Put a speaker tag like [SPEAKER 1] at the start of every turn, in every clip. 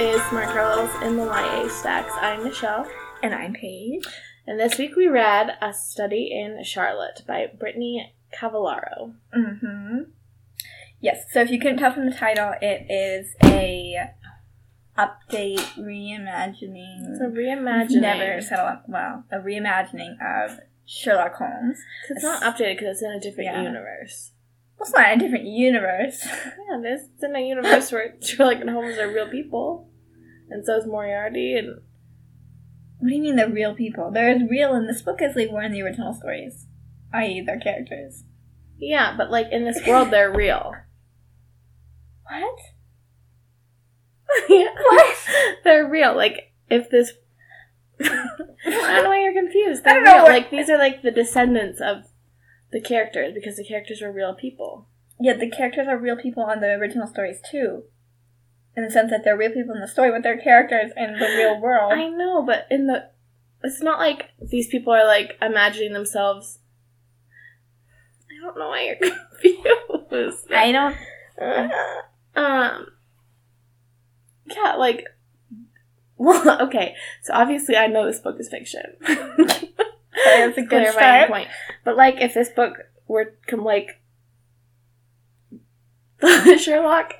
[SPEAKER 1] is Smart Girls in the YA Stacks. I'm Michelle.
[SPEAKER 2] And I'm Paige.
[SPEAKER 1] And this week we read A Study in Charlotte by Brittany Cavallaro.
[SPEAKER 2] Mm-hmm. Yes, so if you couldn't tell from the title, it is a update reimagining.
[SPEAKER 1] It's a reimagining.
[SPEAKER 2] Never said a well, a reimagining of Sherlock Holmes.
[SPEAKER 1] It's not updated because it's in a different
[SPEAKER 2] Yeah.
[SPEAKER 1] universe.
[SPEAKER 2] Well, it's not a different universe.
[SPEAKER 1] Yeah, this it's in a universe where Sherlock and Holmes are real people. And so is Moriarty and
[SPEAKER 2] What do you mean they're real people? They're as real in this book as they were in the original stories, i.e., their characters.
[SPEAKER 1] Yeah, but like in this world they're real.
[SPEAKER 2] What?
[SPEAKER 1] yeah. What? They're real. Like if this I don't know why you're confused.
[SPEAKER 2] I
[SPEAKER 1] They're
[SPEAKER 2] don't know
[SPEAKER 1] real.
[SPEAKER 2] what-
[SPEAKER 1] Like these are like the descendants of the characters because the characters were real people.
[SPEAKER 2] Yeah, the characters are real people on the original stories too. In the sense that they're real people in the story, but they're characters in the real world.
[SPEAKER 1] I know, but in the it's not like these people are like imagining themselves I don't know why you're confused.
[SPEAKER 2] I don't.
[SPEAKER 1] um yeah like well okay so obviously i know this book is fiction
[SPEAKER 2] That's a good start.
[SPEAKER 1] point but like if this book were come like sherlock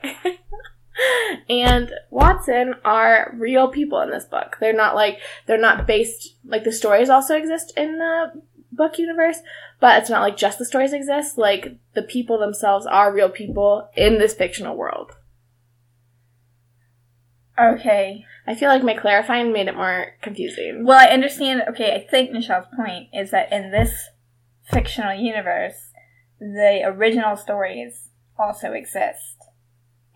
[SPEAKER 1] and watson are real people in this book they're not like they're not based like the stories also exist in the book universe but it's not like just the stories exist like the people themselves are real people in this fictional world
[SPEAKER 2] Okay.
[SPEAKER 1] I feel like my clarifying made it more confusing.
[SPEAKER 2] Well, I understand. Okay, I think Michelle's point is that in this fictional universe, the original stories also exist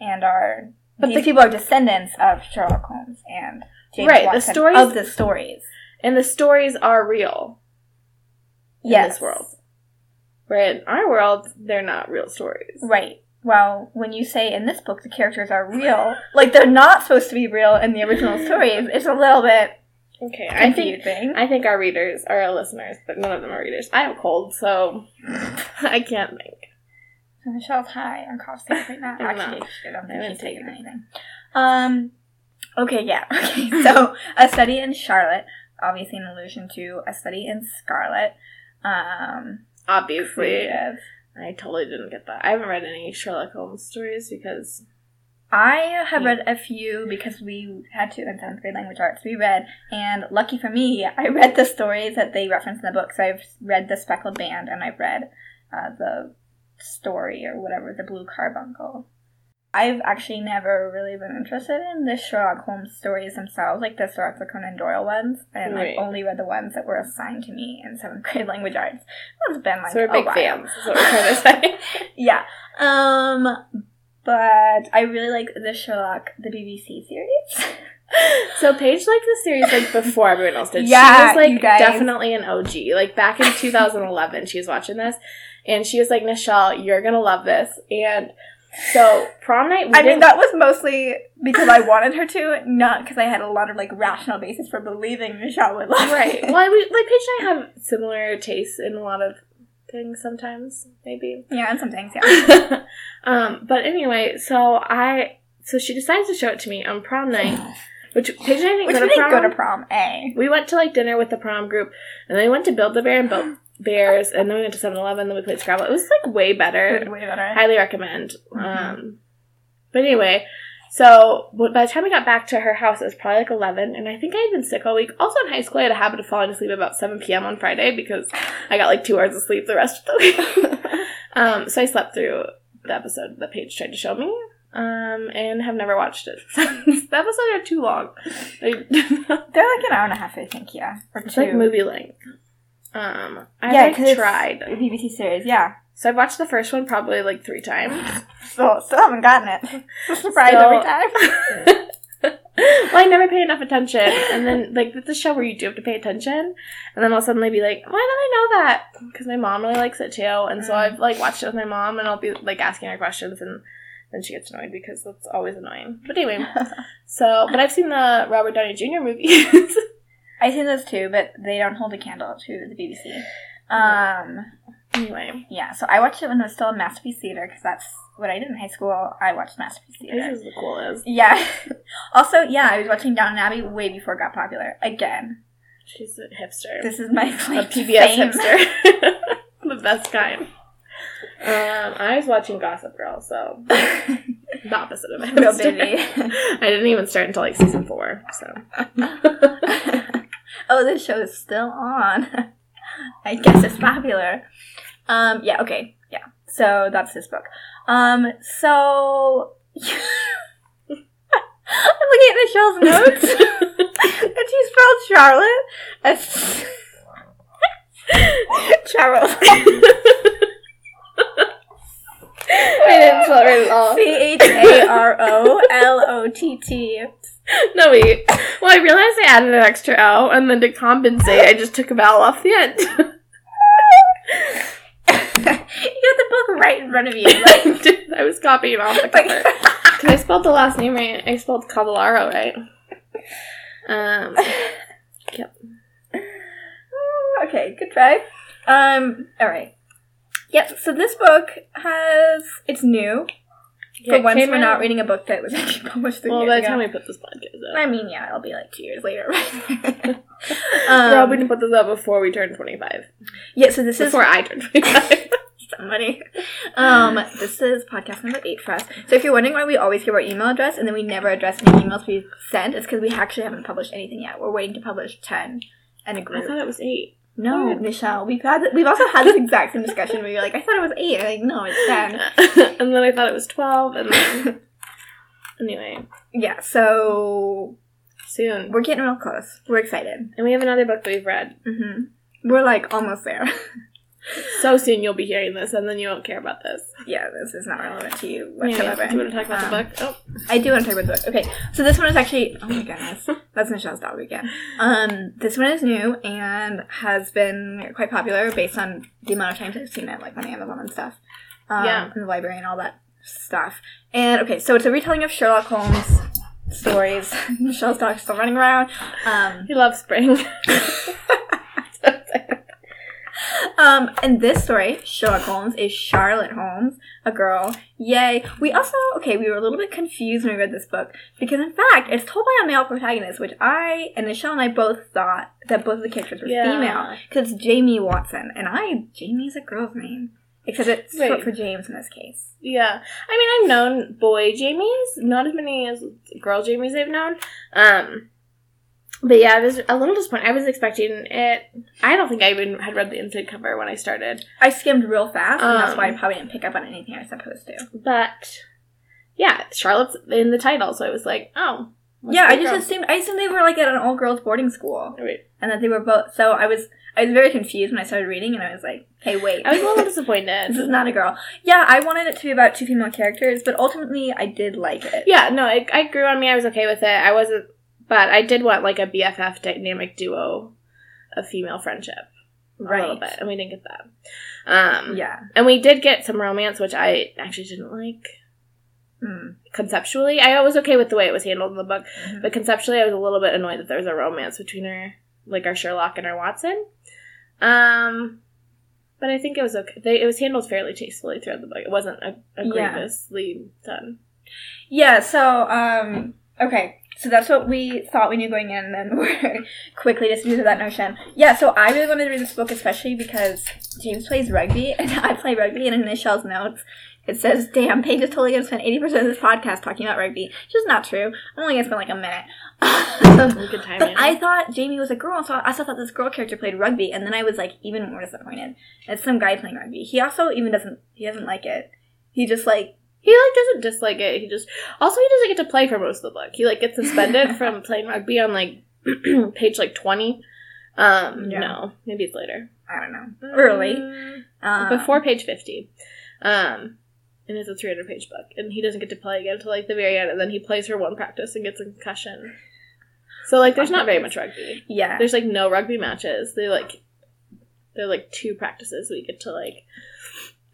[SPEAKER 2] and are.
[SPEAKER 1] But
[SPEAKER 2] these
[SPEAKER 1] the-
[SPEAKER 2] people are descendants of Sherlock Holmes and James
[SPEAKER 1] Right, the stories-
[SPEAKER 2] of the stories.
[SPEAKER 1] And the stories are real in
[SPEAKER 2] Yes.
[SPEAKER 1] this world. Where in our world, they're not real stories.
[SPEAKER 2] Right. Well, when you say in this book the characters are real, like they're not supposed to be real in the original stories, it's a little bit
[SPEAKER 1] Okay, I think. I think our readers are our listeners, but none of them are readers. I have a cold, so I can't think.
[SPEAKER 2] Michelle's high on cough syrup right now. Actually. I don't think she's taken anything. Um. Okay. Yeah. Okay. So a study in Charlotte, obviously an allusion to a study in Scarlet. Um.
[SPEAKER 1] Obviously,
[SPEAKER 2] Creative.
[SPEAKER 1] I totally didn't get that. I haven't read any Sherlock Holmes stories because
[SPEAKER 2] I have read a few because we had to in seventh grade language arts. We read, and lucky for me, I read the stories that they reference in the book. So I've read the Speckled Band, and I've read uh, the story or whatever, the Blue Carbuncle. I've actually never really been interested in the Sherlock Holmes stories themselves, like the Sir Arthur Conan Doyle ones, and
[SPEAKER 1] Right.
[SPEAKER 2] I've only read the ones that were assigned to me in seventh grade language arts. It's been like
[SPEAKER 1] so we're
[SPEAKER 2] a
[SPEAKER 1] big
[SPEAKER 2] while.
[SPEAKER 1] fans. Is what we're trying to say.
[SPEAKER 2] Yeah. Um, but I really like the Sherlock, the BBC series.
[SPEAKER 1] So Paige liked the series like before everyone else did.
[SPEAKER 2] Yeah,
[SPEAKER 1] she was like definitely an OG. Like back in 2011, she was watching this, and she was like, "Michelle, you're gonna love this." And so prom night, we
[SPEAKER 2] I mean, that was mostly because I wanted her to, not because I had a lot of like rational basis for believing Michelle would love
[SPEAKER 1] right.
[SPEAKER 2] it.
[SPEAKER 1] Well, we, like Paige and I have similar tastes in a lot of things. Sometimes, maybe.
[SPEAKER 2] Yeah, and some things, yeah.
[SPEAKER 1] um, but anyway, so I so she decides to show it to me on prom night, which Paige and I didn't
[SPEAKER 2] Which
[SPEAKER 1] go to
[SPEAKER 2] didn't
[SPEAKER 1] prom.
[SPEAKER 2] go to prom, A.
[SPEAKER 1] We went to like dinner with the prom group, and then we went to Build-A-Bear and Build Bears, and then we went to 7-Eleven, then we played Scrabble. It was like way better.
[SPEAKER 2] way better.
[SPEAKER 1] Highly recommend.
[SPEAKER 2] Mhm.
[SPEAKER 1] Um, but anyway, so by the time we got back to her house, it was probably like 11, and I think I had been sick all week. Also in high school, I had a habit of falling asleep about 7 p.m. on Friday because I got like two hours of sleep the rest of the week. um, so I slept through the episode that Paige tried to show me. Um, and have never watched it the episodes are too long. They-
[SPEAKER 2] They're like an hour and a half, I think, yeah. Or
[SPEAKER 1] It's
[SPEAKER 2] two.
[SPEAKER 1] like movie length. Um, I
[SPEAKER 2] Yeah,
[SPEAKER 1] like tried.
[SPEAKER 2] A BBC series, yeah.
[SPEAKER 1] So I've watched the first one probably like three times.
[SPEAKER 2] Still, still haven't gotten it. Surprised every time.
[SPEAKER 1] well, I never pay enough attention, and then like it's a show where you do have to pay attention, and then I'll suddenly be like, "Why don't I know that?" Because my mom really likes it too, and so
[SPEAKER 2] Mm.
[SPEAKER 1] I've like watched it with my mom, and I'll be like asking her questions, and then she gets annoyed because that's always annoying. But anyway, so but I've seen the Robert Downey Jr. movies.
[SPEAKER 2] I've seen those too, but they don't hold a candle to the BBC. Um,
[SPEAKER 1] Anyway,
[SPEAKER 2] Yeah, so I watched it when it was still in Masterpiece Theater because that's what I did in high school. I watched Masterpiece Theater.
[SPEAKER 1] this is the coolest.
[SPEAKER 2] Yeah. also, yeah, I was watching Downton Abbey way before it got popular. Again,
[SPEAKER 1] She's a hipster.
[SPEAKER 2] this is my
[SPEAKER 1] a
[SPEAKER 2] claim
[SPEAKER 1] PBS
[SPEAKER 2] fame.
[SPEAKER 1] hipster. the best kind. Um, I was watching Gossip Girl, so the opposite of a
[SPEAKER 2] Real.
[SPEAKER 1] I didn't even start until like season four, so
[SPEAKER 2] oh, this show is still on. I guess it's popular. Um, yeah, okay, yeah. So that's this book. Um, so I'm looking at Michelle's notes, and she spelled Charlotte as Charlotte.
[SPEAKER 1] I didn't spell it at all.
[SPEAKER 2] C H A R O L O T T.
[SPEAKER 1] No, wait. Well, I realized I added an extra L, and then to compensate, I just took a vowel off the end.
[SPEAKER 2] you got the book right in front of you. Like,
[SPEAKER 1] I was copying off the cover. Because I spelled the last name right. I spelled Cavallaro right. Um, yep.
[SPEAKER 2] okay, good try. Um, all right. Yep. So this book has it's new.
[SPEAKER 1] Yeah,
[SPEAKER 2] For once, we're not reading a book that was actually published three
[SPEAKER 1] Well, by the time we put this podcast up.
[SPEAKER 2] I mean, yeah, it'll be like two years later.
[SPEAKER 1] We're
[SPEAKER 2] um,
[SPEAKER 1] hoping to put this up before we turn 25.
[SPEAKER 2] yeah. So this is
[SPEAKER 1] Before I turn 25.
[SPEAKER 2] somebody. Um, this is podcast number eight for us. So if you're wondering why we always give our email address and then we never address any emails we send, it's because we actually haven't published anything yet. We're waiting to publish ten and a
[SPEAKER 1] I
[SPEAKER 2] group.
[SPEAKER 1] I thought it was 8.
[SPEAKER 2] No,
[SPEAKER 1] Weird.
[SPEAKER 2] Michelle, we've had we've also had this exact same discussion where you're like, I thought it was eight. I'm like, no, it's ten.
[SPEAKER 1] and then I thought it was 12, and then. Anyway,
[SPEAKER 2] Yeah, so
[SPEAKER 1] soon.
[SPEAKER 2] we're getting real close. We're excited.
[SPEAKER 1] And we have another book that we've read.
[SPEAKER 2] hmm We're like almost there.
[SPEAKER 1] So soon you'll be hearing this, and then you won't care about this.
[SPEAKER 2] yeah, this is not relevant to you whatsoever.
[SPEAKER 1] do you want to talk about
[SPEAKER 2] Um,
[SPEAKER 1] the book? Oh,
[SPEAKER 2] I do want to talk about the book. Okay, so this one is actually oh my goodness, that's Michelle's dog again. Um, this one is new and has been quite popular based on the amount of times I've seen it, like on Amazon and stuff. Um,
[SPEAKER 1] Yeah.
[SPEAKER 2] in the library and all that stuff. And okay, so it's a retelling of Sherlock Holmes stories. Michelle's dog's still running around. Um,
[SPEAKER 1] he loves spring.
[SPEAKER 2] Um, and this story, Sherlock Holmes, is Charlotte Holmes, a girl. Yay. We also, okay, we were a little bit confused when we read this book because, in fact, it's told by a male protagonist, which I and Michelle and I both thought that both of the characters were
[SPEAKER 1] Yeah.
[SPEAKER 2] female because it's Jamie Watson, and I, Jamie's a girl's name, except it's
[SPEAKER 1] Right.
[SPEAKER 2] for James in this case.
[SPEAKER 1] yeah, I mean, I've known boy Jamies, not as many as girl Jamies I've known. Um, but yeah, I was a little disappointed. I was expecting it. I don't think I even had read the inside cover when I started,
[SPEAKER 2] I skimmed real fast, and that's why I
[SPEAKER 1] Um,
[SPEAKER 2] probably didn't pick up on anything I was supposed to.
[SPEAKER 1] but yeah, Charlotte's in the title, so I was like, oh,
[SPEAKER 2] yeah, I just assumed I assumed they were like at an all girls boarding school,
[SPEAKER 1] Wait,
[SPEAKER 2] and that they were both. So I was I was very confused when I started reading, and I was like, "Hey, wait."
[SPEAKER 1] I was a little disappointed.
[SPEAKER 2] This is not a girl. Yeah, I wanted it to be about two female characters, but ultimately I did like it.
[SPEAKER 1] Yeah, no, it, I grew on me. I was okay with it. I wasn't, but I did want like a BFF dynamic duo of female friendship, a little
[SPEAKER 2] Right.
[SPEAKER 1] bit, and we didn't get that. Um,
[SPEAKER 2] Yeah.
[SPEAKER 1] and we did get some romance, which I actually didn't like
[SPEAKER 2] Mm.
[SPEAKER 1] conceptually. I was okay with the way it was handled in the book,
[SPEAKER 2] Mhm.
[SPEAKER 1] but conceptually, I was a little bit annoyed that there was a romance between her, like our Sherlock and our Watson. Um, but I think it was okay. They, it was handled fairly tastefully throughout the book. It wasn't a, a
[SPEAKER 2] Yeah.
[SPEAKER 1] done.
[SPEAKER 2] Yeah, so, um, okay. So that's what we thought we knew going in, and then we're quickly disputed that notion. Yeah, so I really wanted to read this book, especially because James plays rugby, and I play rugby, and in Michelle's notes, it says, damn, Paige is totally gonna spend 80% of this podcast talking about rugby. Which is not true. I'm only gonna spend like a minute.
[SPEAKER 1] Good time.
[SPEAKER 2] But. I thought Jamie was a girl, so I also thought this girl character played rugby, and then I was like even more disappointed. It's some guy playing rugby. He also even doesn't he doesn't like it. He just like
[SPEAKER 1] He like doesn't dislike it. He just also he doesn't get to play for most of the book. He like gets suspended from playing rugby on like page like twenty. Um,
[SPEAKER 2] Yeah.
[SPEAKER 1] no, maybe it's later.
[SPEAKER 2] I don't know early
[SPEAKER 1] Mm,
[SPEAKER 2] um,
[SPEAKER 1] before page fifty. Um, and it's a three hundred page book, and he doesn't get to play again until like the very end, and then he plays for one practice and gets a concussion. So like, there's not very much rugby.
[SPEAKER 2] Yeah,
[SPEAKER 1] There's like no rugby matches. They like they're like two practices we get to like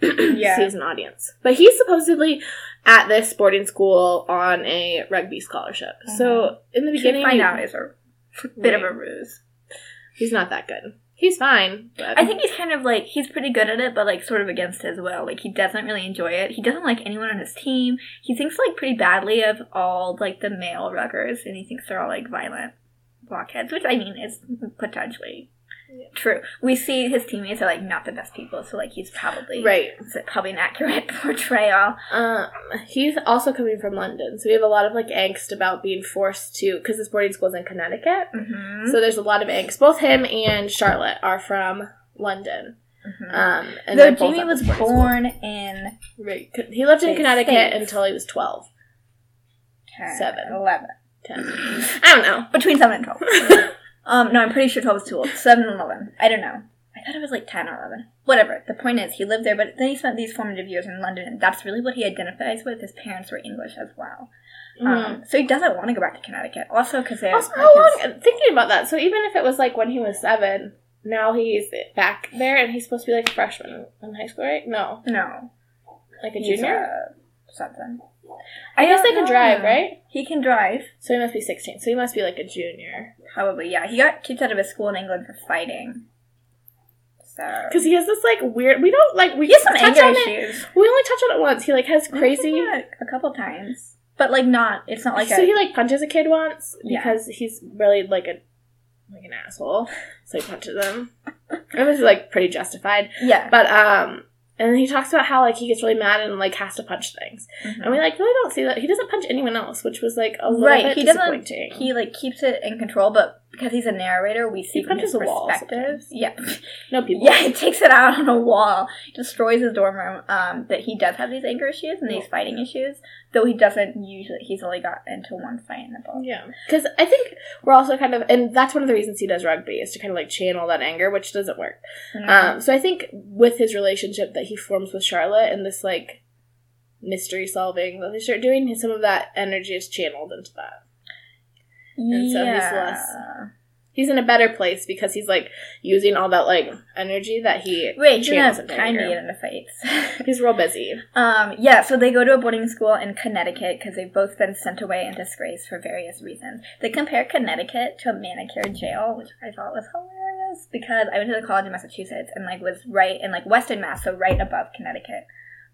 [SPEAKER 2] Yeah.
[SPEAKER 1] see as an audience. But he's supposedly at this boarding school on a rugby scholarship. Uh-huh. So in the
[SPEAKER 2] beginning find out is a bit of a ruse.
[SPEAKER 1] he's not that good. He's fine. But
[SPEAKER 2] I think he's kind of like he's pretty good at it, but like sort of against his will. Like he doesn't really enjoy it. He doesn't like anyone on his team. He thinks like pretty badly of all like the male ruggers, and he thinks they're all like violent blockheads. Which I mean is potentially. True. We see his teammates are like not the best people, so like he's probably
[SPEAKER 1] right.
[SPEAKER 2] It's probably an accurate portrayal.
[SPEAKER 1] Um, he's also coming from London, so we have a lot of like angst about being forced to because this boarding school's in Connecticut.
[SPEAKER 2] Mm-hmm.
[SPEAKER 1] So there's a lot of angst. Both him and Charlotte are from London. Um, and
[SPEAKER 2] Though Jamie was born in
[SPEAKER 1] right. He lived in Connecticut
[SPEAKER 2] States.
[SPEAKER 1] until he was 12,
[SPEAKER 2] 10,
[SPEAKER 1] Seven.
[SPEAKER 2] 11.
[SPEAKER 1] 10. I don't know.
[SPEAKER 2] Between 7 and 12. um, no, I'm pretty sure 12 is too old. 7 and 11. I don't know. I thought it was like 10 or 11. Whatever. The point is, he lived there, but then he spent these formative years in London, and that's really what he identifies with. His parents were English as well.
[SPEAKER 1] Mm.
[SPEAKER 2] Um, so he doesn't want to go back to Connecticut. Also, because they're.
[SPEAKER 1] Also,
[SPEAKER 2] like,
[SPEAKER 1] how long? Thinking about that, so even if it was like when he was seven, now he's back there, and he's supposed to be like a freshman in high school, right? No,
[SPEAKER 2] No.
[SPEAKER 1] like a
[SPEAKER 2] He's,
[SPEAKER 1] junior.
[SPEAKER 2] uh, something.
[SPEAKER 1] I guess they can drive, right?
[SPEAKER 2] He can drive.
[SPEAKER 1] So he must be sixteen. So he must be like a junior
[SPEAKER 2] Probably, yeah. He got kicked out of his school in England for fighting. So.
[SPEAKER 1] because he has this like weird. We don't like we
[SPEAKER 2] he has some anger
[SPEAKER 1] on it. We only touch on it once. He like has crazy.
[SPEAKER 2] Yeah, a couple times, but like not. It's not like
[SPEAKER 1] so
[SPEAKER 2] a.
[SPEAKER 1] he like punches a kid once
[SPEAKER 2] Yeah.
[SPEAKER 1] because he's really like a like an asshole. So he punches him. it was like pretty justified.
[SPEAKER 2] yeah,
[SPEAKER 1] But um and he talks about how like he gets really mad and like has to punch things.
[SPEAKER 2] Mhm.
[SPEAKER 1] And we like really don't see that. He doesn't punch anyone else, which was like a little
[SPEAKER 2] right.
[SPEAKER 1] bit
[SPEAKER 2] He doesn't.
[SPEAKER 1] disappointing.
[SPEAKER 2] He like keeps it in control, but because he's a narrator, we see from his
[SPEAKER 1] punches a wall
[SPEAKER 2] perspective. Yeah,
[SPEAKER 1] no people.
[SPEAKER 2] yeah. He takes it out on a wall, destroys his dorm room. Um, but he does have these anger issues and these fighting issues, though he doesn't usually. He's only got into one fight in the book.
[SPEAKER 1] Yeah, because I think we're also kind of, and that's one of the reasons he does rugby is to kind of like channel that anger, which doesn't work.
[SPEAKER 2] Mhm.
[SPEAKER 1] Um, so I think with his relationship that he forms with Charlotte and this like mystery solving that they start doing, some of that energy is channeled into that. And so he's less- He's in a better place because he's like using all that like energy that he
[SPEAKER 2] Wait, he's
[SPEAKER 1] channels
[SPEAKER 2] gonna
[SPEAKER 1] into
[SPEAKER 2] kind of
[SPEAKER 1] anger.
[SPEAKER 2] get into fights.
[SPEAKER 1] He's real busy.
[SPEAKER 2] Um, yeah, so they go to a boarding school in Connecticut because they've both been sent away in disgrace for various reasons. They compare Connecticut to a manicure jail, which I thought was hilarious because I went to the college in Massachusetts and like was right in like Western Mass, so right above Connecticut.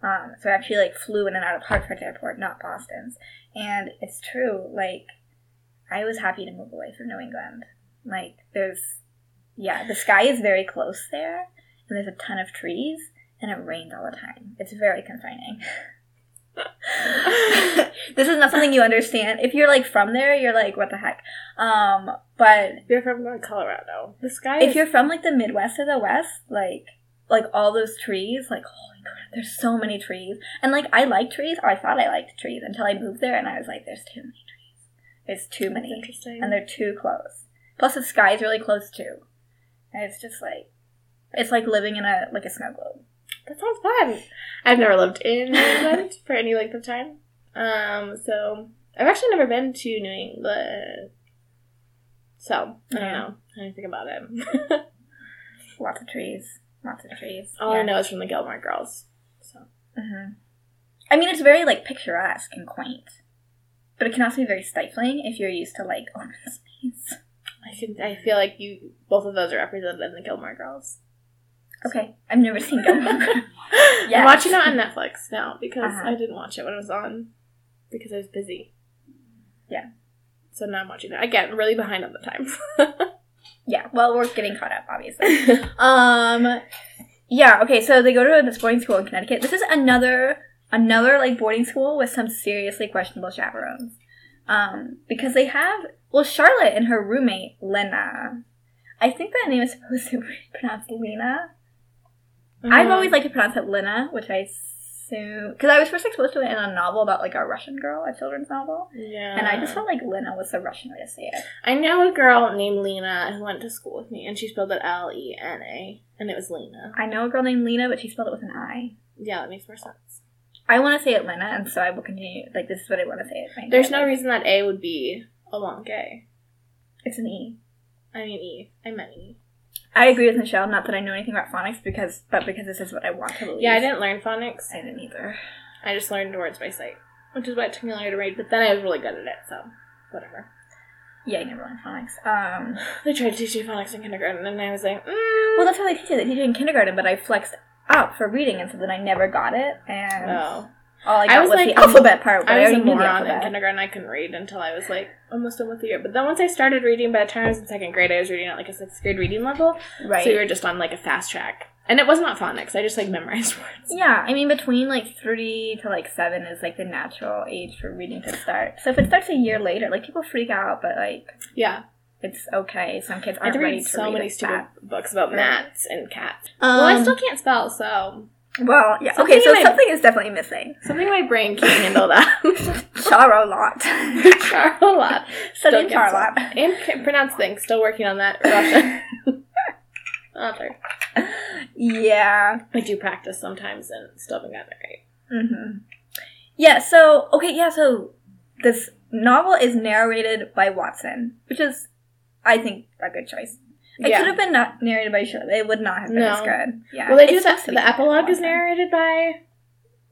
[SPEAKER 2] Um, so I actually like flew in and out of Hartford Airport, not Boston's. And it's true, like I was happy to move away from New England. Like there's, yeah, the sky is very close there, and there's a ton of trees and it rains all the time. It's very confining. this is not something you understand. If you're like from there, you're like, what the heck? Um, but
[SPEAKER 1] You're from Colorado. The sky.
[SPEAKER 2] if
[SPEAKER 1] is-
[SPEAKER 2] you're from like the Midwest or the West, like like all those trees, like holy crap, there's so many trees. And like I like trees, or I thought I liked trees until I moved there and I was like, there's too many. There's too
[SPEAKER 1] That's
[SPEAKER 2] many.
[SPEAKER 1] interesting.
[SPEAKER 2] And they're too close. Plus the sky is really close too. And it's just like it's like living in a like a snow globe.
[SPEAKER 1] That sounds fun. I've never lived in New England for any length of time. Um, so I've actually never been to New England. So I don't
[SPEAKER 2] Yeah.
[SPEAKER 1] know anything about it.
[SPEAKER 2] Lots of trees. Lots of trees.
[SPEAKER 1] All I know is from the Gilmore Girls. So
[SPEAKER 2] hmm I mean, it's very like picturesque and quaint, but it can also be very stifling if you're used to like open space.
[SPEAKER 1] I can. I feel like you both of those are represented in the Gilmore Girls.
[SPEAKER 2] Okay, I've never seen Gilmore. Girls.
[SPEAKER 1] I'm watching it on Netflix now because
[SPEAKER 2] Uh-huh.
[SPEAKER 1] I didn't watch it when it was on because I was busy.
[SPEAKER 2] Yeah.
[SPEAKER 1] So now I'm watching it again. Really behind on the time.
[SPEAKER 2] yeah, well, we're getting caught up, obviously. um, yeah. Okay, so they go to this boarding school in Connecticut. This is another another like boarding school with some seriously questionable chaperones. Um, because they have well, Charlotte and her roommate Lena. I think that name is supposed to be pronounced Lena. I've always liked to pronounce it Lena, which I assume because I was first exposed to it in a novel about like a Russian girl, a children's novel,
[SPEAKER 1] Yeah.
[SPEAKER 2] and I just felt like Lena was the Russian way to say it.
[SPEAKER 1] I know a girl named Lena who went to school with me, and she spelled it L E N A, and it was Lena.
[SPEAKER 2] I know a girl named Lena, but she spelled it with an I.
[SPEAKER 1] Yeah, that makes more sense.
[SPEAKER 2] I want to say Atlanta, and so I will continue. Like this is what I want to say my
[SPEAKER 1] There's no reason that A would be a long A.
[SPEAKER 2] It's an E.
[SPEAKER 1] I mean E. I meant E.
[SPEAKER 2] I agree with Michelle. Not that I know anything about phonics, because but because this is what I want to believe.
[SPEAKER 1] Yeah, I didn't learn phonics.
[SPEAKER 2] I didn't either.
[SPEAKER 1] I just learned words by sight, which is why it took me longer to read. But then I was really good at it, so whatever.
[SPEAKER 2] Yeah, you never learned phonics. Um,
[SPEAKER 1] They tried to teach me phonics in kindergarten, and I was like, mm.
[SPEAKER 2] well, that's how they teach it. They teach it in kindergarten, but I flexed up for reading, and so then I never got it, and
[SPEAKER 1] oh.
[SPEAKER 2] all I
[SPEAKER 1] I
[SPEAKER 2] got
[SPEAKER 1] was
[SPEAKER 2] was,
[SPEAKER 1] like-
[SPEAKER 2] the oh, alphabet part. I,
[SPEAKER 1] I was a
[SPEAKER 2] knew the
[SPEAKER 1] moron in kindergarten. I couldn't read until I was like almost done with the year. But then once I started reading, by the time I was in second grade, I was reading at like a sixth grade reading level.
[SPEAKER 2] Right.
[SPEAKER 1] So we were just on like a fast track, and it was not phonics. I just like memorized words.
[SPEAKER 2] Yeah, I mean between like three to like seven is like the natural age for reading to start. So if it starts a year later, like people freak out, but like
[SPEAKER 1] Yeah,
[SPEAKER 2] it's okay. Some kids
[SPEAKER 1] I
[SPEAKER 2] aren't
[SPEAKER 1] to
[SPEAKER 2] ready
[SPEAKER 1] read
[SPEAKER 2] to
[SPEAKER 1] so
[SPEAKER 2] read
[SPEAKER 1] many stupid
[SPEAKER 2] fast.
[SPEAKER 1] books about
[SPEAKER 2] Right.
[SPEAKER 1] gnats and cats.
[SPEAKER 2] Um,
[SPEAKER 1] well, I still can't spell, so
[SPEAKER 2] well, yeah.
[SPEAKER 1] Something
[SPEAKER 2] Okay, so
[SPEAKER 1] my-
[SPEAKER 2] something is definitely missing.
[SPEAKER 1] something my brain can't handle that.
[SPEAKER 2] Charlotte.
[SPEAKER 1] Charlotte.
[SPEAKER 2] Studying
[SPEAKER 1] can't And can pronounce things. Still working on that. Russian. Author.
[SPEAKER 2] Yeah.
[SPEAKER 1] I do practice sometimes and still haven't gotten it right.
[SPEAKER 2] hmm Yeah. So okay. Yeah. So this novel is narrated by Watson, which is, I think, a good choice. It
[SPEAKER 1] Yeah.
[SPEAKER 2] could have been not narrated by Shirley. It would not have been
[SPEAKER 1] No.
[SPEAKER 2] as good. Yeah.
[SPEAKER 1] Well, they do
[SPEAKER 2] It's
[SPEAKER 1] that.
[SPEAKER 2] supposed to be
[SPEAKER 1] The epilogue is narrated by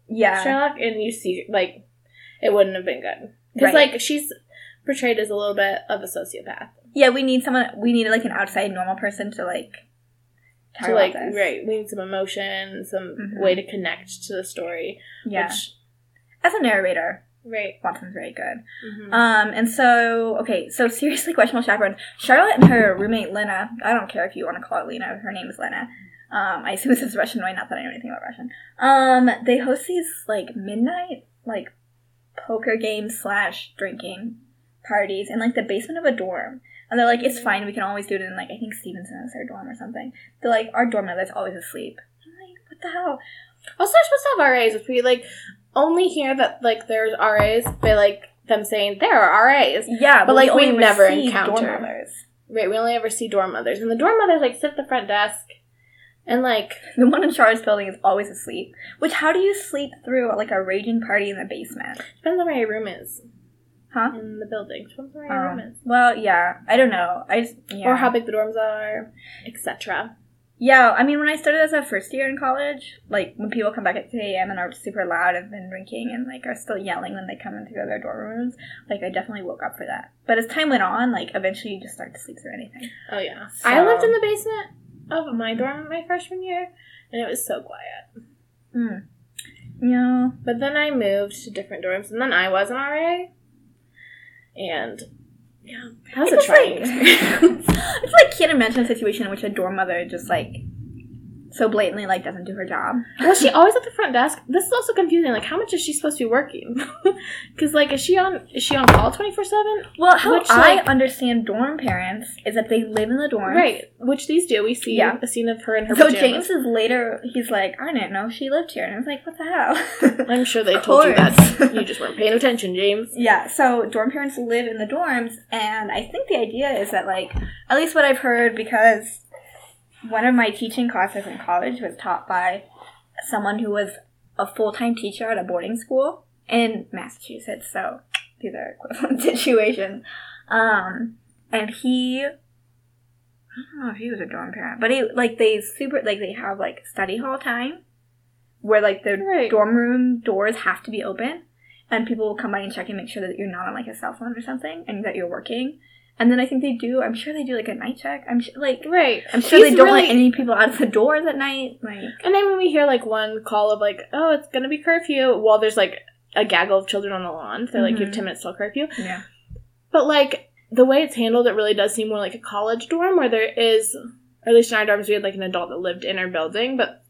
[SPEAKER 2] Yeah.
[SPEAKER 1] Sherlock, and you see, like, it wouldn't have been good because,
[SPEAKER 2] Right.
[SPEAKER 1] like, she's portrayed as a little bit of a sociopath.
[SPEAKER 2] Yeah, we need someone. We need like an outside normal person to like.
[SPEAKER 1] to like,
[SPEAKER 2] this.
[SPEAKER 1] right, we need some emotion, some
[SPEAKER 2] Mhm.
[SPEAKER 1] way to connect to the story.
[SPEAKER 2] Yeah.
[SPEAKER 1] Which,
[SPEAKER 2] As a narrator,
[SPEAKER 1] right.
[SPEAKER 2] Watson's very good.
[SPEAKER 1] mhm.
[SPEAKER 2] Um, and so okay, so seriously, questionable chaperone. Charlotte and her roommate Lena. I don't care if you want to call it Lena. Her name is Lena. Um, I assume this is Russian, right? Not that I know anything about Russian. Um, they host these like midnight like poker games slash drinking parties in like the basement of a dorm. And they're like, it's fine, we can always do it in like I think Stevenson is their dorm or something. They're like, our dorm mother's always asleep. I'm like, what the hell?
[SPEAKER 1] Also, they're supposed to have RAs, which we like only hear that like there's RAs by like them saying there are RAs.
[SPEAKER 2] Yeah,
[SPEAKER 1] But, like, we
[SPEAKER 2] only
[SPEAKER 1] never encounter-. Right, we only ever see dorm mothers, and the dorm mothers like sit at the front desk, and like
[SPEAKER 2] The one in Charlotte's building is always asleep. Which, how do you sleep through like a raging party in the basement?
[SPEAKER 1] depends on where your room is
[SPEAKER 2] Huh?
[SPEAKER 1] in the building. Depends on where your room
[SPEAKER 2] Um,
[SPEAKER 1] is,
[SPEAKER 2] well, yeah, I don't know. I just, yeah.
[SPEAKER 1] or how big the dorms are, etc.
[SPEAKER 2] Yeah, I mean, when I started as a first year in college, like when people come back at 2 a.m. and are super loud and been drinking and like are still yelling when they come into their dorm rooms, like I definitely woke up for that. But as time went on, like eventually you just start to sleep through anything.
[SPEAKER 1] Oh yeah,
[SPEAKER 2] So-
[SPEAKER 1] I lived in the basement of my dorm my freshman year, and it was so quiet.
[SPEAKER 2] Mm. Yeah.
[SPEAKER 1] But then I moved to different dorms, and then I was an RA, and yeah, that was a
[SPEAKER 2] It's
[SPEAKER 1] trying
[SPEAKER 2] like-
[SPEAKER 1] experience.
[SPEAKER 2] I just like can't imagine a situation in which a dorm mother just like so blatantly like doesn't do her job.
[SPEAKER 1] Was she always at the front desk? This is also confusing. Like, how much is she supposed to be working? Because, like, is she on is she on call twenty four seven?
[SPEAKER 2] Well, how
[SPEAKER 1] Which,
[SPEAKER 2] I
[SPEAKER 1] like-
[SPEAKER 2] understand dorm parents is that they live in the dorm.
[SPEAKER 1] Right, which these do. We see
[SPEAKER 2] Yeah.
[SPEAKER 1] a scene of her in her
[SPEAKER 2] So
[SPEAKER 1] pajamas.
[SPEAKER 2] James is later. He's like, I didn't know she lived here, and I was like, what the hell?
[SPEAKER 1] I'm sure they told you that. You just weren't paying attention, James.
[SPEAKER 2] Yeah, so dorm parents live in the dorms, and I think the idea is that, like, at least what I've heard, because one of my teaching classes in college was taught by someone who was a full time teacher at a boarding school in Massachusetts, so these are equivalent situations. Um, and he, I don't know if he was a dorm parent, but he, like, they super, like, they have, like, study hall time where, like, the
[SPEAKER 1] Right.
[SPEAKER 2] dorm room doors have to be open and people will come by and check and make sure that you're not on like a cell phone or something and that you're working. And then I think they do. I'm sure they do like a night check. I'm sure, like
[SPEAKER 1] Right.
[SPEAKER 2] I'm sure
[SPEAKER 1] He's
[SPEAKER 2] they don't
[SPEAKER 1] really-
[SPEAKER 2] let any people out of the doors at night. Like
[SPEAKER 1] And then when we hear like one call of like, oh, it's gonna be curfew, while there's like a gaggle of children on the lawn, they're like, you have
[SPEAKER 2] mm-hmm.
[SPEAKER 1] ten minutes till curfew.
[SPEAKER 2] yeah,
[SPEAKER 1] But like the way it's handled, it really does seem more like a college dorm where there is, or at least in our dorms, we had like an adult that lived in our building. But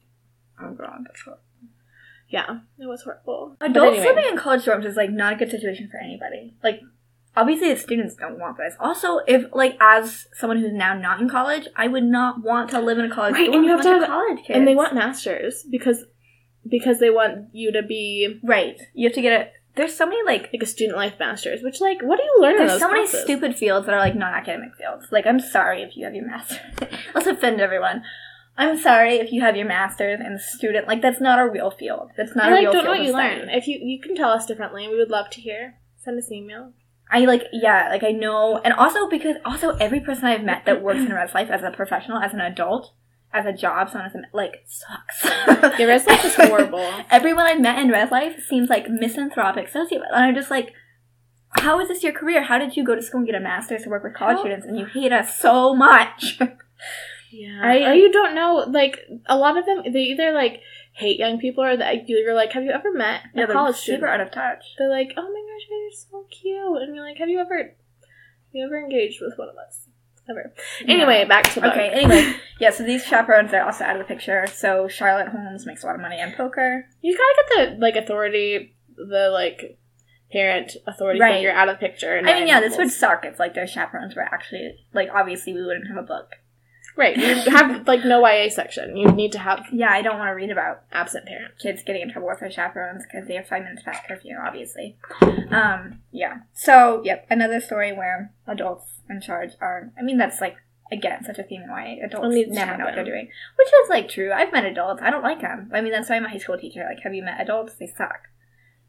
[SPEAKER 2] oh god, that's horrible.
[SPEAKER 1] yeah, it was horrible.
[SPEAKER 2] Adults
[SPEAKER 1] anyway.
[SPEAKER 2] living in college dorms is like not a good situation for anybody. Like obviously the students don't want this. Also, if like as someone who's now not in college, I would not want to live in a college
[SPEAKER 1] Right,
[SPEAKER 2] dorm
[SPEAKER 1] and you have to have-
[SPEAKER 2] college kids.
[SPEAKER 1] and they want masters because because they want you to be
[SPEAKER 2] right. You have to get a. There's so many like
[SPEAKER 1] like a student life masters. Which like, what do you learn in
[SPEAKER 2] There's
[SPEAKER 1] those
[SPEAKER 2] so many stupid fields that are like non-academic fields. Like, I'm sorry if you have your master. Let's offend everyone. I'm sorry if you have your master's and student. Like, that's not a real field. That's not
[SPEAKER 1] I
[SPEAKER 2] a
[SPEAKER 1] like
[SPEAKER 2] real
[SPEAKER 1] don't know
[SPEAKER 2] field
[SPEAKER 1] what you learn. If you you can tell us differently, we would love to hear. Send us an email.
[SPEAKER 2] I like, yeah, like I know, and also because also every person I've met that works in res life as a professional, as an adult, as a job, someone as a like sucks.
[SPEAKER 1] Yeah, res life is horrible.
[SPEAKER 2] Everyone I've met in res life seems like misanthropic sociopaths, and I'm just like, how is this your career? How did you go to school and get a master's to work with college
[SPEAKER 1] How-
[SPEAKER 2] students and you hate us so much?
[SPEAKER 1] Yeah.
[SPEAKER 2] I-
[SPEAKER 1] or you don't know, like, a lot of them, they either, like, hate young people or that you're like, have you ever met a
[SPEAKER 2] yeah, they're
[SPEAKER 1] college
[SPEAKER 2] super
[SPEAKER 1] student?
[SPEAKER 2] out of touch.
[SPEAKER 1] They're like, oh my gosh, you're so cute. And you're like, have you ever, have you ever engaged with one of us? Ever. Anyway,
[SPEAKER 2] Yeah.
[SPEAKER 1] back to the
[SPEAKER 2] Okay, anyway, yeah, so these chaperones are also out of the picture. So Charlotte Holmes makes a lot of money on poker.
[SPEAKER 1] You gotta get the, like, authority, the, like, parent authority
[SPEAKER 2] Right.
[SPEAKER 1] figure out of the picture.
[SPEAKER 2] I mean, yeah, this would suck if like their chaperones were actually like obviously we wouldn't have a book.
[SPEAKER 1] Right. You have, like, no YA section. You need to have
[SPEAKER 2] Yeah, I don't want to read about
[SPEAKER 1] absent parents.
[SPEAKER 2] kids getting in trouble with their chaperones because they have five minutes past curfew, obviously. Um, yeah. So, yep, another story where adults in charge are. I mean, that's like again such a theme in YA. Adults
[SPEAKER 1] It needs to
[SPEAKER 2] never know what they're doing, which is like true. I've met adults. I don't like them. I mean, that's why I'm a high school teacher. Like, have you met adults? They suck.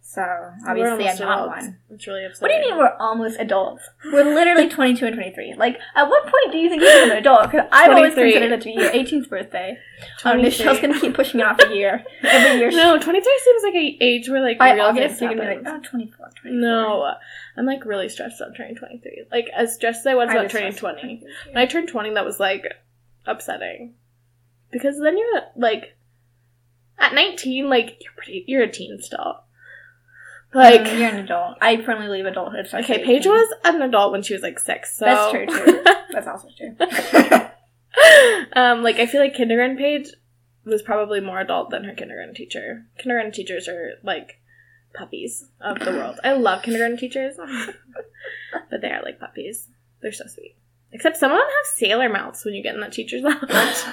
[SPEAKER 2] So obviously, I'm not
[SPEAKER 1] adults.
[SPEAKER 2] one.
[SPEAKER 1] It's really upsetting.
[SPEAKER 2] What do you mean we're almost adults? We're literally 22 and 23. Like, at what point do you think you're an adult? Because I've always
[SPEAKER 1] 23.
[SPEAKER 2] considered it to be your 18th birthday.
[SPEAKER 1] 23.
[SPEAKER 2] Michelle's gonna keep pushing it off a year. Every year.
[SPEAKER 1] No, 23 seems like an age where, like,
[SPEAKER 2] By
[SPEAKER 1] real
[SPEAKER 2] August, you're gonna be like, oh, 24, 24.
[SPEAKER 1] No, I'm like really stressed about turning 23. Like as stressed as I was
[SPEAKER 2] I
[SPEAKER 1] about turning
[SPEAKER 2] stressed
[SPEAKER 1] 20.
[SPEAKER 2] about
[SPEAKER 1] When I turned 20, that was like upsetting because then you're like at 19, like you're pretty, you're a teen still. Like
[SPEAKER 2] Mm, you're an adult. I firmly believe adulthood
[SPEAKER 1] okay, Paige was an adult when she was like six. So
[SPEAKER 2] That's true, too. That's also true.
[SPEAKER 1] um, like I feel like kindergarten Paige was probably more adult than her kindergarten teacher. Kindergarten teachers are like puppies of the world. I love kindergarten teachers, but they are like puppies. They're so sweet. Except some of them have sailor mouths when you get in that teacher's lounge.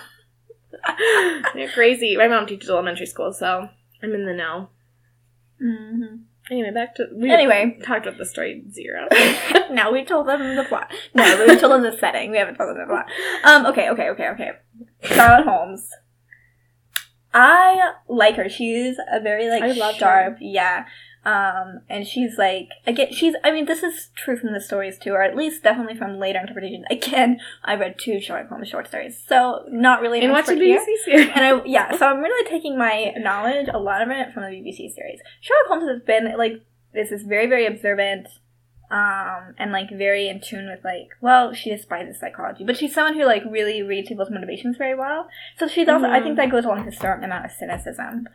[SPEAKER 1] They're crazy. My mom teaches elementary school, so I'm in the know.
[SPEAKER 2] hmm
[SPEAKER 1] Anyway, back to we
[SPEAKER 2] Anyway.
[SPEAKER 1] talked about the story zero.
[SPEAKER 2] now we told them the plot. No, we told them the setting. We haven't told them the plot. Um, okay, okay, okay, okay. Charlotte Holmes. I like her. She's a very like
[SPEAKER 1] I loved
[SPEAKER 2] sharp, yeah. Um, and she's like again, she's. I mean, this is true from the stories too, or at least definitely from later interpretations. Again, I read two Sherlock Holmes short stories, so not really an
[SPEAKER 1] and watch the
[SPEAKER 2] expert here.
[SPEAKER 1] BBC series.
[SPEAKER 2] And I yeah, so I'm really taking my knowledge, a lot of it, from the BBC series. Sherlock Holmes has been like this is very very observant, um, and like very in tune with like well she despises psychology, but she's someone who like really reads people's motivations very well. So she's also I think that goes along with a certain amount of cynicism,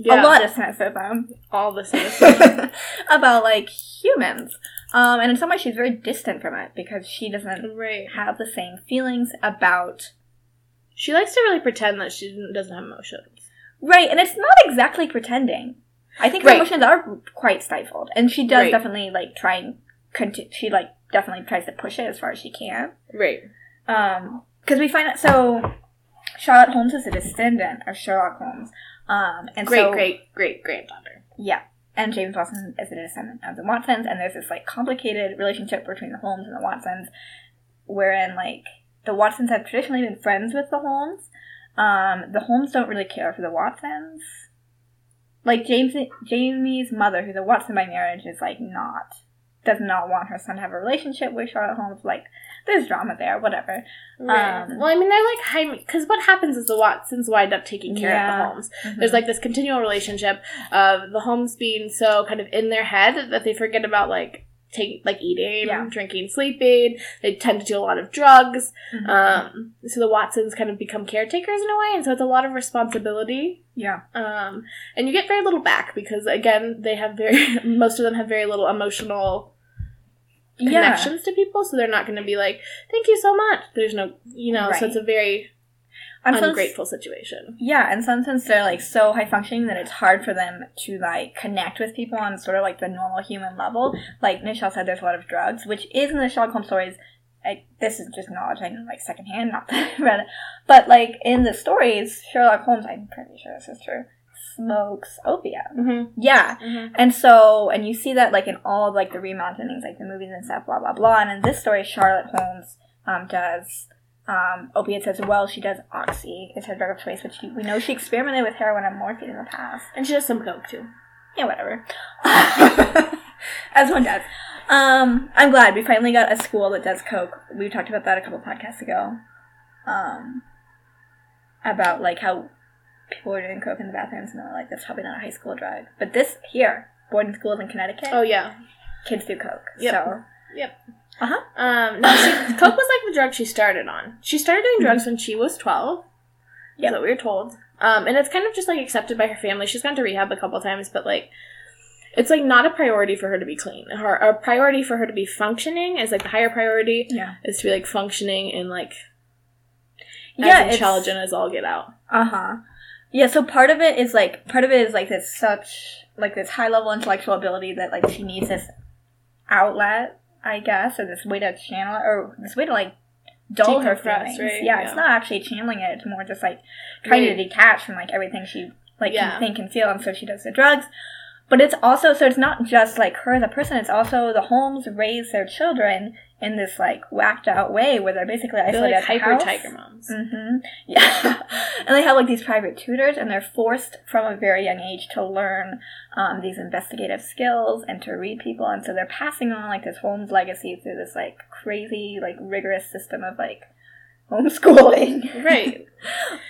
[SPEAKER 1] Yeah,
[SPEAKER 2] a lot of cynicism
[SPEAKER 1] all the cynicism.
[SPEAKER 2] about like humans. Um, and in some ways she's very distant from it because she doesn't
[SPEAKER 1] right.
[SPEAKER 2] have the same feelings about
[SPEAKER 1] She likes to really pretend that she doesn't have emotions.
[SPEAKER 2] Right, and it's not exactly pretending. I think her
[SPEAKER 1] Right.
[SPEAKER 2] emotions are quite stifled, and she does
[SPEAKER 1] Right.
[SPEAKER 2] definitely like try and conti- she like definitely tries to push it as far as she can.
[SPEAKER 1] Right.
[SPEAKER 2] Um, because we find out so Charlotte Holmes is a descendant of Sherlock Holmes. Um, and
[SPEAKER 1] Great,
[SPEAKER 2] so,
[SPEAKER 1] great, great granddaughter.
[SPEAKER 2] yeah, and James Watson is a descendant of the Watsons, and there's this like complicated relationship between the Holmes and the Watsons, wherein like the Watsons have traditionally been friends with the Holmes. Um, the Holmes don't really care for the Watsons. Like James, Jamie's mother, who's a Watson by marriage, is like not does not want her son to have a relationship with Charlotte Holmes. Like there's drama there, whatever.
[SPEAKER 1] Right.
[SPEAKER 2] Um,
[SPEAKER 1] well, I mean, they're like high because what happens is the Watsons wind up taking care
[SPEAKER 2] Yeah.
[SPEAKER 1] of the Holmes. There's like this continual relationship of the Holmes being so kind of in their head that they forget about like take like eating,
[SPEAKER 2] Yeah.
[SPEAKER 1] drinking, sleeping. They tend to do a lot of drugs.
[SPEAKER 2] Mhm.
[SPEAKER 1] Um, so the Watsons kind of become caretakers in a way, and so it's a lot of responsibility.
[SPEAKER 2] yeah,
[SPEAKER 1] Um, and you get very little back because again, they have very most of them have very little emotional
[SPEAKER 2] yeah.
[SPEAKER 1] connections to people, so they're not going to be like, "Thank you so much." There's no, you know,
[SPEAKER 2] Right.
[SPEAKER 1] so it's a very
[SPEAKER 2] And
[SPEAKER 1] ungrateful situation.
[SPEAKER 2] Yeah, in some sense they're like so high functioning that it's hard for them to like connect with people on sort of like the normal human level. Like Michelle said, there's a lot of drugs, which is in the Sherlock Holmes stories. Like, this is just knowledge I know like secondhand, not that I read it. But like in the stories, Sherlock Holmes, I'm pretty sure this is true, smokes opium.
[SPEAKER 1] Mm-hmm.
[SPEAKER 2] Yeah,
[SPEAKER 1] Mm-hmm.
[SPEAKER 2] and so, and you see that like in all like the reimaginings, like the movies and stuff, blah blah blah. And in this story, Charlotte Holmes um, does um, opiates as well. She does oxy. It's her drug of choice, which she, we know she experimented with heroin and morphine in the past.
[SPEAKER 1] And she does some coke too.
[SPEAKER 2] Yeah, whatever. as one does. Um, I'm glad we finally got a school that does coke. We talked about that a couple podcasts ago. Um, about like how people were doing coke in the bathrooms, and they were like, "That's probably not a high school drug." But this here, boarding schools in Connecticut.
[SPEAKER 1] Oh yeah,
[SPEAKER 2] kids do coke.
[SPEAKER 1] Yep.
[SPEAKER 2] So yep. Uh-huh.
[SPEAKER 1] Um, no, she, coke was like the drug she started on. She started doing drugs when she was twelve.
[SPEAKER 2] Yeah,
[SPEAKER 1] That's what we were told. Um, and it's kind of just like accepted by her family. She's gone to rehab a couple times, but like, it's like not a priority for her to be clean. Her a priority for her to be functioning is like the higher priority
[SPEAKER 2] yeah,
[SPEAKER 1] is to be like functioning and like
[SPEAKER 2] yeah,
[SPEAKER 1] as intelligent as all get out.
[SPEAKER 2] Uh huh. Yeah, so part of it is like part of it is like this such like this high level intellectual ability that like she needs this outlet, I guess, or this way to channel it, or this way to like dull her feelings.
[SPEAKER 1] right?
[SPEAKER 2] Yeah,
[SPEAKER 1] Yeah.
[SPEAKER 2] it's not actually channeling it; it's more just like trying
[SPEAKER 1] Right.
[SPEAKER 2] to detach from like everything she like
[SPEAKER 1] Yeah.
[SPEAKER 2] can think and feel, and so she does the drugs. But it's also so it's not just like her as a person; it's also the Holmes raise their children in this like whacked out way where they're basically
[SPEAKER 1] They're
[SPEAKER 2] isolated
[SPEAKER 1] like
[SPEAKER 2] at the house.
[SPEAKER 1] tiger moms.
[SPEAKER 2] hmm Yeah, and they have like these private tutors, and they're forced from a very young age to learn um, these investigative skills and to read people, and so they're passing on like this Holmes legacy through this like crazy, like rigorous system of like homeschooling.
[SPEAKER 1] Right.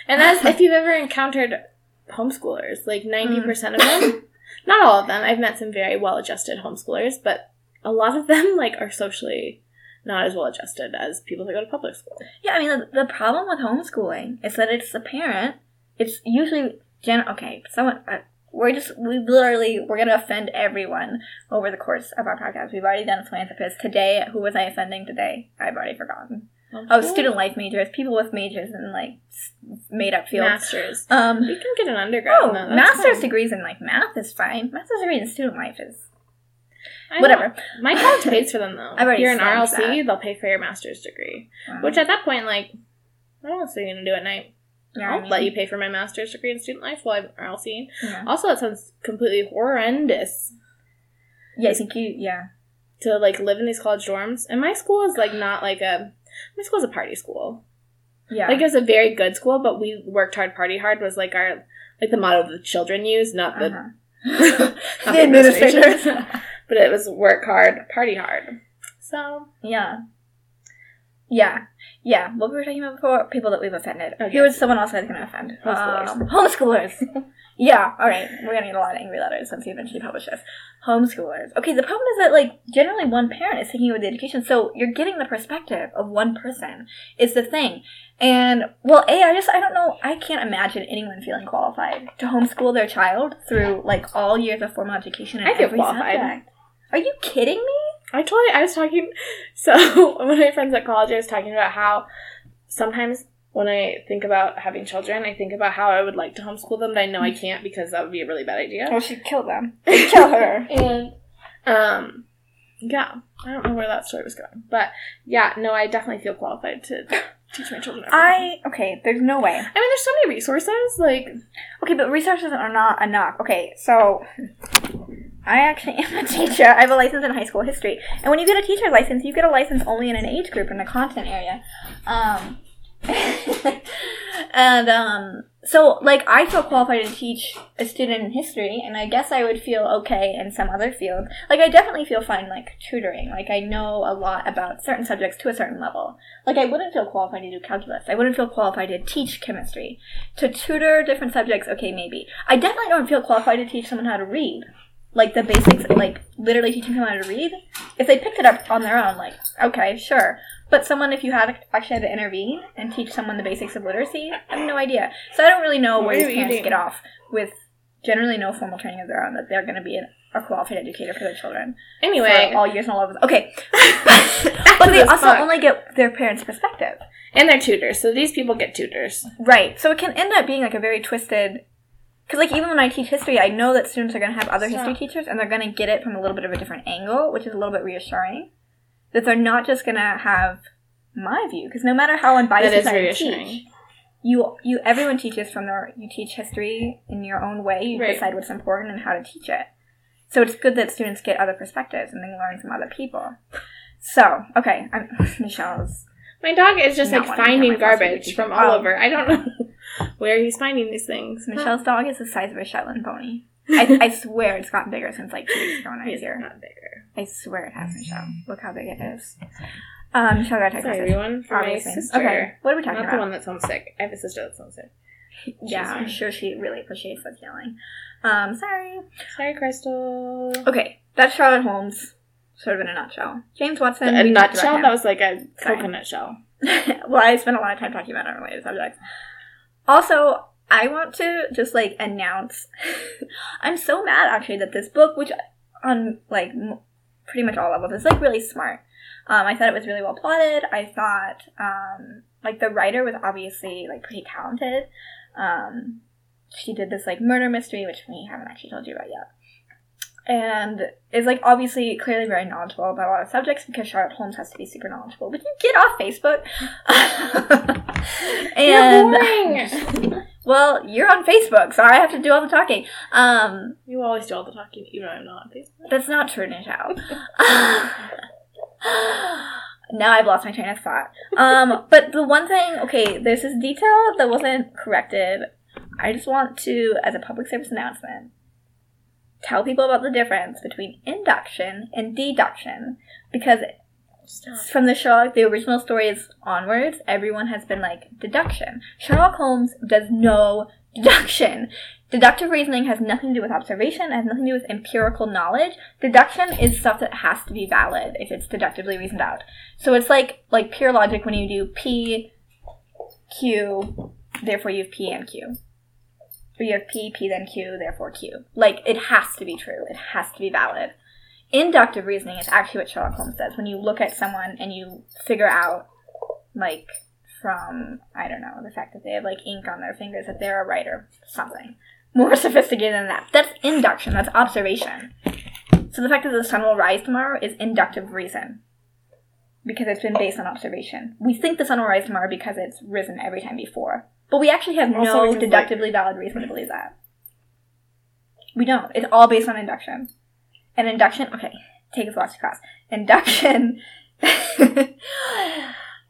[SPEAKER 1] And as if you've ever encountered homeschoolers, like 90% of them, not all of them, I've met some very well adjusted homeschoolers, but a lot of them like are socially not as well adjusted as people that go to public school.
[SPEAKER 2] Yeah, I mean the, the problem with homeschooling is that it's the parent. It's usually gen. Okay, someone. Uh, we're just we literally we're gonna offend everyone over the course of our podcast. We've already done philanthropists today. Who was I offending today? I've already forgotten. Oh, student life majors, people with majors in like made up fields.
[SPEAKER 1] Masters.
[SPEAKER 2] Um,
[SPEAKER 1] You can get an undergrad.
[SPEAKER 2] oh, master's
[SPEAKER 1] fine.
[SPEAKER 2] degrees in like math is fine. Master's degree in student life is
[SPEAKER 1] I know.
[SPEAKER 2] whatever.
[SPEAKER 1] My college pays for them though.
[SPEAKER 2] I've already
[SPEAKER 1] If you're an RLC, they'll pay for your master's degree.
[SPEAKER 2] Um,
[SPEAKER 1] Which at that point, like, I don't know what you're gonna do at night.
[SPEAKER 2] you know what I
[SPEAKER 1] I'll
[SPEAKER 2] mean?
[SPEAKER 1] let you pay for my master's degree in student life while I'm RLC.
[SPEAKER 2] Yeah.
[SPEAKER 1] Also, that sounds completely horrendous.
[SPEAKER 2] yeah, I think you. Yeah.
[SPEAKER 1] to like live in these college dorms. And my school is like not like a my school is a party school.
[SPEAKER 2] Yeah.
[SPEAKER 1] Like it was a very good school, but we worked hard, party hard was like our like the motto the children use, not the,
[SPEAKER 2] Uh-huh.
[SPEAKER 1] not
[SPEAKER 2] the administrators.
[SPEAKER 1] but it was work hard, party hard. So
[SPEAKER 2] Yeah. Yeah. Yeah. What we were talking about before? People that we've offended.
[SPEAKER 1] Okay.
[SPEAKER 2] Here was someone else I was going to offend.
[SPEAKER 1] Homeschoolers.
[SPEAKER 2] Um, homeschoolers. yeah. All right. We're going to get a lot of angry letters once we eventually publish this. Homeschoolers. Okay. The problem is that, like, generally one parent is taking over the education. So you're getting the perspective of one person is the thing. And, well, A, I just, I don't know. I can't imagine anyone feeling qualified to homeschool their child through, like, all years of formal education and
[SPEAKER 1] I feel qualified.
[SPEAKER 2] subject. Are you kidding me?
[SPEAKER 1] I told you I was talking so one of my friends at college I was talking about how sometimes when I think about having children, I think about how I would like to homeschool them, but I know I can't because that would be a really bad idea.
[SPEAKER 2] Oh, she'd kill them. Kill her.
[SPEAKER 1] And um yeah, I don't know where that story was going. But yeah, no, I definitely feel qualified to teach my children. everything.
[SPEAKER 2] I okay. There's no way.
[SPEAKER 1] I mean there's so many resources, like
[SPEAKER 2] Okay, but resources are not enough. Okay, so I actually am a teacher. I have a license in high school history, and when you get a teacher license, you get a license only in an age group in a content area. Um, and um, so like I feel qualified to teach a student in history, and I guess I would feel okay in some other field. Like I definitely feel fine like tutoring. Like I know a lot about certain subjects to a certain level. Like I wouldn't feel qualified to do calculus. I wouldn't feel qualified to teach chemistry. To tutor different subjects, okay, maybe. I definitely don't feel qualified to teach someone how to read. Like the basics, like literally teaching someone how to read. If they picked it up on their own, like, okay, sure. But someone, if you had actually had to intervene and teach someone the basics of literacy, I have no idea. So I don't really know where these parents get off with generally no formal training of their own that they're going to be an, a qualified educator for their children
[SPEAKER 1] anyway,
[SPEAKER 2] all years and all levels. Okay, but they also only get their parents' perspective.
[SPEAKER 1] and they're tutors. So these people get tutors.
[SPEAKER 2] Right. So it can end up being like a very twisted. Because like even when I teach history, I know that students are going to have other history teachers, and they're going to get it from a little bit of a different angle, which is a little bit reassuring. That they're not just going to have my view, because no matter how unbiased
[SPEAKER 1] That is
[SPEAKER 2] I teach, you you everyone teaches from their you teach history in your own way. You
[SPEAKER 1] Right.
[SPEAKER 2] decide what's important and how to teach it. So it's good that students get other perspectives and they learn from other people. So okay, I'm, Michelle's
[SPEAKER 1] My dog is just like finding
[SPEAKER 2] hear my philosophy
[SPEAKER 1] garbage from oh. all
[SPEAKER 2] Oh.
[SPEAKER 1] over. I don't know where he's finding these things.
[SPEAKER 2] Michelle's dog is the size of a Shetland pony. I, I swear it's gotten bigger since like two weeks ago when I was
[SPEAKER 1] He's
[SPEAKER 2] here.
[SPEAKER 1] not bigger.
[SPEAKER 2] I swear it has, Michelle. Look how big it is. Um, Michelle got a text
[SPEAKER 1] Sorry,
[SPEAKER 2] message.
[SPEAKER 1] everyone. For my
[SPEAKER 2] Obviously.
[SPEAKER 1] sister.
[SPEAKER 2] Okay, what are we talking about?
[SPEAKER 1] Not the
[SPEAKER 2] about?
[SPEAKER 1] one that's homesick. I have a sister that's homesick.
[SPEAKER 2] yeah, I'm sure she really appreciates us yelling. Um, sorry.
[SPEAKER 1] Sorry, Crystal.
[SPEAKER 2] Okay, that's Charlotte Holmes. sort of in a nutshell. James Watson.
[SPEAKER 1] A
[SPEAKER 2] we talked about
[SPEAKER 1] nutshell?
[SPEAKER 2] him.
[SPEAKER 1] That was like a
[SPEAKER 2] Sorry.
[SPEAKER 1] coconut shell.
[SPEAKER 2] well, I spent a lot of time talking about unrelated subjects. Also, I want to just like announce I'm so mad actually that this book, which on like pretty much all levels, is like really smart. Um, I thought it was really well plotted. I thought um, like the writer was obviously like pretty talented. Um, she did this like murder mystery, which we haven't actually told you about yet. And is like obviously clearly very knowledgeable about a lot of subjects because Charlotte Holmes has to be super knowledgeable. But you get off Facebook. and
[SPEAKER 1] You're
[SPEAKER 2] well, you're on Facebook, so I have to do all the talking. Um,
[SPEAKER 1] you always do all the talking, even though I'm not on Facebook.
[SPEAKER 2] that's not true, Nichelle. now I've lost my train of thought. Um, but the one thing, okay, there's this detail that wasn't corrected. I just want to, as a public service announcement, tell people about the difference between induction and deduction because
[SPEAKER 1] Stop.
[SPEAKER 2] from the Sherlock, the original stories onwards, everyone has been like deduction. Sherlock Holmes does no deduction. Deductive reasoning has nothing to do with observation, it has nothing to do with empirical knowledge. Deduction is stuff that has to be valid if it's deductively reasoned out. So it's like like pure logic when you do P, Q, therefore you have P and Q. You have P, P then Q, therefore Q. Like it has to be true. It has to be valid inductive reasoning is actually what Sherlock Holmes does. When you look at someone and you figure out, like, from, I don't know, the fact that they have, like, ink on their fingers, that they're a writer, something. More sophisticated than that. That's induction, that's observation. So the fact that the sun will rise tomorrow is inductive reason. Because it's been based on observation. We think the sun will rise tomorrow because it's risen every time before. But we actually have
[SPEAKER 1] Also
[SPEAKER 2] no
[SPEAKER 1] because, like-
[SPEAKER 2] deductively valid reason to believe that. We don't. It's all based on induction. And induction, okay, take a philosophy class. Induction,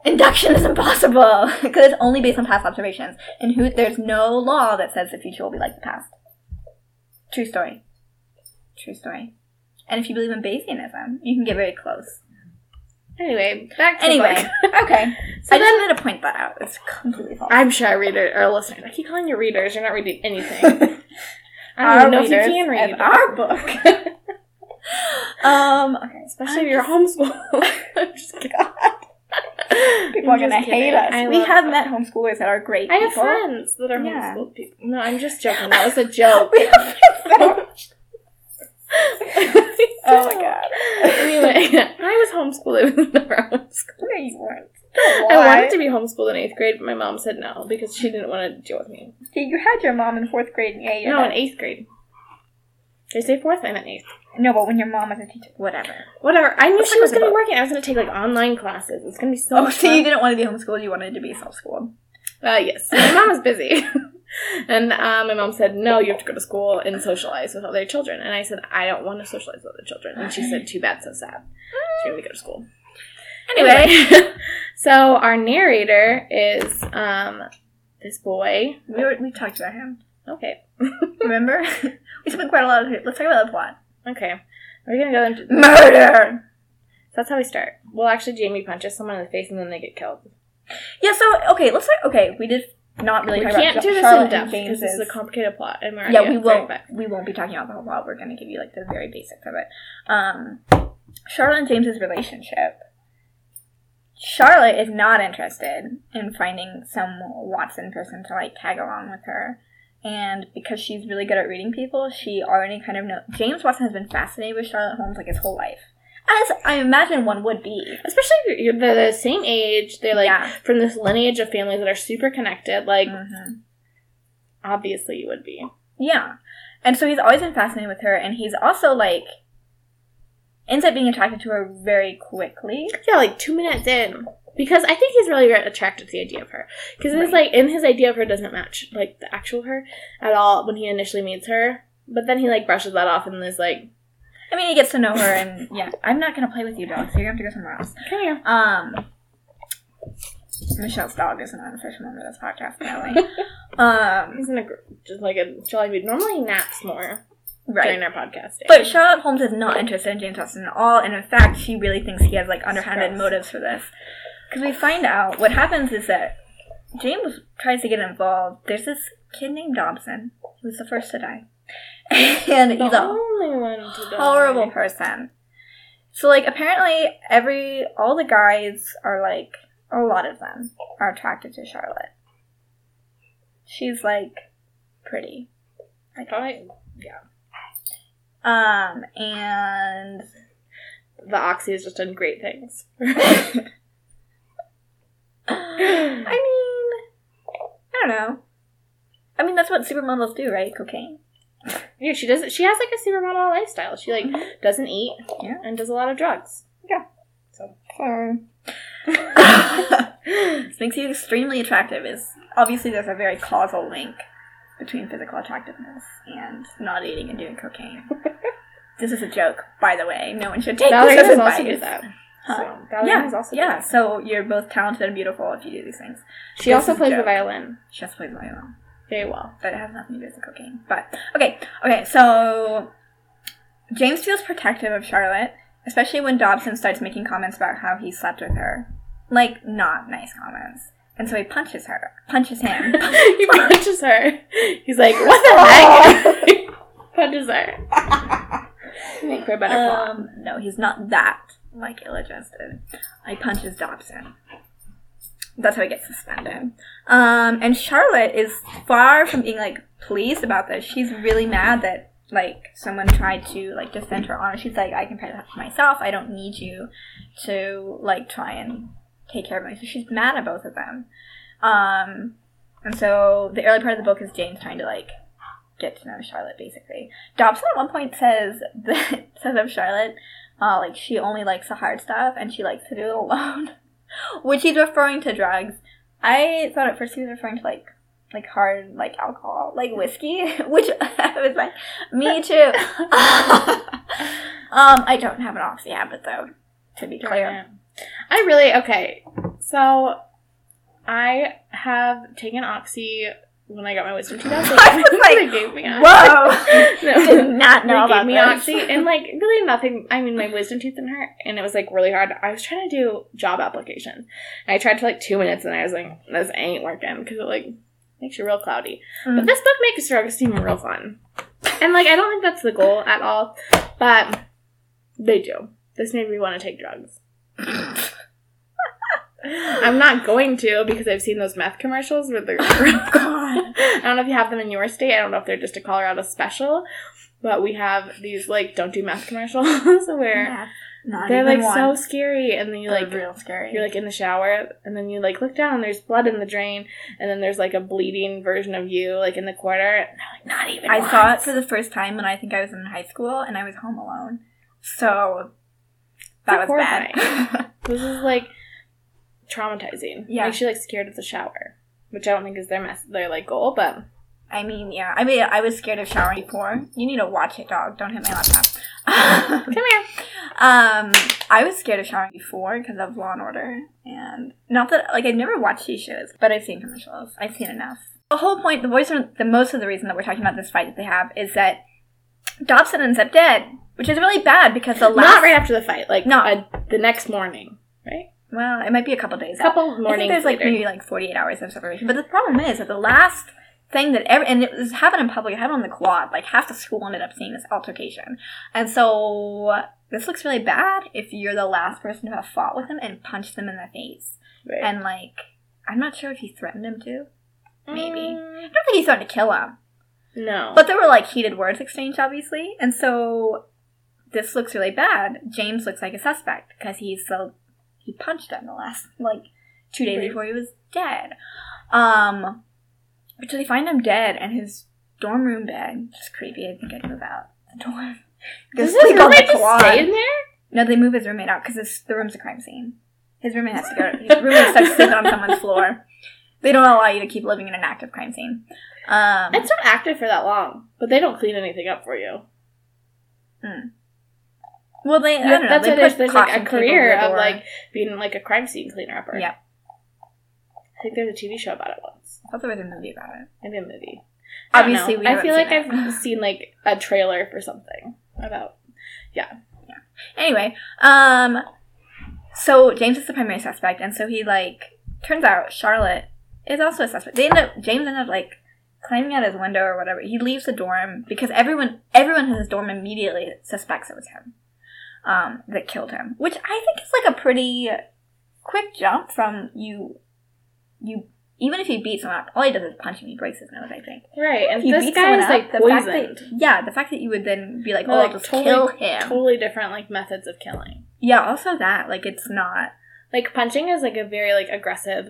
[SPEAKER 2] induction is impossible because it's only based on past observations. And who, there's no law that says the future will be like the past. True story. True story. And if you believe in Bayesianism, you can get very close.
[SPEAKER 1] Anyway, back to
[SPEAKER 2] Anyway,
[SPEAKER 1] the book.
[SPEAKER 2] okay.
[SPEAKER 1] So
[SPEAKER 2] I
[SPEAKER 1] then-
[SPEAKER 2] just wanted to point that out. It's completely false.
[SPEAKER 1] I'm sure our reader or listeners. I keep calling you readers. You're not reading anything. I don't know if you can read
[SPEAKER 2] our book. um, okay.
[SPEAKER 1] especially if you're homeschooled. I'm just kidding.
[SPEAKER 2] People are
[SPEAKER 1] I'm
[SPEAKER 2] gonna
[SPEAKER 1] kidding.
[SPEAKER 2] hate us.
[SPEAKER 1] I
[SPEAKER 2] we have met homeschoolers that are great
[SPEAKER 1] I have
[SPEAKER 2] people.
[SPEAKER 1] friends that are
[SPEAKER 2] Yeah.
[SPEAKER 1] homeschooled people. No, I'm just joking. That was a joke.
[SPEAKER 2] We have friends that are- Oh my god.
[SPEAKER 1] anyway, I was homeschooled. I was never homeschooled.
[SPEAKER 2] No, you weren't.
[SPEAKER 1] I wanted to be homeschooled in eighth grade, but my mom said no because she didn't want to deal with me.
[SPEAKER 2] See, you had your mom in fourth grade. and Yeah, you
[SPEAKER 1] No, in eighth grade. Did I say fourth? I meant eighth.
[SPEAKER 2] No, but when your mom was a teacher, whatever.
[SPEAKER 1] Whatever. I knew she was going to be working. I was going to take like online classes. It's going to be so
[SPEAKER 2] Oh,
[SPEAKER 1] much
[SPEAKER 2] so
[SPEAKER 1] fun.
[SPEAKER 2] you didn't want to be homeschooled. You wanted to be self-schooled.
[SPEAKER 1] Uh, yes. My mom was busy. and uh, my mom said, no, you have to go to school and socialize with other children. And I said, I don't want to socialize with other children. And she said, too bad, so sad. She made me go to school. Anyway, so our narrator is um, this boy.
[SPEAKER 2] We were, we talked about him.
[SPEAKER 1] Okay.
[SPEAKER 2] Remember? we spent quite a lot of. Let's talk about the plot.
[SPEAKER 1] Okay. We're going to go into.
[SPEAKER 2] Murder.
[SPEAKER 1] So that's how we start. Well, actually, Jamie punches someone in the face and then they get killed.
[SPEAKER 2] Yeah. So okay, let's talk. Okay, we did not really
[SPEAKER 1] We can't
[SPEAKER 2] about
[SPEAKER 1] do this
[SPEAKER 2] Charlotte
[SPEAKER 1] in depth because this is a complicated plot. And we're
[SPEAKER 2] yeah, we won't. We won't be talking about the whole plot. We're going to give you like the very basics of it. Um, Charlotte and James's relationship. Charlotte is not interested in finding some Watson person to like tag along with her. And because she's really good at reading people, she already kind of knows. James Watson has been fascinated with Charlotte Holmes like his whole life. As I imagine one would be.
[SPEAKER 1] Especially if you're they're the same age. They're like
[SPEAKER 2] Yeah.
[SPEAKER 1] from this lineage of families that are super connected. Like,
[SPEAKER 2] Mhm.
[SPEAKER 1] obviously, you would be.
[SPEAKER 2] Yeah. And so he's always been fascinated with her, and he's also like ends up being attracted to her very quickly.
[SPEAKER 1] Yeah, like two minutes in. Because I think he's really attracted to the idea of her. Because it's
[SPEAKER 2] Right.
[SPEAKER 1] like, in his idea of her doesn't match, like, the actual her at all when he initially meets her. But then he, like, brushes that off and is like,
[SPEAKER 2] I mean, he gets to know her, and yeah, I'm not gonna play with you, dog. So you're gonna have to go somewhere else.
[SPEAKER 1] come here.
[SPEAKER 2] Um, Michelle's dog is an unofficial member of this podcast, apparently. um,
[SPEAKER 1] He's in a, gr- just like a jolly mood. Normally naps more during our podcasting.
[SPEAKER 2] But Charlotte Holmes is not interested in James Watson at all, and in fact, she really thinks he has like underhanded
[SPEAKER 1] Gross.
[SPEAKER 2] motives for this. Because we find out what happens is that James tries to get involved. There's this kid named Dobson who's the first to die, and
[SPEAKER 1] the
[SPEAKER 2] he's a
[SPEAKER 1] only one to die.
[SPEAKER 2] horrible person. So like apparently every all the guys are like a lot of them are attracted to Charlotte. She's like pretty.
[SPEAKER 1] I guess. yeah.
[SPEAKER 2] Um and
[SPEAKER 1] the Oxy has just done great things.
[SPEAKER 2] I mean I don't know. I mean that's what supermodels do, right? Cocaine.
[SPEAKER 1] Yeah, she does. She has like a supermodel lifestyle. She like mm-hmm. doesn't eat
[SPEAKER 2] Yeah.
[SPEAKER 1] and does a lot of drugs. Yeah.
[SPEAKER 2] So this makes you extremely attractive is obviously there's a very causal link between physical attractiveness and not eating and doing cocaine. this is a joke, by the way. No one should take
[SPEAKER 1] Valerie
[SPEAKER 2] this as
[SPEAKER 1] does also do that.
[SPEAKER 2] Huh.
[SPEAKER 1] So
[SPEAKER 2] yeah,
[SPEAKER 1] also
[SPEAKER 2] yeah. So you're both talented and beautiful if you do these things.
[SPEAKER 1] She
[SPEAKER 2] This
[SPEAKER 1] also plays the violin
[SPEAKER 2] She just plays violin,
[SPEAKER 1] very well.
[SPEAKER 2] but it has nothing to do with the cocaine. But okay, okay. So James feels protective of Charlotte, especially when Dobson starts making comments about how he slept with her, like not nice comments. And so he punches her, punches him.
[SPEAKER 1] he punches her. He's like, "What the heck?" punches her. Make for a better plot.
[SPEAKER 2] Um, no, he's not that like ill-adjusted. He punches Dobson. That's how he gets suspended. Um, and Charlotte is far from being like pleased about this. She's really mad that like someone tried to like defend her honor. She's like, I can protect myself. I don't need you to like try and take care of me. So she's mad at both of them. Um, and so the early part of the book is James trying to like get to know Charlotte basically. Dobson at one point says that says of Charlotte, uh, like she only likes the hard stuff and she likes to do it alone, which he's referring to drugs. I thought at first he was referring to like like hard like alcohol, like whiskey, which I was like, me too. um, I don't have an oxy habit though, to be clear.
[SPEAKER 1] I really okay. So I have taken oxy when I got my wisdom teeth out.
[SPEAKER 2] Was like,
[SPEAKER 1] they gave me oxy.
[SPEAKER 2] Whoa!
[SPEAKER 1] No.
[SPEAKER 2] Did not know
[SPEAKER 1] they
[SPEAKER 2] about
[SPEAKER 1] gave me
[SPEAKER 2] this.
[SPEAKER 1] oxy and like really nothing. I mean, my wisdom teeth didn't hurt, and it was like really hard. I was trying to do job applications, and I tried for like two minutes, and I was like, "This ain't working" because it like makes you real cloudy.
[SPEAKER 2] Mm.
[SPEAKER 1] But this book makes drugs seem real fun, and like I don't think that's the goal at all, but they do. This made me want to take drugs. I'm not going to because I've seen those meth commercials where they're.
[SPEAKER 2] Oh, God.
[SPEAKER 1] I don't know if you have them in your state. I don't know if they're just a Colorado special, but we have these like don't do meth commercials where
[SPEAKER 2] Yeah,
[SPEAKER 1] they're like
[SPEAKER 2] one.
[SPEAKER 1] so scary, and then you
[SPEAKER 2] They're
[SPEAKER 1] like
[SPEAKER 2] real scary.
[SPEAKER 1] you're like in the shower, and then you like look down, and there's blood in the drain, and then there's like a bleeding version of you like in the corner. They're like not even.
[SPEAKER 2] I saw it for the first time when I think I was in high school and I was home alone. So that was bad.
[SPEAKER 1] This is like traumatizing.
[SPEAKER 2] Yeah.
[SPEAKER 1] makes you like scared of the shower, which I don't think is their mess their like goal, but
[SPEAKER 2] I mean, yeah. I mean, I was scared of showering before. You need to watch it, dog. Don't hit my laptop.
[SPEAKER 1] come here.
[SPEAKER 2] um, I was scared of showering before because of Law and Order, and not that like I've never watched these shows, but I've seen commercials. I've seen enough. The whole point, the voice, the most of the reason that we're talking about this fight that they have is that Dobson ends up dead, which is really bad because the last.
[SPEAKER 1] Not right after the fight, like
[SPEAKER 2] No.
[SPEAKER 1] uh, the next morning, right?
[SPEAKER 2] Well, it might be a couple days.
[SPEAKER 1] A couple
[SPEAKER 2] I think
[SPEAKER 1] mornings
[SPEAKER 2] there's like maybe like 48 hours of separation. But the problem is that the last thing that ever, and it was happened in public, it happened on the quad, like half the school ended up seeing this altercation. And so this looks really bad if you're the last person to have fought with him and punched them in the face.
[SPEAKER 1] Right.
[SPEAKER 2] And like, I'm not sure if he threatened him to. maybe.
[SPEAKER 1] Mm,
[SPEAKER 2] I don't think he threatened to kill him.
[SPEAKER 1] no.
[SPEAKER 2] But there were like heated words exchanged, obviously. And so this looks really bad. James looks like a suspect because he's so he punched him the last like two days before he was dead. Um, but so they find him dead and his dorm room bed. Just creepy. I think I'd move out the dorm.
[SPEAKER 1] Does his roommate
[SPEAKER 2] the
[SPEAKER 1] just stay in there?
[SPEAKER 2] No, they move his roommate out because the room's a crime scene. His roommate has to go. His roommate starts sleeping on someone's floor. They don't allow you to keep living in an active crime scene. Um,
[SPEAKER 1] It's not active for that long, but they don't clean anything up for you.
[SPEAKER 2] Well, they I
[SPEAKER 1] Yeah,
[SPEAKER 2] don't know.
[SPEAKER 1] that's
[SPEAKER 2] they
[SPEAKER 1] what it is.
[SPEAKER 2] put
[SPEAKER 1] There's like a career of like being like a crime scene cleaner upper.
[SPEAKER 2] Yep.
[SPEAKER 1] I think there's a TV show about it once.
[SPEAKER 2] I thought there was a movie about it.
[SPEAKER 1] Maybe a movie. I
[SPEAKER 2] Obviously, we
[SPEAKER 1] I feel like
[SPEAKER 2] it.
[SPEAKER 1] I've seen like a trailer for something about. Yeah. Yeah.
[SPEAKER 2] Anyway, um, so James is the primary suspect, and so he like turns out Charlotte is also a suspect. They end up James ends up like climbing out his window or whatever. He leaves the dorm because everyone everyone in his dorm immediately suspects it was him. Um, that killed him, which I think is like a pretty quick jump from you. You even if he beats someone up, all he does is punch him. He breaks his nose. I think.
[SPEAKER 1] Right, and
[SPEAKER 2] you
[SPEAKER 1] this guy is
[SPEAKER 2] up,
[SPEAKER 1] like
[SPEAKER 2] the fact
[SPEAKER 1] poisoned.
[SPEAKER 2] that yeah, the fact that you would then be like, oh,
[SPEAKER 1] like,
[SPEAKER 2] I'll just
[SPEAKER 1] totally-
[SPEAKER 2] kill him.
[SPEAKER 1] Totally different like methods of killing.
[SPEAKER 2] Yeah, also that like it's not
[SPEAKER 1] Like punching is like a very like aggressive,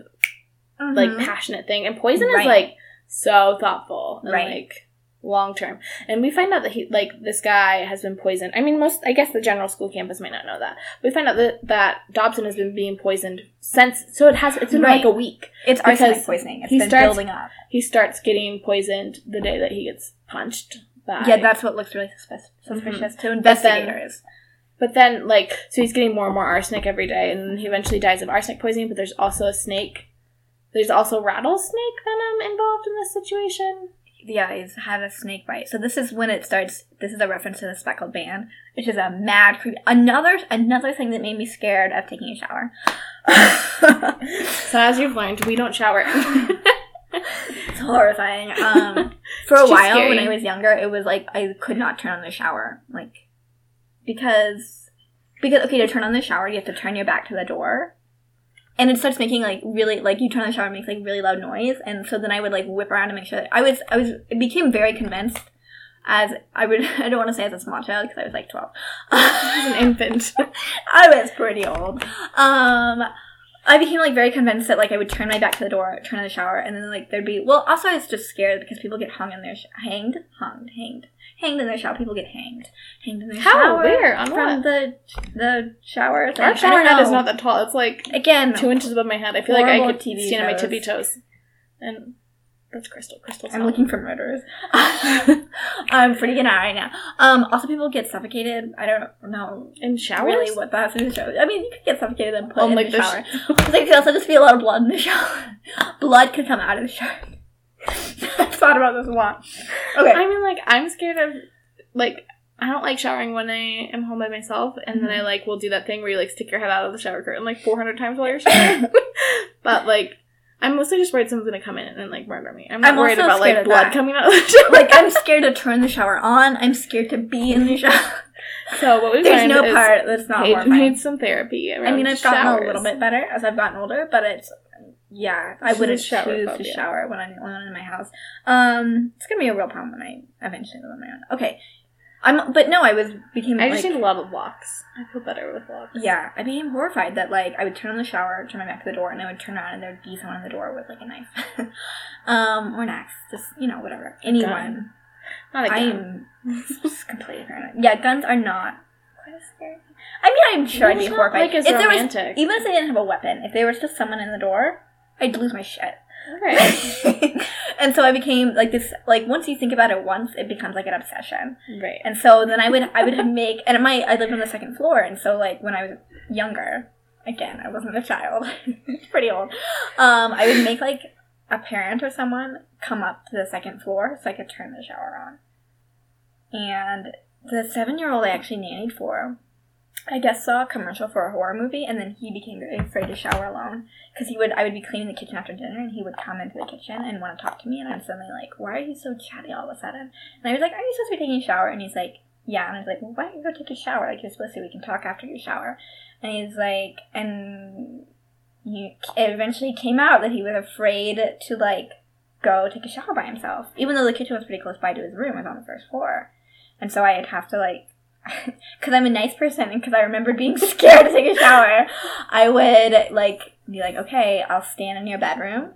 [SPEAKER 1] like
[SPEAKER 2] Mhm.
[SPEAKER 1] passionate thing, and poison
[SPEAKER 2] Right.
[SPEAKER 1] is like so thoughtful and
[SPEAKER 2] Right.
[SPEAKER 1] like long term. And we find out that he like this guy has been poisoned. I mean, most I guess the general school campus might not know that. We find out that that Dobson has been being poisoned since. So it has it's been
[SPEAKER 2] Right.
[SPEAKER 1] like a week.
[SPEAKER 2] it's arsenic poisoning. It's
[SPEAKER 1] he
[SPEAKER 2] been
[SPEAKER 1] starts-
[SPEAKER 2] building up.
[SPEAKER 1] He starts getting poisoned the day that he gets punched. By,
[SPEAKER 2] Yeah, that's what looks really suspicious, mhm. suspicious to investigators.
[SPEAKER 1] But then, like, so he's getting more and more arsenic every day, and he eventually dies of arsenic poisoning. But there's also a snake. There's also rattlesnake venom involved in this situation.
[SPEAKER 2] Yeah, eyes had a snake bite. So this is when it starts. This is a reference to the speckled band, which is a mad creep. Another another thing that made me scared of taking a shower.
[SPEAKER 1] So as you've learned, we don't shower.
[SPEAKER 2] it's horrifying. Um, for a
[SPEAKER 1] It's just
[SPEAKER 2] while when. I was younger, it was like I could not turn on the shower, like because because okay to turn on the shower you have to turn your back to the door. And it starts making like really like you turn on the shower and makes like really loud noise and so then I would like whip around to make sure that I was I was it became very convinced as I would I don't want to say as a small child because I was like 12
[SPEAKER 1] As an infant.
[SPEAKER 2] I was pretty old. Um, I became like very convinced that like I would turn my back to the door, turn on the shower, and then like there'd be well. Also, I was just scared because people get hung in their sh- hanged, hung, hanged, hanged in their shower. People get hanged, hanged in their
[SPEAKER 1] How?
[SPEAKER 2] shower.
[SPEAKER 1] Where? On
[SPEAKER 2] From
[SPEAKER 1] what?
[SPEAKER 2] the the shower. thing.
[SPEAKER 1] Our shower head is not that tall. It's like
[SPEAKER 2] again.
[SPEAKER 1] two inches above my head. I feel like I could
[SPEAKER 2] TV
[SPEAKER 1] stand on my tippy toes. And that's Crystal. Crystal.
[SPEAKER 2] I'm looking for murderers. I'm freaking out right now. Um, also, people get suffocated. I don't know
[SPEAKER 1] in showers.
[SPEAKER 2] really what that's in the shower. I mean, you could get suffocated and put
[SPEAKER 1] On,
[SPEAKER 2] in
[SPEAKER 1] like,
[SPEAKER 2] the
[SPEAKER 1] the
[SPEAKER 2] shower. there could also just be a lot of blood in the shower. blood could come out of the shower. I've thought about this a lot. Okay.
[SPEAKER 1] I mean, like, I'm scared of, like, I don't like showering when I am home by myself, and then I,
[SPEAKER 2] Mhm.
[SPEAKER 1] like, will do that thing where you, like, stick your head out of the shower curtain, like, 400 times while you're showering. but, like, I'm mostly just worried someone's gonna come in and, like, murder me. I'm not
[SPEAKER 2] I'm
[SPEAKER 1] worried about, like, blood
[SPEAKER 2] that.
[SPEAKER 1] coming out of the shower.
[SPEAKER 2] like, I'm scared to turn the shower on. I'm scared to be in the shower.
[SPEAKER 1] so, what we've
[SPEAKER 2] There's no part that's not
[SPEAKER 1] Paige
[SPEAKER 2] horrifying.
[SPEAKER 1] needs some therapy.
[SPEAKER 2] I mean, I've gotten a little bit better as I've gotten older, but it's yeah, I wouldn't
[SPEAKER 1] shower
[SPEAKER 2] choose to shower when I'm alone in my house. Um, it's gonna be a real problem when I eventually live on my own. Okay, I'm, but no, I was became
[SPEAKER 1] I just
[SPEAKER 2] like,
[SPEAKER 1] need a lot of locks. I feel better with locks.
[SPEAKER 2] yeah, I became horrified that like I would turn on the shower, turn my back to the door, and I would turn around and there'd be someone in the door with like a knife, um, or an axe, just you know whatever, anyone.
[SPEAKER 1] Not a gun.
[SPEAKER 2] I'm just completely paranoid. Yeah, guns are not quite as scary. I mean, I'm sure I'd be horrified
[SPEAKER 1] like,
[SPEAKER 2] if there was even if they didn't have a weapon, if there was just someone in the door, I'd lose my shit.
[SPEAKER 1] Right.
[SPEAKER 2] and so I became like this. Like once you think about it once, it becomes like an obsession.
[SPEAKER 1] right.
[SPEAKER 2] And so then I would I would make and my I lived on the second floor, and so like when I was younger, again I wasn't a child, pretty old. Um, I would make like a parent or someone come up to the second floor so I could turn the shower on. And the seven year old I actually nannied for, I guess saw a commercial for a horror movie, and then he became very afraid to shower alone because he would I would be cleaning the kitchen after dinner, and he would come into the kitchen and want to talk to me, and I'm suddenly like, why are you so chatty all of a sudden? And I was like, are you supposed to be taking a shower? And he's like, yeah. And I was like, well, why don't you go take a shower? Like you're supposed to. We can talk after your shower. And he's like, and he it eventually came out that he was afraid to like go take a shower by himself, even though the kitchen was pretty close by to his room. It was on the first floor, and so I'd have to like. Because I'm a nice person, and because I remember being scared to take a shower, I would like be like, "Okay, I'll stand in your bedroom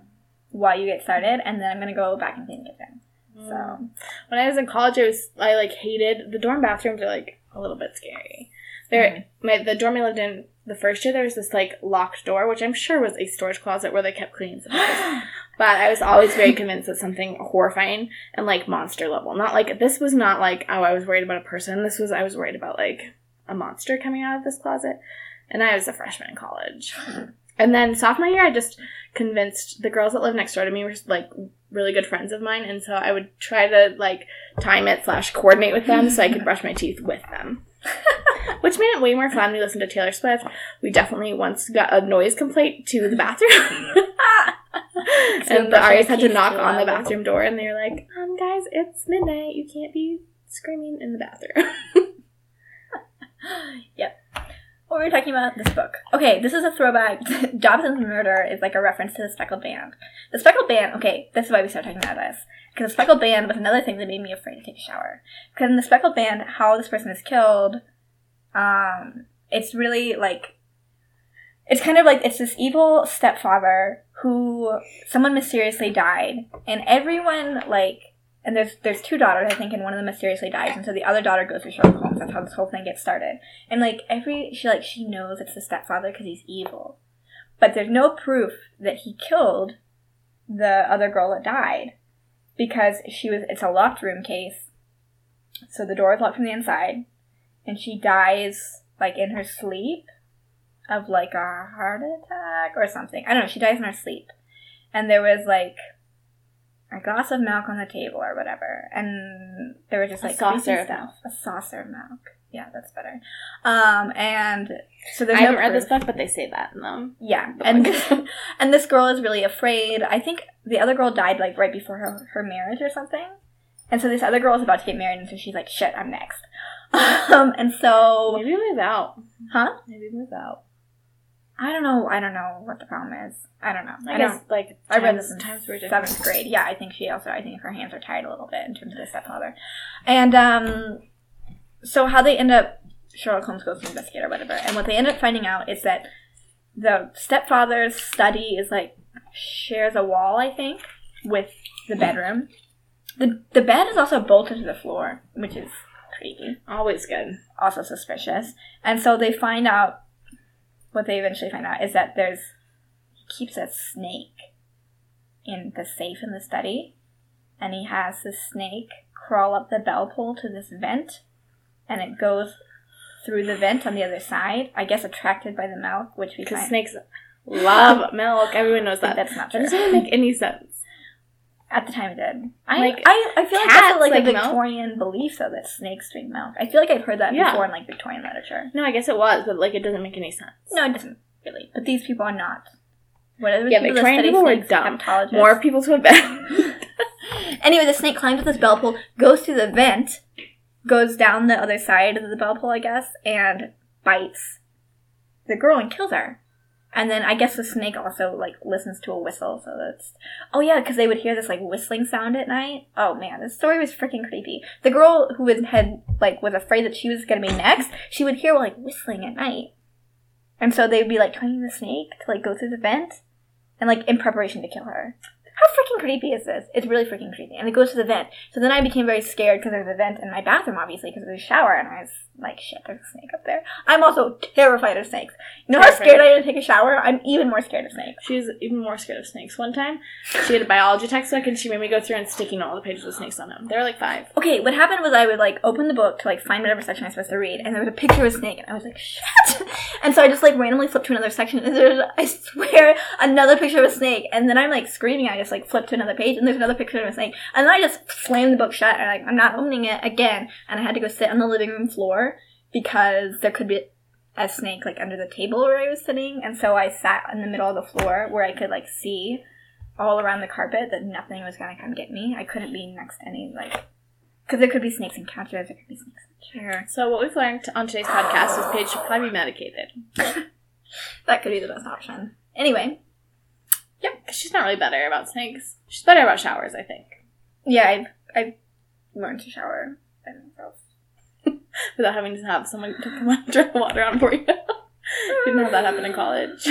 [SPEAKER 2] while you get started, and then I'm gonna go back and clean the kitchen." Mm. So
[SPEAKER 1] when I was in college, I was I like hated the dorm bathrooms are like a little bit scary. There, mm-hmm. my the dorm I lived in the first year, there was this like locked door, which I'm sure was a storage closet where they kept cleaning supplies. But I was always very convinced that something horrifying and like monster level. Not like this was not like oh I was worried about a person. This was I was worried about like a monster coming out of this closet. And I was a freshman in college. And then sophomore year, I just convinced the girls that lived next door to me were like really good friends of mine, and so I would try to like time it slash coordinate with them so I could brush my teeth with them. Which made it way more fun. We listened to Taylor Swift. We definitely once got a noise complaint to the bathroom. And the
[SPEAKER 2] RAs
[SPEAKER 1] had to knock on the bathroom door, and they were like, um, guys, it's midnight. You can't be screaming in the bathroom.
[SPEAKER 2] Yep. What were we talking about? This book. Okay, this is a throwback. Dobson's murder is like a reference to the speckled band. The speckled band. Okay, this is why we started talking about this. Because the speckled band was another thing that made me afraid to take a shower. Because in the speckled band, how this person is killed, um, it's really like it's kind of like it's this evil stepfather who someone mysteriously died, and everyone like and there's there's two daughters I think, and one of them mysteriously dies, and so the other daughter goes to Sherlock Holmes. That's how this whole thing gets started. And like every she like she knows it's the stepfather because he's evil, but there's no proof that he killed the other girl that died because she was it's a locked room case, so the door is locked from the inside, and she dies like in her sleep of like a heart attack or something. I don't know. She dies in her sleep, and there was like a glass of milk on the table or whatever, and there was just
[SPEAKER 1] A
[SPEAKER 2] like
[SPEAKER 1] saucer of
[SPEAKER 2] stuff. A saucer of milk. Yeah, that's better. Um, and so there's
[SPEAKER 1] I
[SPEAKER 2] no
[SPEAKER 1] haven't read this book, but they say that in them.
[SPEAKER 2] Yeah,
[SPEAKER 1] the
[SPEAKER 2] and and this girl is really afraid. I think the other girl died like right before her her marriage or something, and so this other girl is about to get married, and so she's like, "Shit, I'm next." Um, and so,
[SPEAKER 1] Maybe move out.
[SPEAKER 2] huh?
[SPEAKER 1] Maybe move out.
[SPEAKER 2] I don't know. I don't know what the problem is. I don't know.
[SPEAKER 1] I,
[SPEAKER 2] I,
[SPEAKER 1] guess
[SPEAKER 2] don't.
[SPEAKER 1] like
[SPEAKER 2] I read this in
[SPEAKER 1] times were
[SPEAKER 2] seventh grade. Yeah, I think she also. I think her hands are tied a little bit in terms of the stepfather, and um, so how they end up. Sherlock Holmes goes to investigate or whatever, and what they end up finding out is that the stepfather's study is like shares a wall, I think, with the bedroom. the The bed is also bolted to the floor, which is creepy
[SPEAKER 1] Always good.
[SPEAKER 2] also suspicious. And so they find out what they eventually find out is that there's he keeps a snake in the safe in the study, and he has the snake crawl up the bell pull to this vent, and it goes through the vent on the other side. I guess attracted by the milk, which we
[SPEAKER 1] Because snakes love milk. Everyone knows that.
[SPEAKER 2] that's not
[SPEAKER 1] That
[SPEAKER 2] true.
[SPEAKER 1] doesn't make any sense.
[SPEAKER 2] At the time, it did. I
[SPEAKER 1] Like,
[SPEAKER 2] I, I feel like that's like,
[SPEAKER 1] like
[SPEAKER 2] a
[SPEAKER 1] milk?
[SPEAKER 2] Victorian belief, though, that snakes drink milk. I feel like I've heard that
[SPEAKER 1] Yeah.
[SPEAKER 2] before in like Victorian literature.
[SPEAKER 1] No, I guess it was, but like it doesn't make any sense.
[SPEAKER 2] No, it doesn't really. But these people are not. What are
[SPEAKER 1] Yeah,
[SPEAKER 2] people
[SPEAKER 1] Victorian people were dumb. More people to a bed.
[SPEAKER 2] Anyway, the snake climbs up this bell pull, goes through the vent, goes down the other side of the bell pole, I guess, and bites the girl and kills her. And then I guess the snake also like listens to a whistle, so that's oh yeah, because they would hear this like whistling sound at night. Oh man, this story was freaking creepy. The girl who was had like was afraid that she was gonna be next, she would hear like whistling at night, and so they'd be like training the snake to like go through the vent, and like in preparation to kill her. Creepy is this? It's really freaking creepy. And it goes to the vent. So then I became very scared because there's a vent in my bathroom, obviously, because there's a shower, and I was like, shit, there's a snake up there. I'm also terrified of snakes. You know how scared I am to take a shower? I'm even more scared of snakes.
[SPEAKER 1] She's even more scared of snakes. One time, she had a biology textbook and she made me go through and sticking all the pages with snakes on them. They were like five.
[SPEAKER 2] Okay, what happened was I would like open the book to like find whatever section I was supposed to read, and there was a picture of a snake, and I was like, shit! And so I just like randomly flipped to another section, and there's, I swear, another picture of a snake, and then I'm like screaming, I just like flipped to another page, and there's another picture of a snake, and then I just slammed the book shut, and like, I'm not opening it again, and I had to go sit on the living room floor because there could be a snake like under the table where I was sitting, and so I sat in the middle of the floor where I could like see all around the carpet that nothing was gonna come get me. I couldn't be next to any like because there could be snakes in couches, there could be snakes in chairs.
[SPEAKER 1] So what we've learned on today's podcast is Paige should probably be medicated.
[SPEAKER 2] That could be the best option. Anyway,
[SPEAKER 1] Yep, she's not really better about snakes. She's better about showers, I think.
[SPEAKER 2] yeah, I've I've learned to shower by myself.
[SPEAKER 1] Without having to have someone to come and turn the water on for you. Didn't have that happen in college.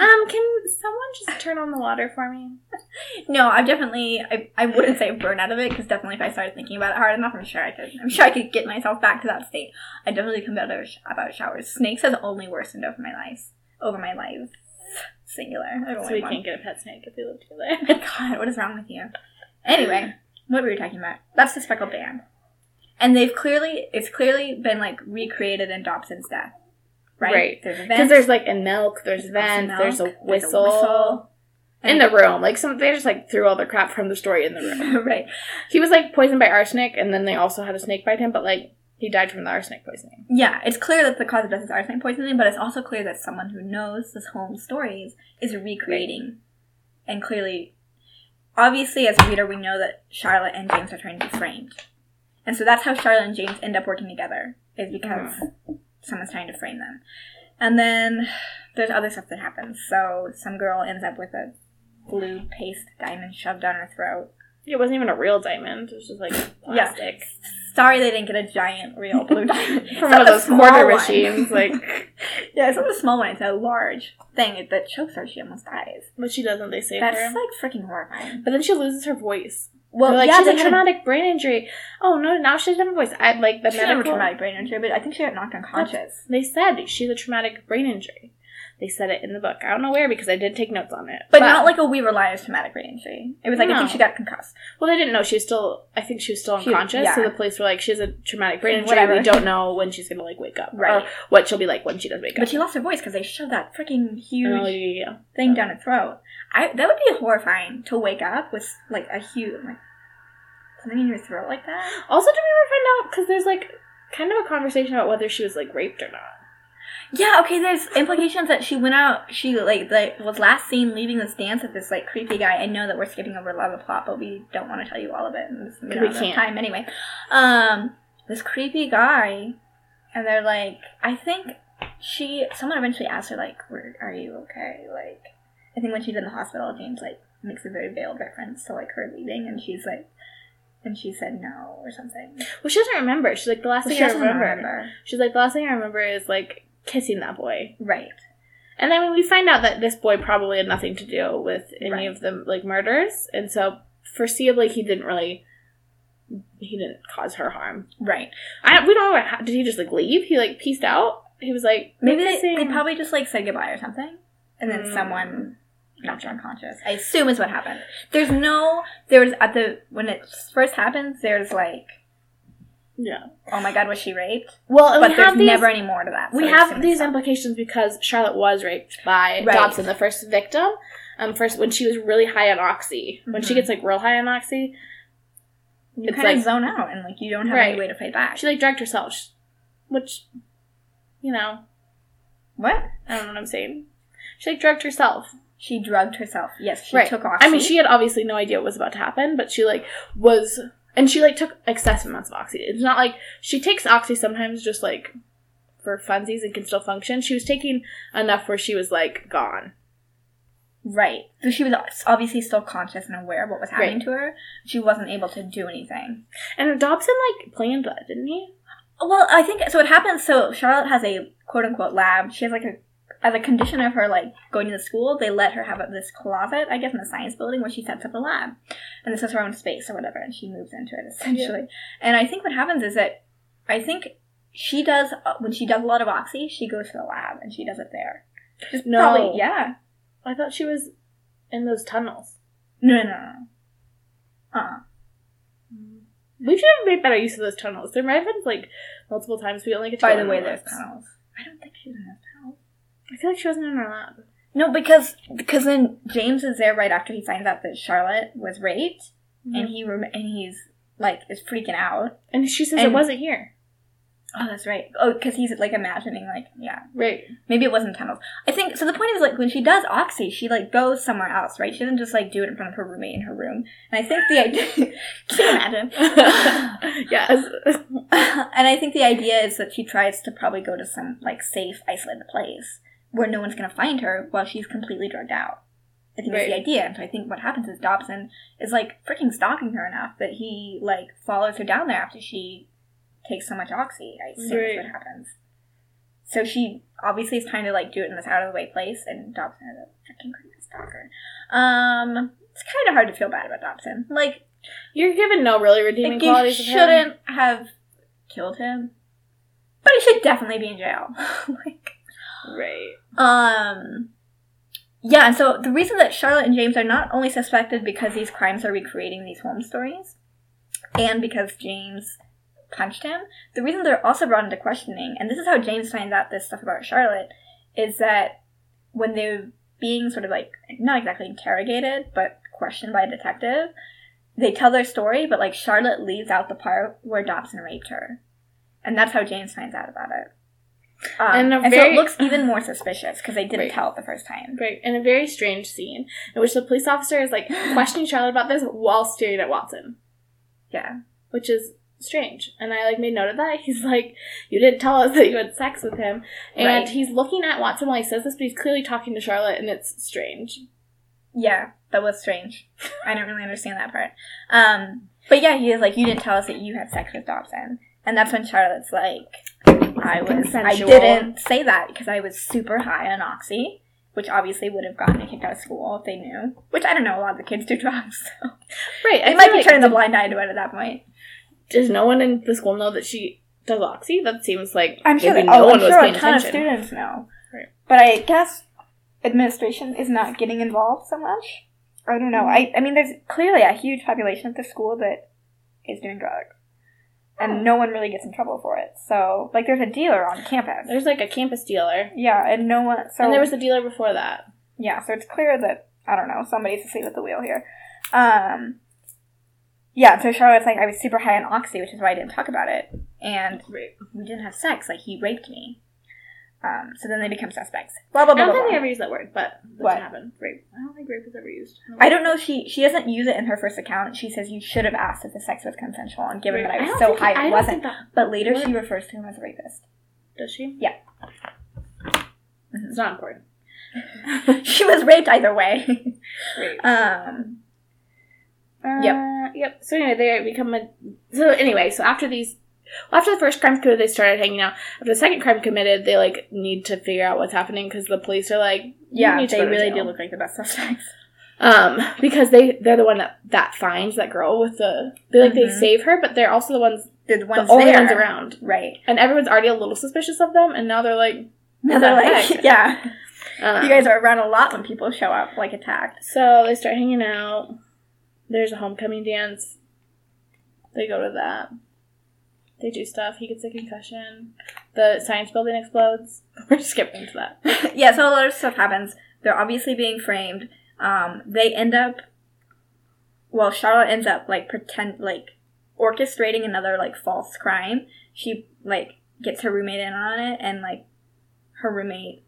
[SPEAKER 1] Um, can someone just turn on the water for me?
[SPEAKER 2] no, I've definitely I, I wouldn't say burn out of it because definitely if I started thinking about it hard enough, I'm sure I could. I'm sure I could get myself back to that state. I definitely come better about showers. Snakes has only worsened over my life. Over my life, singular.
[SPEAKER 1] So we
[SPEAKER 2] like
[SPEAKER 1] can't get a pet snake if we live together.
[SPEAKER 2] one. God, what is wrong with you? Anyway, what were we talking about? That's the speckled band, and they've clearly it's clearly been like recreated in Dobson's death, right?
[SPEAKER 1] Right.
[SPEAKER 2] There's
[SPEAKER 1] Because
[SPEAKER 2] vent.
[SPEAKER 1] there's like a milk, there's
[SPEAKER 2] There's
[SPEAKER 1] vent, there's a
[SPEAKER 2] there's a
[SPEAKER 1] whistle.
[SPEAKER 2] whistle.
[SPEAKER 1] In the room. Like some they just like threw all the crap from the story in the room.
[SPEAKER 2] right.
[SPEAKER 1] he was like poisoned by arsenic and then they also had a snake bite him, but like he died from the arsenic poisoning.
[SPEAKER 2] Yeah, it's clear that the cause of death is arsenic poisoning, but it's also clear that someone who knows this Holmes stories is recreating. And clearly, obviously, as a reader, we know that Charlotte and James are trying to be framed. And so that's how Charlotte and James end up working together, is because hmm. someone's trying to frame them. And then there's other stuff that happens. So some girl ends up with a blue paste diamond shoved down her throat.
[SPEAKER 1] It wasn't even a real diamond. It was just like plastic. Yeah.
[SPEAKER 2] Sorry they didn't get a giant real blue diamond.
[SPEAKER 1] from one of those quarter
[SPEAKER 2] one.
[SPEAKER 1] machines. Like,
[SPEAKER 2] Yeah, it's not a small one. It's a large thing that chokes her. She almost dies.
[SPEAKER 1] but she doesn't. They save
[SPEAKER 2] That's
[SPEAKER 1] her.
[SPEAKER 2] like freaking horrifying.
[SPEAKER 1] But then she loses her voice.
[SPEAKER 2] Well,
[SPEAKER 1] like
[SPEAKER 2] yeah,
[SPEAKER 1] she's a
[SPEAKER 2] had a-
[SPEAKER 1] traumatic brain injury. Oh no, now she doesn't have a voice. I like the
[SPEAKER 2] She didn't have a
[SPEAKER 1] medical.
[SPEAKER 2] traumatic brain injury, but I think she got knocked unconscious.
[SPEAKER 1] They said she's a traumatic brain injury. They said it in the book. I don't know where because I did take notes on it.
[SPEAKER 2] But, not like a We Were Liars traumatic brain injury. It was like I think she got concussed.
[SPEAKER 1] Well, they didn't know she was still. I think she was still
[SPEAKER 2] She-
[SPEAKER 1] unconscious. So the police were like, "She has a traumatic brain injury.
[SPEAKER 2] Whatever.
[SPEAKER 1] We don't know when she's gonna like wake up,
[SPEAKER 2] Right.
[SPEAKER 1] Or what she'll be like when she does wake up."
[SPEAKER 2] But she lost her voice because they shoved that freaking huge
[SPEAKER 1] Oh, yeah, yeah.
[SPEAKER 2] thing down her throat. I that would be horrifying to wake up with like a huge like something in your throat like that.
[SPEAKER 1] Also, did we ever find out? Because there's like kind of a conversation about whether she was like raped or not.
[SPEAKER 2] Yeah, okay. There's implications that she went out. She like like was last seen leaving this dance with this like creepy guy. I know that we're skipping over a lot of the plot, but we don't want to tell you all of it. And this, we don't
[SPEAKER 1] We
[SPEAKER 2] have
[SPEAKER 1] can't.
[SPEAKER 2] time anyway. Um, this creepy guy, and they're like, I think she. Someone eventually asked her like, "Where are you okay?" Like, I think when she's in the hospital, James like makes a very veiled reference to like her leaving, and she's like. And she said no or something.
[SPEAKER 1] Well, she doesn't remember. She's like the last
[SPEAKER 2] Well,
[SPEAKER 1] thing
[SPEAKER 2] she
[SPEAKER 1] I remember.
[SPEAKER 2] remember.
[SPEAKER 1] She's like the last thing I remember is like kissing that boy.
[SPEAKER 2] Right.
[SPEAKER 1] And then we find out that this boy probably had nothing to do with any
[SPEAKER 2] Right.
[SPEAKER 1] of the like murders, and so foreseeably he didn't really he didn't cause her harm.
[SPEAKER 2] Right.
[SPEAKER 1] I we don't know. What, did he just like leave? He like pieced out. He was like
[SPEAKER 2] Maybe they,
[SPEAKER 1] kissing."
[SPEAKER 2] they probably just like said goodbye or something, and then
[SPEAKER 1] Mm.
[SPEAKER 2] someone knocked her unconscious. I assume is what happened. There's no there was at the when it first happens. There's like,
[SPEAKER 1] yeah.
[SPEAKER 2] oh my god, was she raped?
[SPEAKER 1] Well,
[SPEAKER 2] But
[SPEAKER 1] we
[SPEAKER 2] there's
[SPEAKER 1] these,
[SPEAKER 2] never any more to that. so
[SPEAKER 1] we have these implications because Charlotte was raped by
[SPEAKER 2] Right.
[SPEAKER 1] Dobson, the first victim. Um, first when she was really high on oxy. When she
[SPEAKER 2] Mhm.
[SPEAKER 1] gets like real high on oxy,
[SPEAKER 2] You
[SPEAKER 1] it's
[SPEAKER 2] kind of
[SPEAKER 1] like-
[SPEAKER 2] zone out and like you don't have
[SPEAKER 1] Right.
[SPEAKER 2] any way to fight back.
[SPEAKER 1] she like drugged herself, which, you know,
[SPEAKER 2] what?
[SPEAKER 1] I don't know what I'm saying. She like drugged herself.
[SPEAKER 2] She drugged herself. Yes, she
[SPEAKER 1] right.
[SPEAKER 2] took oxy.
[SPEAKER 1] I mean, she had obviously no idea what was about to happen, but she like was, and she like took excessive amounts of oxy. It's not like she takes oxy sometimes just like for funsies and can still function. She was taking enough where she was like gone.
[SPEAKER 2] right. So she was obviously still conscious and aware of what was happening
[SPEAKER 1] Right.
[SPEAKER 2] to her. She wasn't able to do anything.
[SPEAKER 1] And Dobson like planned that, didn't he?
[SPEAKER 2] Well, I think so. It happens. So Charlotte has a quote unquote lab. She has like a as a condition of her like going to the school. They let her have this closet, I guess, in the science building where she sets up a lab, and this is her own space or whatever, and she moves into it essentially. And I think what happens is that I think she does uh, when she does a lot of oxy, she goes to the lab and she does it there. Just
[SPEAKER 1] No.
[SPEAKER 2] probably yeah.
[SPEAKER 1] I thought she was in those tunnels.
[SPEAKER 2] No, no, no, no. Uh.
[SPEAKER 1] We should have made better use of those tunnels. There might have been like multiple times we only get to
[SPEAKER 2] By the way, there's tunnels. I don't think she's in those tunnels.
[SPEAKER 1] I feel like she wasn't in her lab.
[SPEAKER 2] No, because because then James is there right after he finds out that Charlotte was raped, mm-hmm. and he rem- and he's like is freaking out.
[SPEAKER 1] and she says
[SPEAKER 2] and-
[SPEAKER 1] it wasn't here.
[SPEAKER 2] Oh, that's right. Oh, because he's like imagining like yeah,
[SPEAKER 1] Right.
[SPEAKER 2] maybe it wasn't tunnels. I think so. The point is like when she does oxy, she like goes somewhere else, right? She doesn't just like do it in front of her roommate in her room. And I think the idea, can you imagine?
[SPEAKER 1] yes.
[SPEAKER 2] and I think the idea is that she tries to probably go to some like safe, isolated place where no one's gonna find her while she's completely drugged out. I think that's the idea. And so I think what happens is Dobson is like freaking stalking her enough that he like follows her down there after she takes so much oxy. I assume
[SPEAKER 1] Right.
[SPEAKER 2] that's what happens. So she obviously is trying to like do it in this out of the way place, and Dobson is a freaking creepy stalker. Um, it's kind of hard to feel bad about Dobson. Like,
[SPEAKER 1] You're given no really redeeming qualities
[SPEAKER 2] shouldn't have killed him, but he should definitely be in jail. like,
[SPEAKER 1] Right.
[SPEAKER 2] um, yeah, and so the reason that Charlotte and James are not only suspected because these crimes are recreating these Holmes stories, and because James punched him, the reason they're also brought into questioning, and this is how James finds out this stuff about Charlotte, is that when they're being sort of like not exactly interrogated, but questioned by a detective, they tell their story, but like Charlotte leaves out the part where Dobson raped her, and that's how James finds out about it. Um,
[SPEAKER 1] And
[SPEAKER 2] and
[SPEAKER 1] a
[SPEAKER 2] so it looks even more suspicious because they didn't
[SPEAKER 1] Right.
[SPEAKER 2] tell it the first time.
[SPEAKER 1] Right. In a very strange scene in which the police officer is like questioning Charlotte about this while staring at Watson,
[SPEAKER 2] Yeah,
[SPEAKER 1] which is strange. And I like made note of that. He's like, you didn't tell us that you had sex with him. And
[SPEAKER 2] Right.
[SPEAKER 1] he's looking at Watson while he says this, but he's clearly talking to Charlotte, and it's strange.
[SPEAKER 2] Yeah, that was strange. I didn't really understand that part. Um, but yeah, he is like, you didn't tell us that you had sex with Dobson, and that's when Charlotte's like, I was, I didn't say that because I was super high on oxy, which obviously would have gotten me kicked out of school if they knew. Which I don't know, a lot of the kids do drugs, so
[SPEAKER 1] Right.
[SPEAKER 2] they
[SPEAKER 1] I
[SPEAKER 2] might be
[SPEAKER 1] like-
[SPEAKER 2] turning the blind eye to it at that point.
[SPEAKER 1] Does no one in the school know that she does oxy? That seems like
[SPEAKER 2] I'm sure, that,
[SPEAKER 1] no
[SPEAKER 2] oh,
[SPEAKER 1] one
[SPEAKER 2] I'm sure a ton of students know,
[SPEAKER 1] Right.
[SPEAKER 2] but I guess administration is not getting involved so much. I don't know. Mm-hmm. I I mean, there's clearly a huge population at the school that is doing drugs, and no one really gets in trouble for it. So, like, there's a dealer on campus.
[SPEAKER 1] There's like a campus dealer,
[SPEAKER 2] yeah, and no one. So
[SPEAKER 1] and there was a dealer before that.
[SPEAKER 2] yeah, so it's clear that I don't know somebody's asleep at the wheel here. Um. Yeah, so Charlotte's like, I was super high on oxy, which is why I didn't talk about it, and we didn't have sex. Like he raped me. Um, so then they become suspects. Blah blah blah.
[SPEAKER 1] I don't
[SPEAKER 2] blah,
[SPEAKER 1] think they ever used that word, but that
[SPEAKER 2] What?
[SPEAKER 1] happened. happen. Rape. I don't think rape was ever used.
[SPEAKER 2] I don't know. She she doesn't use it in her first account. She says you should have asked if the sex was consensual, and given that I was
[SPEAKER 1] don't
[SPEAKER 2] so high,
[SPEAKER 1] I
[SPEAKER 2] it wasn't. But later
[SPEAKER 1] What?
[SPEAKER 2] she refers to him as a rapist.
[SPEAKER 1] does she?
[SPEAKER 2] Yeah.
[SPEAKER 1] It's not important.
[SPEAKER 2] she was raped either way.
[SPEAKER 1] Rape.
[SPEAKER 2] um.
[SPEAKER 1] Yep. Yep. So anyway, they become a. So anyway, so after these, well, after the first crime committed, they started hanging out. After the second crime committed, they like need to figure out what's happening because the police are like,
[SPEAKER 2] Yeah, they really do look like the best suspects.
[SPEAKER 1] Um, because they they're the one that that finds that girl with the they like they
[SPEAKER 2] Mhm.
[SPEAKER 1] save her, but they're also the ones
[SPEAKER 2] The ones
[SPEAKER 1] the only
[SPEAKER 2] there.
[SPEAKER 1] ones around,
[SPEAKER 2] Right.
[SPEAKER 1] and everyone's already a little suspicious of them, and now they're like,
[SPEAKER 2] Now they're
[SPEAKER 1] the
[SPEAKER 2] like,
[SPEAKER 1] heck?
[SPEAKER 2] yeah,
[SPEAKER 1] um,
[SPEAKER 2] you guys are around a lot when people show up, like attacked.
[SPEAKER 1] So they start hanging out. There's a homecoming dance. They go to that. They do stuff. He gets a concussion. The science building explodes. We're skipping to that.
[SPEAKER 2] yeah, so a lot of stuff happens. They're obviously being framed. Um, they end up. Well, Charlotte ends up like pretend like orchestrating another like false crime. She like gets her roommate in on it, and like her roommate,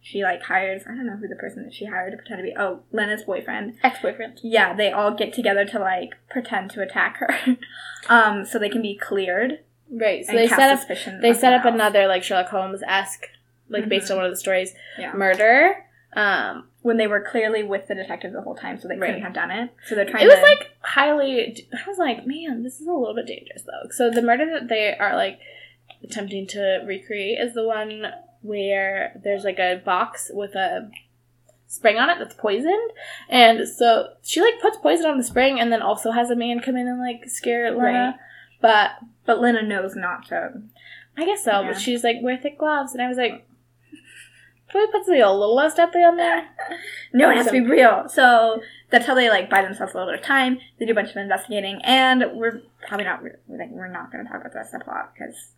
[SPEAKER 2] she like hires I don't know who the person that she hired to pretend to be. Oh, Lena's boyfriend.
[SPEAKER 1] Ex boyfriend.
[SPEAKER 2] Yeah, they all get together to like pretend to attack her, um, so they can be cleared.
[SPEAKER 1] Right. So they set up. They set up
[SPEAKER 2] else.
[SPEAKER 1] another like Sherlock Holmes esque, like based
[SPEAKER 2] Mhm.
[SPEAKER 1] on one of the stories,
[SPEAKER 2] Yeah.
[SPEAKER 1] murder. Um,
[SPEAKER 2] when they were clearly with the detective the whole time, so they couldn't have done it. So they're trying.
[SPEAKER 1] it was
[SPEAKER 2] to,
[SPEAKER 1] like highly. I was like, man, this is a little bit dangerous though. So the murder that they are like attempting to recreate is the one where there's like a box with a spring on it that's poisoned, and so she like puts poison on the spring, and then also has a man come in and like scare Lena.
[SPEAKER 2] Right.
[SPEAKER 1] But
[SPEAKER 2] but Lena knows not to.
[SPEAKER 1] I guess so.
[SPEAKER 2] Yeah.
[SPEAKER 1] But she's like, wear thick gloves, and I was like. Can we put something a little less deadly on there?
[SPEAKER 2] No, it has to be real. So that's how they like buy themselves a little bit of time. They do a bunch of investigating, and we're probably not. We're, like, we're not going to talk about the rest of the plot because.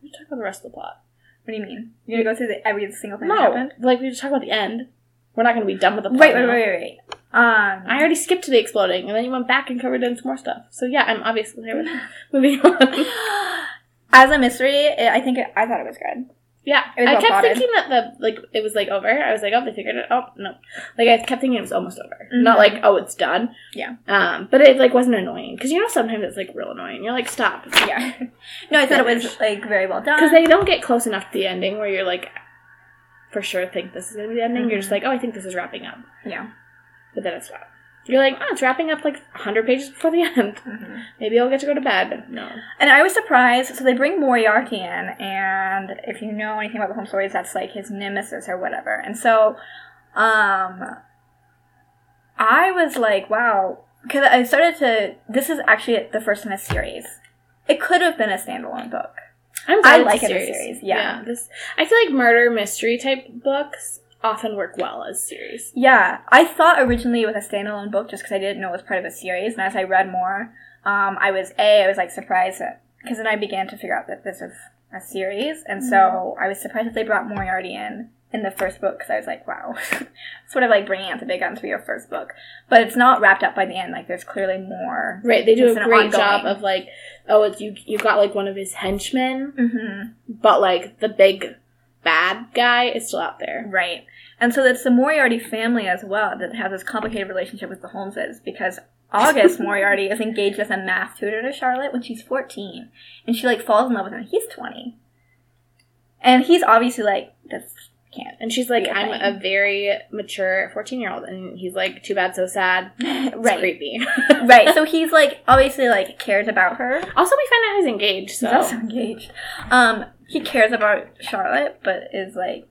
[SPEAKER 1] We talk about the rest of the plot.
[SPEAKER 2] What do you mean? You're gonna go through the, every single thing that happened?
[SPEAKER 1] like we just talk about the end. We're not going to be done with the plot.
[SPEAKER 2] Wait, wait, wait, wait, wait. Um,
[SPEAKER 1] I already skipped to the exploding, and then you went back and covered in some more stuff. So yeah, I'm obviously here with moving on.
[SPEAKER 2] as a mystery, it, I think it, I thought it was good.
[SPEAKER 1] yeah,
[SPEAKER 2] It was
[SPEAKER 1] I kept
[SPEAKER 2] plotted.
[SPEAKER 1] thinking that the like it was like over. I was like, oh, they figured it. Oh no, like I kept thinking it was almost over.
[SPEAKER 2] Mhm.
[SPEAKER 1] Not like oh, it's done.
[SPEAKER 2] Yeah.
[SPEAKER 1] Um, but it like wasn't annoying because you know sometimes it's like real annoying. You're like stop
[SPEAKER 2] Yeah. no, I thought it was like very well done.
[SPEAKER 1] because they don't get close enough to the ending where you're like for sure think this is gonna be the ending. You're
[SPEAKER 2] Mhm.
[SPEAKER 1] just like oh, I think this is wrapping up,
[SPEAKER 2] yeah.
[SPEAKER 1] But then it's not. You're like, oh, it's wrapping up like 100 pages before the end.
[SPEAKER 2] Mhm.
[SPEAKER 1] Maybe I'll get to go to bed. No.
[SPEAKER 2] And I was surprised. So they bring Moriarty in, and if you know anything about the Holmes stories, that's like his nemesis or whatever. And so, um, I was like, wow, because I started to. This is actually the first in a series. It could have been a standalone book.
[SPEAKER 1] I'm
[SPEAKER 2] I like
[SPEAKER 1] it's
[SPEAKER 2] it as series, yeah.
[SPEAKER 1] this I feel like murder mystery type books often work well as series.
[SPEAKER 2] Yeah, I thought originally it was a standalone book just because I didn't know it was part of a series, and as I read more, um, I was a I was like surprised because then I began to figure out that this is a series, and so I was surprised that they brought Moriarty in in the first book because I was like, wow, sort of like bringing out the big guns for your first book, but it's not wrapped up by the end. Like there's clearly more.
[SPEAKER 1] Right, they do a great
[SPEAKER 2] ongoing-
[SPEAKER 1] job of like, oh, it's you you got like one of his henchmen,
[SPEAKER 2] hmm
[SPEAKER 1] but like the big bad guy is still out there.
[SPEAKER 2] Right. And so it's the Moriarty family as well that has this complicated relationship with the Holmeses because August Moriarty is engaged as a math tutor to Charlotte when she's 14. And she, like, falls in love with him. He's 20. And he's obviously like, this can't.
[SPEAKER 1] And she's like, I'm
[SPEAKER 2] thing.
[SPEAKER 1] a very mature 14 year old. And he's like, too bad, so sad. It's
[SPEAKER 2] right.
[SPEAKER 1] creepy.
[SPEAKER 2] right. So he's, like, obviously, like, cares about her.
[SPEAKER 1] also, we find out he's engaged, so.
[SPEAKER 2] He's also engaged. Um, he cares about Charlotte, but is, like,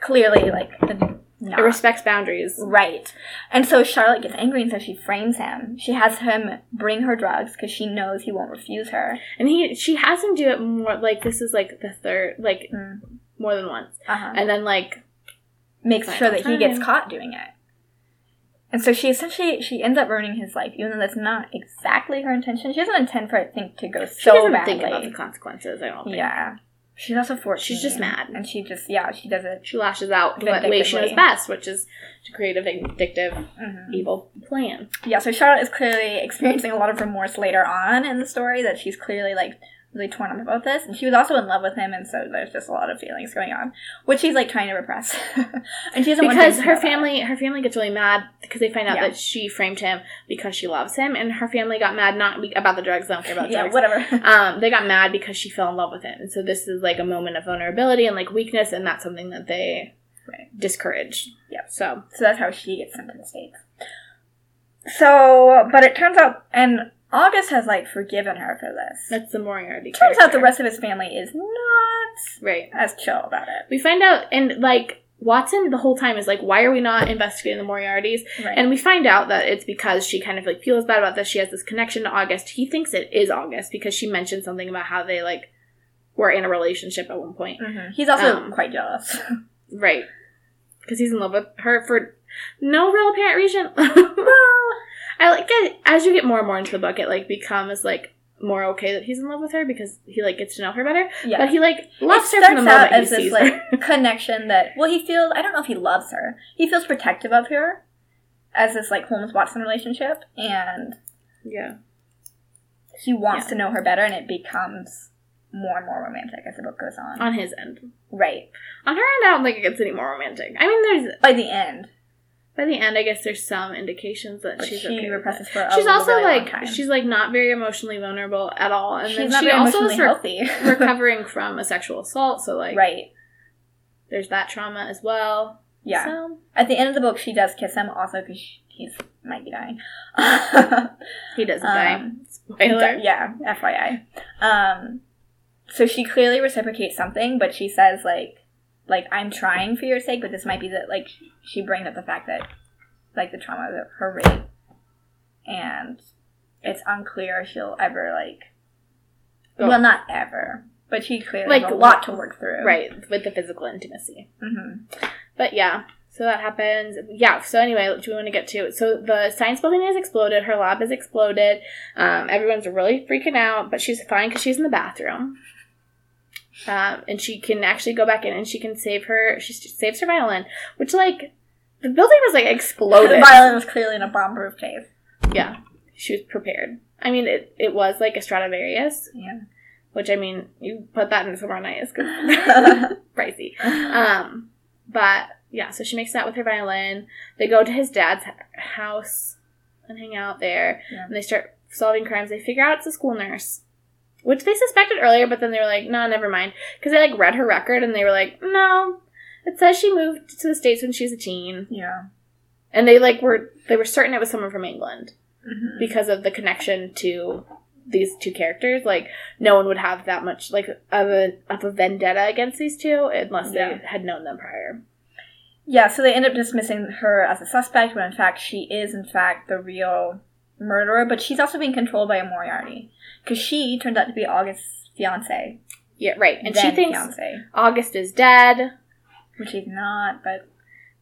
[SPEAKER 2] clearly, like, the, not.
[SPEAKER 1] it respects boundaries.
[SPEAKER 2] Right. And so Charlotte gets angry and so she frames him. She has him bring her drugs because she knows he won't refuse her.
[SPEAKER 1] And he, she has him do it more, like, this is like the third, like,
[SPEAKER 2] Mm.
[SPEAKER 1] more than once.
[SPEAKER 2] Uh-huh.
[SPEAKER 1] And then, like,
[SPEAKER 2] makes sure that he gets caught doing it. And so she essentially she ends up ruining his life, even though that's not exactly her intention. She doesn't intend for it think to go
[SPEAKER 1] she
[SPEAKER 2] so
[SPEAKER 1] doesn't
[SPEAKER 2] badly.
[SPEAKER 1] think about the consequences, I don't think.
[SPEAKER 2] yeah. She's also 14.
[SPEAKER 1] She's just mad.
[SPEAKER 2] And she just, yeah, she does it.
[SPEAKER 1] She lashes out the way she knows best, which is to create a vindictive,
[SPEAKER 2] Mhm.
[SPEAKER 1] evil plan.
[SPEAKER 2] Yeah, so Charlotte is clearly experiencing a lot of remorse later on in the story that she's clearly like really torn up about this. And she was also in love with him, and so there's just a lot of feelings going on, which she's like trying to repress. and she doesn't
[SPEAKER 1] because her
[SPEAKER 2] know about it.
[SPEAKER 1] family her family gets really mad because they find out
[SPEAKER 2] Yeah.
[SPEAKER 1] that she framed him because she loves him and her family got mad not about the drugs don't care about
[SPEAKER 2] Yeah,
[SPEAKER 1] drugs
[SPEAKER 2] whatever.
[SPEAKER 1] um they got mad because she fell in love with him and so this is like a moment of vulnerability and like weakness and that's something that they
[SPEAKER 2] Right.
[SPEAKER 1] discourage
[SPEAKER 2] Yeah.
[SPEAKER 1] so
[SPEAKER 2] So that's how she gets sent to the States. So, but it turns out, and August has like forgiven her for this.
[SPEAKER 1] that's the moriarty
[SPEAKER 2] turns out the rest of his family is not
[SPEAKER 1] right
[SPEAKER 2] as chill about it.
[SPEAKER 1] we find out and like watson the whole time is like why are we not investigating the moriartys
[SPEAKER 2] Right.
[SPEAKER 1] And we find out that it's because she kind of like feels bad about this. She has this connection to August. He thinks it is August because she mentioned something about how they like were in a relationship at one point.
[SPEAKER 2] Mhm. He's also
[SPEAKER 1] Um,
[SPEAKER 2] quite jealous.
[SPEAKER 1] Right. Because he's in love with her for no real apparent reason. I like it as you get more and more into the book, it like becomes like more okay that he's in love with her because he like gets to know her better.
[SPEAKER 2] yeah.
[SPEAKER 1] But he like loves
[SPEAKER 2] it
[SPEAKER 1] her from the moment he
[SPEAKER 2] as this
[SPEAKER 1] sees
[SPEAKER 2] like
[SPEAKER 1] her.
[SPEAKER 2] connection that well he feels I don't know if he loves her. He feels protective of her as this like Holmes Watson relationship and
[SPEAKER 1] yeah.
[SPEAKER 2] he wants
[SPEAKER 1] Yeah.
[SPEAKER 2] to know her better and it becomes more and more romantic as the book goes on.
[SPEAKER 1] On his end.
[SPEAKER 2] right.
[SPEAKER 1] On her end, I don't think it gets any more romantic. I mean, there's
[SPEAKER 2] By the end.
[SPEAKER 1] By the end, I guess there's some indications that
[SPEAKER 2] But
[SPEAKER 1] she's
[SPEAKER 2] she
[SPEAKER 1] okay.
[SPEAKER 2] represses for a
[SPEAKER 1] She's also
[SPEAKER 2] really long
[SPEAKER 1] like
[SPEAKER 2] time.
[SPEAKER 1] she's like not very emotionally vulnerable at all, and
[SPEAKER 2] She's
[SPEAKER 1] then
[SPEAKER 2] not
[SPEAKER 1] she also is re-
[SPEAKER 2] healthy.
[SPEAKER 1] recovering from a sexual assault. So like,
[SPEAKER 2] right.
[SPEAKER 1] there's that trauma as well.
[SPEAKER 2] Yeah.
[SPEAKER 1] So
[SPEAKER 2] At the end of the book, she does kiss him, also because he's might be dying.
[SPEAKER 1] he doesn't
[SPEAKER 2] Um,
[SPEAKER 1] die. Spoiler.
[SPEAKER 2] yeah, FYI. Um, so she clearly reciprocates something, but she says like, like I'm trying for your sake, but this might be that like she brings up the fact that like the trauma of her rape, and it's unclear if she'll ever like.
[SPEAKER 1] Go-
[SPEAKER 2] Well, not ever, but she clearly
[SPEAKER 1] Like,
[SPEAKER 2] has a lot to work through.
[SPEAKER 1] Right with the physical intimacy.
[SPEAKER 2] hmm
[SPEAKER 1] But yeah, so that happens. Yeah. So anyway, do we want to get to? So the science building has exploded. Her lab has exploded. Um, everyone's really freaking out, but she's fine because she's in the bathroom. Um, and she can actually go back in and she can save her. She saves her violin, which like the building was like exploded.
[SPEAKER 2] The violin was clearly in a bomb-proof case.
[SPEAKER 1] yeah, she was prepared. I mean, it it was like a Stradivarius,
[SPEAKER 2] Yeah.
[SPEAKER 1] which I mean, you put that in somewhere nice because pricey. Um, but yeah, so she makes that with her violin. They go to his dad's house and hang out there,
[SPEAKER 2] Yeah.
[SPEAKER 1] and they start solving crimes. They figure out it's a school nurse, which they suspected earlier, but then they were like, "No, never mind," because they like read her record and they were like, "No, it says she moved to the states when she was a teen,"
[SPEAKER 2] yeah.
[SPEAKER 1] and they like were they were certain it was someone from England
[SPEAKER 2] Mhm.
[SPEAKER 1] because of the connection to these two characters. Like no one would have that much like of a of a vendetta against these two unless
[SPEAKER 2] Yeah.
[SPEAKER 1] they had known them prior.
[SPEAKER 2] Yeah, so they end up dismissing her as a suspect when in fact she is in fact the real murderer, but she's also being controlled by a Moriarty. Because she turns out to be August's fiance.
[SPEAKER 1] Yeah, right. And she thinks
[SPEAKER 2] fiance.
[SPEAKER 1] August is dead,
[SPEAKER 2] Which he's not, but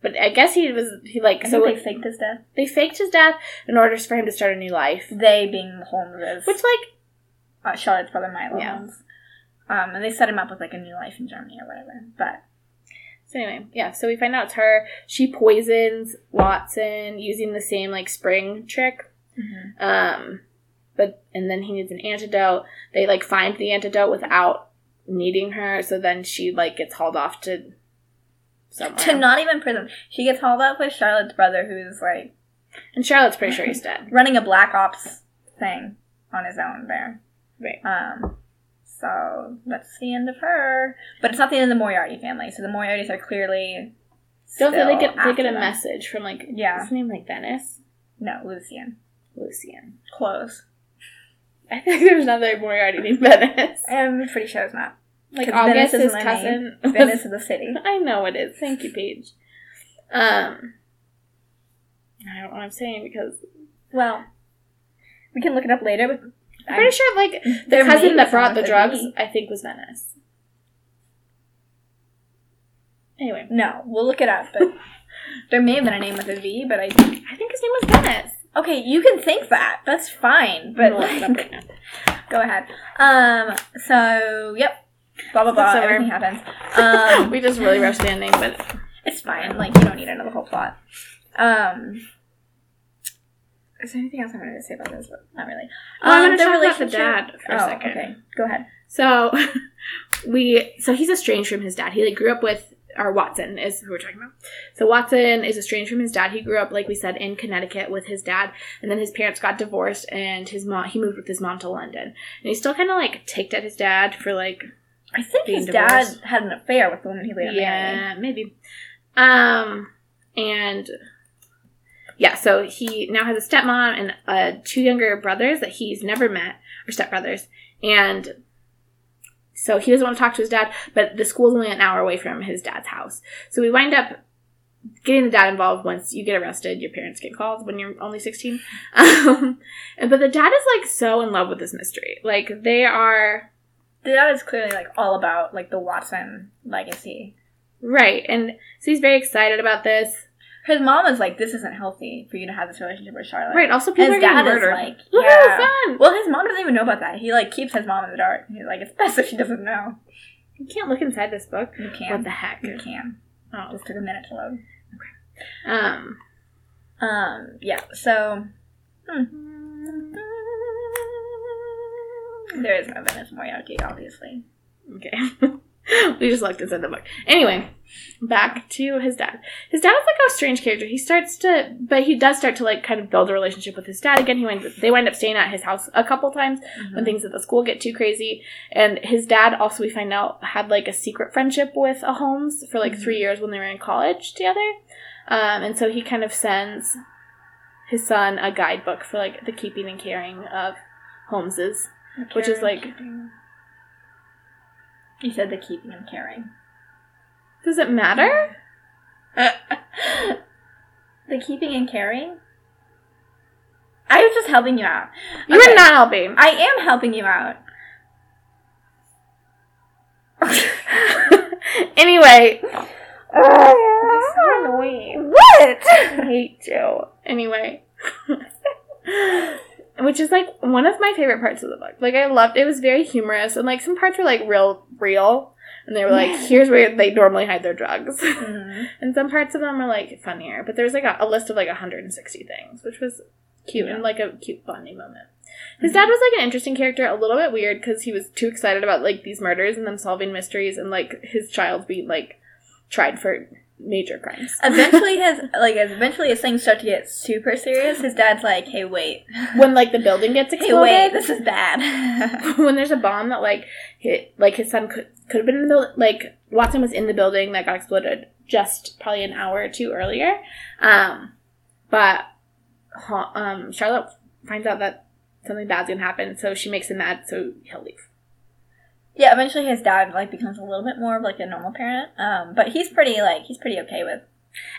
[SPEAKER 1] but I guess he was he like
[SPEAKER 2] I
[SPEAKER 1] so
[SPEAKER 2] they faked his death.
[SPEAKER 1] they faked his death in order for him to start a new life.
[SPEAKER 2] They being Holmes,
[SPEAKER 1] Which like
[SPEAKER 2] uh, Charlotte's brother Milo
[SPEAKER 1] Yeah.
[SPEAKER 2] Holmes. Um, and they set him up with like a new life in Germany or whatever. But
[SPEAKER 1] so anyway, yeah. So we find out it's her. She poisons Watson using the same like spring trick. Um, but and then he needs an antidote. They like find the antidote without needing her. So then she like gets hauled off to somewhere.
[SPEAKER 2] to not even prison. She gets hauled up with Charlotte's brother who's like
[SPEAKER 1] And Charlotte's pretty sure he's dead.
[SPEAKER 2] running a black ops thing on his own there.
[SPEAKER 1] Right.
[SPEAKER 2] Um, so that's the end of her. But it's not the end of the Moriarty family. So the Moriartys are clearly.
[SPEAKER 1] Don't they get they get a
[SPEAKER 2] them.
[SPEAKER 1] message from like
[SPEAKER 2] Yeah.
[SPEAKER 1] Is his name like Venice?
[SPEAKER 2] No, Lucien.
[SPEAKER 1] Lucien.
[SPEAKER 2] Close.
[SPEAKER 1] I think there's another Moriarty named Venice.
[SPEAKER 2] I'm pretty sure it's not.
[SPEAKER 1] Like
[SPEAKER 2] Venice
[SPEAKER 1] August,
[SPEAKER 2] isn't my
[SPEAKER 1] cousin.
[SPEAKER 2] Venice is the city.
[SPEAKER 1] I know it is. Thank you, Paige. Um, I don't know what I'm saying because
[SPEAKER 2] Well, we can look it up later. But
[SPEAKER 1] I'm pretty sure like the cousin that brought the drugs,
[SPEAKER 2] V.
[SPEAKER 1] I think was Venice. Anyway,
[SPEAKER 2] No, we'll look it up. But there may have been a name with a V, but I.
[SPEAKER 1] I think his name was Venice.
[SPEAKER 2] Okay, you can think that. That's fine. But
[SPEAKER 1] I'm gonna look it up right
[SPEAKER 2] go ahead. Um. So yep. Blah blah blah.
[SPEAKER 1] That's over.
[SPEAKER 2] Everything happens. Um.
[SPEAKER 1] we just really rushed the ending, but
[SPEAKER 2] It's fine. Like you don't need to know the whole plot. Um. Is there anything else I wanted to say about this? But not really.
[SPEAKER 1] Well, I
[SPEAKER 2] Um, the
[SPEAKER 1] talk about the dad for a
[SPEAKER 2] oh,
[SPEAKER 1] second.
[SPEAKER 2] Okay, go ahead.
[SPEAKER 1] So we so he's estranged from his dad. He like grew up with or Watson is who we're talking about. So Watson is estranged from his dad. He grew up, like we said, in Connecticut with his dad, and then his parents got divorced, and his mom he moved with his mom to London, and he still kind of like ticked at his dad for like
[SPEAKER 2] I think his
[SPEAKER 1] divorced.
[SPEAKER 2] dad had an affair with the woman he later married.
[SPEAKER 1] yeah maybe, um, and yeah, so he now has a stepmom and uh, two younger brothers that he's never met or stepbrothers, and so he doesn't want to talk to his dad, but the school's only an hour away from his dad's house. So we wind up getting the dad involved once you get arrested. Your parents get called when you're only 16. Um, and- but the dad is like so in love with this mystery. Like they are
[SPEAKER 2] The dad is clearly like all about like the Watson legacy.
[SPEAKER 1] right, and so he's very excited about this.
[SPEAKER 2] His mom is like, "This isn't healthy for you to have this relationship with Charlotte."
[SPEAKER 1] Right. Also, people
[SPEAKER 2] his
[SPEAKER 1] are
[SPEAKER 2] dad is
[SPEAKER 1] murdered.
[SPEAKER 2] like,
[SPEAKER 1] Woohoo,
[SPEAKER 2] "Yeah."
[SPEAKER 1] fun!
[SPEAKER 2] Well, his mom doesn't even know about that. He like keeps his mom in the dark. He's like, "It's best if she doesn't know."
[SPEAKER 1] You can't look inside this book.
[SPEAKER 2] You can.
[SPEAKER 1] What the heck?
[SPEAKER 2] You can.
[SPEAKER 1] Oh.
[SPEAKER 2] Just took a minute to load. Okay.
[SPEAKER 1] Um.
[SPEAKER 2] Um. Yeah. So. Hmm. There is no Venice Moriarty, obviously.
[SPEAKER 1] Okay. we just looked inside the book. Anyway, back to his dad. His dad is like a strange character. He starts to, but he does start to like kind of build a relationship with his dad again. He winds, they wind up staying at his house a couple times when things at the school get too crazy. And his dad also, we find out, had like a secret friendship with a Holmes for like three years when they were in college together. Um, and so he kind of sends his son a guidebook for like the keeping and caring of Holmeses. Which is, like-
[SPEAKER 2] You said the keeping and caring.
[SPEAKER 1] Does it matter?
[SPEAKER 2] the keeping and caring? I was just helping you out.
[SPEAKER 1] You
[SPEAKER 2] Okay.
[SPEAKER 1] are not helping.
[SPEAKER 2] I am helping you out.
[SPEAKER 1] anyway,
[SPEAKER 2] so
[SPEAKER 1] annoying.
[SPEAKER 2] What?
[SPEAKER 1] I hate you. Anyway. Which is like one of my favorite parts of the book. Like I loved it was very humorous and like some parts were like real real. And they were like, here's where they normally hide their drugs.
[SPEAKER 2] Mhm.
[SPEAKER 1] and some parts of them are like funnier. But there's like a, a list of like 160 things, which was cute and like a cute bonding moment. His dad was like an interesting character, a little bit weird because he was too excited about like these murders and them solving mysteries and like his child being like tried for major crimes.
[SPEAKER 2] Eventually, his like as eventually as things start to get super serious, his dad's like, "Hey, wait,
[SPEAKER 1] when like the building gets
[SPEAKER 2] hey,
[SPEAKER 1] exploded,
[SPEAKER 2] wait, this is bad."
[SPEAKER 1] when there's a bomb that like hit, like his son could could have been in the building, like Watson was in the building that got exploded just probably an hour or two earlier, um, but ha- um, Charlotte finds out that something bad's gonna happen, so she makes him mad, so he'll leave.
[SPEAKER 2] Yeah, eventually his dad like becomes a little bit more of like a normal parent. Um, but he's pretty like he's pretty okay with.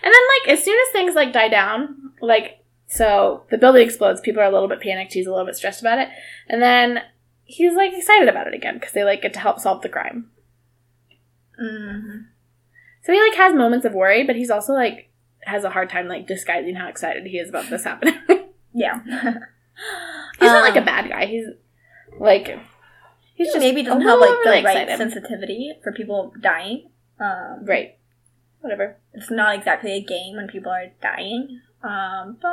[SPEAKER 1] And then like as soon as things like die down, like so the building explodes, people are a little bit panicked, he's a little bit stressed about it, and then he's like excited about it again because they like get to help solve the crime.
[SPEAKER 2] Mm-hmm.
[SPEAKER 1] So he like has moments of worry, but he's also like has a hard time like disguising how excited he is about this happening. Yeah, he's
[SPEAKER 2] Yeah.
[SPEAKER 1] not like a
[SPEAKER 2] Um,
[SPEAKER 1] bad guy. He's like he's
[SPEAKER 2] He
[SPEAKER 1] just
[SPEAKER 2] maybe doesn't have like the
[SPEAKER 1] overly
[SPEAKER 2] right
[SPEAKER 1] excited.
[SPEAKER 2] sensitivity for people dying. Um,
[SPEAKER 1] right. Whatever.
[SPEAKER 2] It's not exactly a game when people are dying. Um, but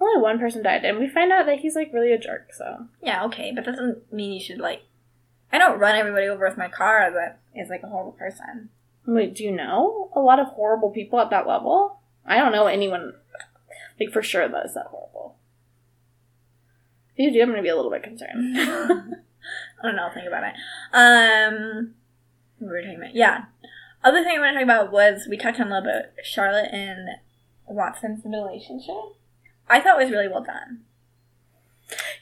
[SPEAKER 1] Only one person died, and we find out that he's like really a jerk. So
[SPEAKER 2] yeah, okay. But that doesn't mean you should like. I don't run everybody over with my car that is like a horrible person.
[SPEAKER 1] wait, do you know a lot of horrible people at that level? I don't know anyone. Like for sure, that is that horrible. If you do, I'm gonna be a little bit concerned.
[SPEAKER 2] I don't know. I'll think about it. Um, what were talking about? Yeah. Other thing I want to talk about was we talked on a little bit Charlotte and Watson's relationship. I thought it was really well done.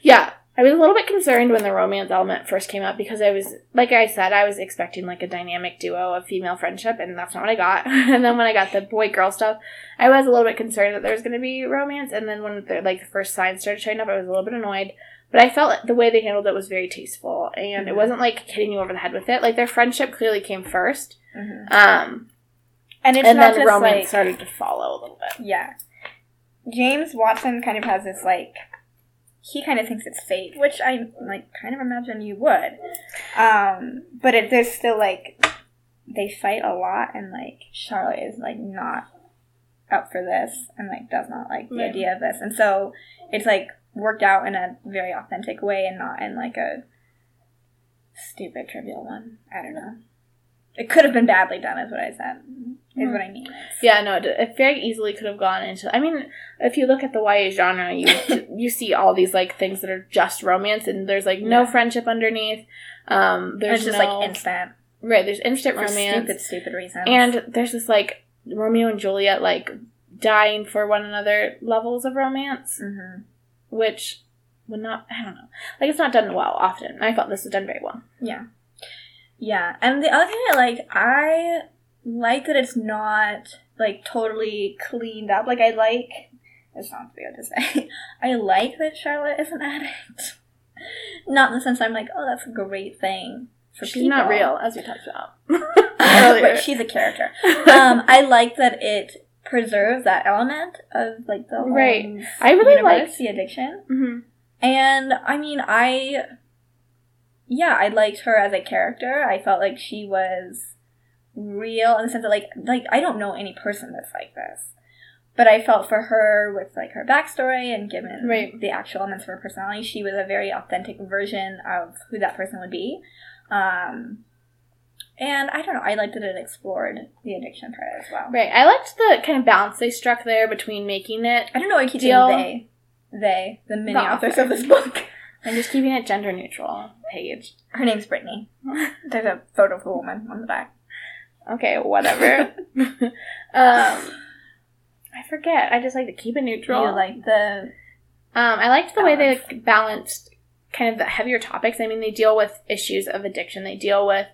[SPEAKER 1] yeah, I was a little bit concerned when the romance element first came up because I was, like I said, I was expecting like a dynamic duo of female friendship, and that's not what I got. and then when I got the boy girl stuff, I was a little bit concerned that there was going to be romance. And then when the, like the first signs started showing up, I was a little bit annoyed. But I felt the way they handled it was very tasteful, and it
[SPEAKER 2] Mhm.
[SPEAKER 1] wasn't like hitting you over the head with it. Like their friendship clearly came 1st
[SPEAKER 2] Mm-hmm.
[SPEAKER 1] um,
[SPEAKER 2] And it's
[SPEAKER 1] and then romance
[SPEAKER 2] like
[SPEAKER 1] started to follow a little bit.
[SPEAKER 2] yeah. James Watson kind of has this like he kind of thinks it's fate, which I like kind of imagine you would. Um, but it, there's still like they fight a lot, and like Charlotte is like not up for this, and like does not like the
[SPEAKER 1] Right.
[SPEAKER 2] idea of this, and so it's like worked out in a very authentic way, and not in like a stupid trivial one. I don't know. It could have been badly done, is what I said. Is
[SPEAKER 1] Mhm.
[SPEAKER 2] what I mean.
[SPEAKER 1] Yeah, no, it, very easily could have gone into. I mean, if you look at the YA genre, you you see all these like things that are just romance, and there's like no
[SPEAKER 2] Yeah.
[SPEAKER 1] friendship underneath. Um, there's
[SPEAKER 2] just
[SPEAKER 1] no,
[SPEAKER 2] like instant
[SPEAKER 1] right. There's instant
[SPEAKER 2] for
[SPEAKER 1] romance,
[SPEAKER 2] stupid, stupid reasons.
[SPEAKER 1] and there's this like Romeo and Juliet like dying for one another levels of romance,
[SPEAKER 2] hmm
[SPEAKER 1] which would not. I don't know. Like it's not done well often. I felt this was done very well.
[SPEAKER 2] yeah, yeah. And the other thing I liked, I like that it's not like totally cleaned up. Like I like. It sounds weird to say. I like that Charlotte is an addict. Not in the sense I'm like, oh, that's a great thing for
[SPEAKER 1] She's
[SPEAKER 2] people.
[SPEAKER 1] not real, as we talked about
[SPEAKER 2] but she's a character. Um, I like that it preserves that element of like the
[SPEAKER 1] Right. I really liked-
[SPEAKER 2] the addiction.
[SPEAKER 1] Mhm.
[SPEAKER 2] And I mean, I yeah, I liked her as a character. I felt like she was real in the sense that like like I don't know any person that's like this. But I felt for her with like her backstory and given
[SPEAKER 1] Right.
[SPEAKER 2] the actual elements of her personality, she was a very authentic version of who that person would be. Um and I don't know, I liked that it explored the addiction part as well.
[SPEAKER 1] Right. I liked the kind of balance they struck there between making it
[SPEAKER 2] I don't know why I keep
[SPEAKER 1] Deal-
[SPEAKER 2] saying they. They, the mini
[SPEAKER 1] The
[SPEAKER 2] authors
[SPEAKER 1] author.
[SPEAKER 2] of this book.
[SPEAKER 1] I'm just keeping it gender neutral. page.
[SPEAKER 2] Her name's Brittany. There's a photo of a woman on the back.
[SPEAKER 1] Okay, whatever. um, I forget. I just like to keep it neutral.
[SPEAKER 2] You like the
[SPEAKER 1] um, I liked the way they like, balanced kind of the heavier topics. I mean, they deal with issues of addiction. They deal with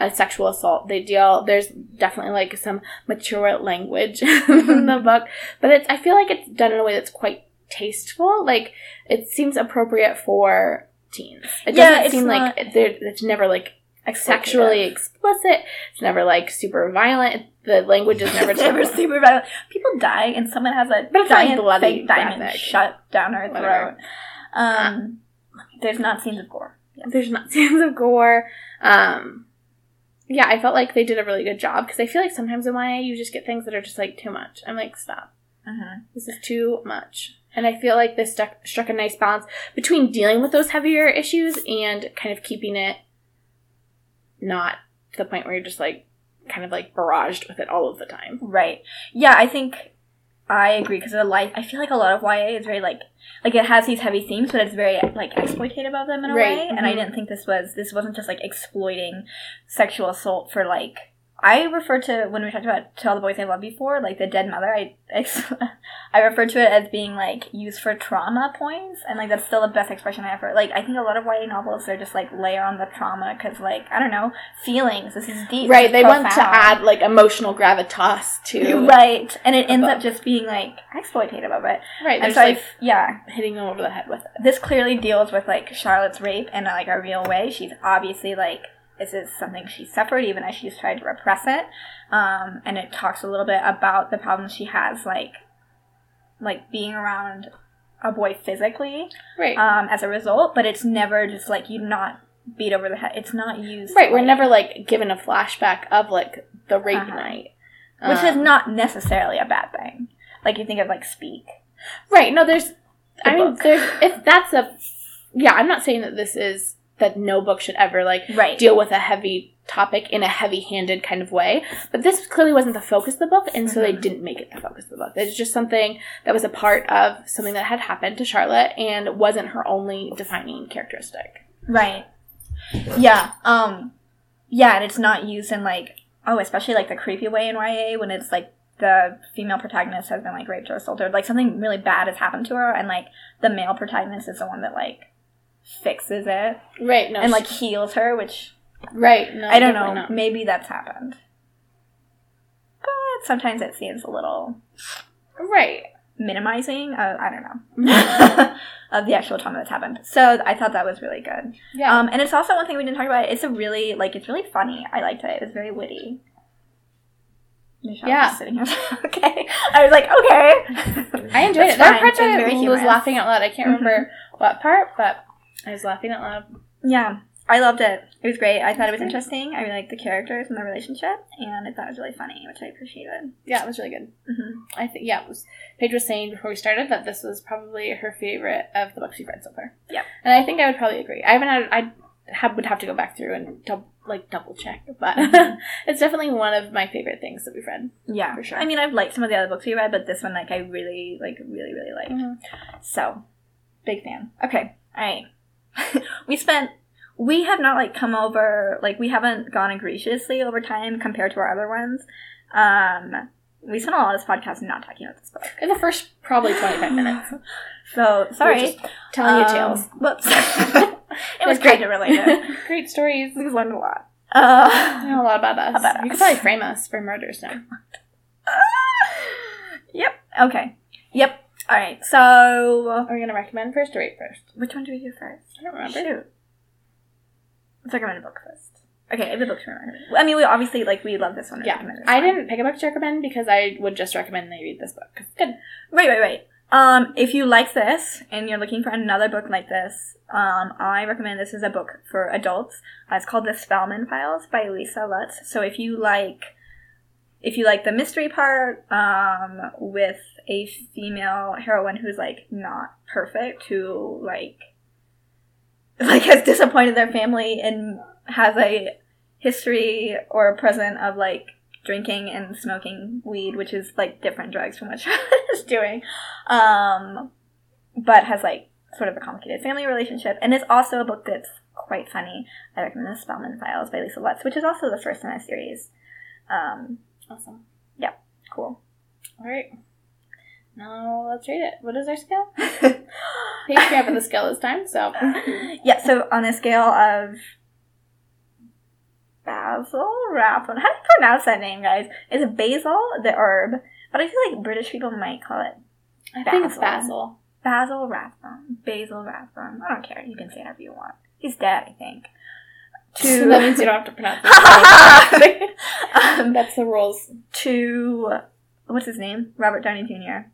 [SPEAKER 1] uh, sexual assault. They deal. There's definitely like some mature language in the book, but it's. I feel like it's done in a way that's quite tasteful. Like it seems appropriate for teens. It
[SPEAKER 2] Yeah,
[SPEAKER 1] doesn't
[SPEAKER 2] it's
[SPEAKER 1] seem
[SPEAKER 2] not-
[SPEAKER 1] like it's never like sexually explicit. It's never like super violent. The language is never
[SPEAKER 2] never
[SPEAKER 1] super.
[SPEAKER 2] violent. People die and someone has a
[SPEAKER 1] But
[SPEAKER 2] giant
[SPEAKER 1] bloody,
[SPEAKER 2] fake diamond
[SPEAKER 1] graphic.
[SPEAKER 2] shut down her throat. Um, there's not scenes of gore. Yeah.
[SPEAKER 1] There's not scenes of gore. Um, yeah, I felt like they did a really good job because I feel like sometimes in YA you just get things that are just like too much. I'm like, stop.
[SPEAKER 2] Mm-hmm.
[SPEAKER 1] This is too much. And I feel like this struck, struck a nice balance between dealing with those heavier issues and kind of keeping it not to the point where you're just like kind of like barraged with it all of the time.
[SPEAKER 2] Right. Yeah, I think I agree because the life. I feel like a lot of YA is very like like it has these heavy themes, but it's very like exploitative of them in a
[SPEAKER 1] Right,
[SPEAKER 2] way. And I
[SPEAKER 1] mhm.
[SPEAKER 2] didn't think this was this wasn't just like exploiting sexual assault for like. I refer to when we talked about "To All the Boys I Love" before, like the dead mother. I I refer to it as being like used for trauma points, and like that's still the best expression I ever. Like I think a lot of YA novels they're just like layer on the trauma because like I don't know feelings. This is deep.
[SPEAKER 1] Right,
[SPEAKER 2] is
[SPEAKER 1] they want to add like emotional gravitas to
[SPEAKER 2] Right, and it ends
[SPEAKER 1] above.
[SPEAKER 2] up just being like exploitative of it.
[SPEAKER 1] right.
[SPEAKER 2] And so, I
[SPEAKER 1] like
[SPEAKER 2] f- yeah,
[SPEAKER 1] hitting them over the head with it.
[SPEAKER 2] this clearly deals with like Charlotte's rape in like a real way. She's obviously like this is something she suffered, even as she's tried to repress it. Um, and it talks a little bit about the problems she has, like like being around a boy physically
[SPEAKER 1] Right.
[SPEAKER 2] um, as a result. But it's never just like you not beat over the head. It's not used
[SPEAKER 1] Right, we're never like given a flashback of like the rape
[SPEAKER 2] Uh-huh.
[SPEAKER 1] night,
[SPEAKER 2] which is
[SPEAKER 1] Um,
[SPEAKER 2] not necessarily a bad thing. Like you think of like Speak.
[SPEAKER 1] right. No, there's. I mean, there's if that's a. Yeah, I'm not saying that this is that no book should ever like
[SPEAKER 2] Right.
[SPEAKER 1] deal with a heavy topic in a heavy-handed kind of way. But this clearly wasn't the focus of the book, and so they
[SPEAKER 2] Mhm.
[SPEAKER 1] didn't make it the focus of the book. It's just something that was a part of something that had happened to Charlotte and wasn't her only defining characteristic.
[SPEAKER 2] Right. Yeah. Um yeah, and it's not used in like oh, especially like the creepy way in YA when it's like the female protagonist has been like raped or assaulted, like something really bad has happened to her and like the male protagonist is the one that like fixes it
[SPEAKER 1] Right. No.
[SPEAKER 2] and like heals her, which
[SPEAKER 1] right. No.
[SPEAKER 2] I don't know,
[SPEAKER 1] not.
[SPEAKER 2] maybe that's happened. But sometimes it seems a little
[SPEAKER 1] Right.
[SPEAKER 2] minimizing, uh, I don't know, of the actual trauma that's happened. So I thought that was really good.
[SPEAKER 1] Yeah.
[SPEAKER 2] Um, and it's also one thing we didn't talk about. It's a really like it's really funny. I liked it. It was very witty. Michelle
[SPEAKER 1] Yeah.
[SPEAKER 2] sitting here. okay. I was like, okay.
[SPEAKER 1] I enjoyed
[SPEAKER 2] That's
[SPEAKER 1] it. Were
[SPEAKER 2] fine. It was
[SPEAKER 1] was laughing out loud. I can't remember what part, but I was laughing out loud.
[SPEAKER 2] Yeah, I loved it. It was great. I thought it was interesting. I really liked the characters and the relationship, and I thought it was really funny, which I appreciated.
[SPEAKER 1] Yeah, it was really good.
[SPEAKER 2] hmm
[SPEAKER 1] I think yeah, it was Paige was saying before we started that this was probably her favorite of the books we've read so far.
[SPEAKER 2] Yeah,
[SPEAKER 1] and I think I would probably agree. I haven't had I have, would have to go back through and like double check, but
[SPEAKER 2] Mhm.
[SPEAKER 1] it's definitely one of my favorite things that we've read.
[SPEAKER 2] Yeah,
[SPEAKER 1] For sure.
[SPEAKER 2] I mean, I've liked some of the other books we read, but this one, like, I really, like, really, really liked. So, big fan. Okay, all right. we spent. We have not like come over like we haven't gone egregiously over time compared to our other ones. Um, we spent a lot of this podcast not talking about this book.
[SPEAKER 1] In the first probably twenty five minutes,
[SPEAKER 2] So sorry,
[SPEAKER 1] telling you
[SPEAKER 2] Um,
[SPEAKER 1] tales.
[SPEAKER 2] Whoops. it was great to relate it.
[SPEAKER 1] Great stories.
[SPEAKER 2] We've learned a lot. Uh,
[SPEAKER 1] know a lot about us.
[SPEAKER 2] About
[SPEAKER 1] You could probably frame us for murders now.
[SPEAKER 2] yep. Okay. Yep. All right. So,
[SPEAKER 1] Are we gonna recommend first or rate first?
[SPEAKER 2] which one do we do first?
[SPEAKER 1] I don't remember.
[SPEAKER 2] Shoot. Let's recommend a book first. Okay, the book's recommend. I mean, we obviously like we love this one. and
[SPEAKER 1] Yeah,
[SPEAKER 2] recommend this
[SPEAKER 1] I
[SPEAKER 2] one.
[SPEAKER 1] didn't pick a book to recommend because I would just recommend they read this book. 'cause it's good.
[SPEAKER 2] Wait, wait, wait. Um, if you like this and you're looking for another book like this, um, I recommend this is a book for adults. Uh, it's called The Spellman Files by Lisa Lutz. So if you like, if you like the mystery part, um, with a female heroine who's like not perfect, who like, like has disappointed their family and has a history or a present of like drinking and smoking weed, which is like different drugs from what is doing, um, but has like sort of a complicated family relationship. And it's also a book that's quite funny. I recommend The Spellman Files by Lisa Lutz, which is also the first in a series. Um,
[SPEAKER 1] Awesome. Yeah.
[SPEAKER 2] Cool.
[SPEAKER 1] All right. Now let's rate it. What is our scale? Came up with the scale this time, so
[SPEAKER 2] yeah, so on a scale of Basil Rathbone, how do you pronounce that name, guys? Is it basil, the herb? But I feel like British people might call it
[SPEAKER 1] I think it's
[SPEAKER 2] Basil.
[SPEAKER 1] Basil.
[SPEAKER 2] Basil Rathbone. Basil Rathbone. I don't care. You can say whatever you want. He's dead, I think.
[SPEAKER 1] So that means you don't have to pronounce it.
[SPEAKER 2] um,
[SPEAKER 1] That's the rules.
[SPEAKER 2] to what's his name? Robert Downey Jr.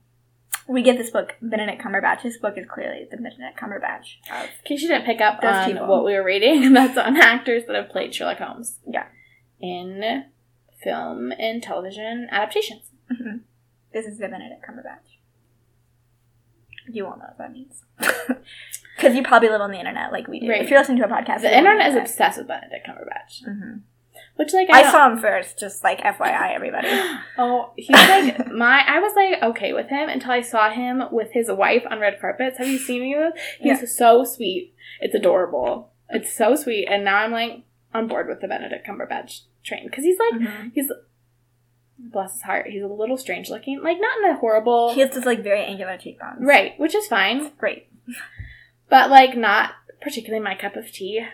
[SPEAKER 2] We get this book Benedict Cumberbatch. This book is clearly the Benedict Cumberbatch. Of,
[SPEAKER 1] In case you didn't pick up on
[SPEAKER 2] people.
[SPEAKER 1] what we were reading, that's on actors that have played Sherlock Holmes.
[SPEAKER 2] Yeah.
[SPEAKER 1] In film and television adaptations.
[SPEAKER 2] Mhm. This is the Benedict Cumberbatch. You won't know what that means. Because you probably live on the internet like we do.
[SPEAKER 1] Right.
[SPEAKER 2] If you're listening to a podcast,
[SPEAKER 1] The internet is obsessed with Benedict Cumberbatch.
[SPEAKER 2] hmm
[SPEAKER 1] Which, like, I,
[SPEAKER 2] I saw him first, just like FYI, everybody.
[SPEAKER 1] Oh, he's like my. I was like okay with him until I saw him with his wife on red carpets. Have you seen any of those? He's
[SPEAKER 2] Yeah.
[SPEAKER 1] so sweet. It's adorable. It's so sweet, and now I'm like on board with the Benedict Cumberbatch train because he's like
[SPEAKER 2] Mhm.
[SPEAKER 1] he's bless his heart. He's a little strange looking, like not in a horrible
[SPEAKER 2] He has this like very angular cheekbones.
[SPEAKER 1] right, which is fine,
[SPEAKER 2] Great.
[SPEAKER 1] but like not particularly my cup of tea.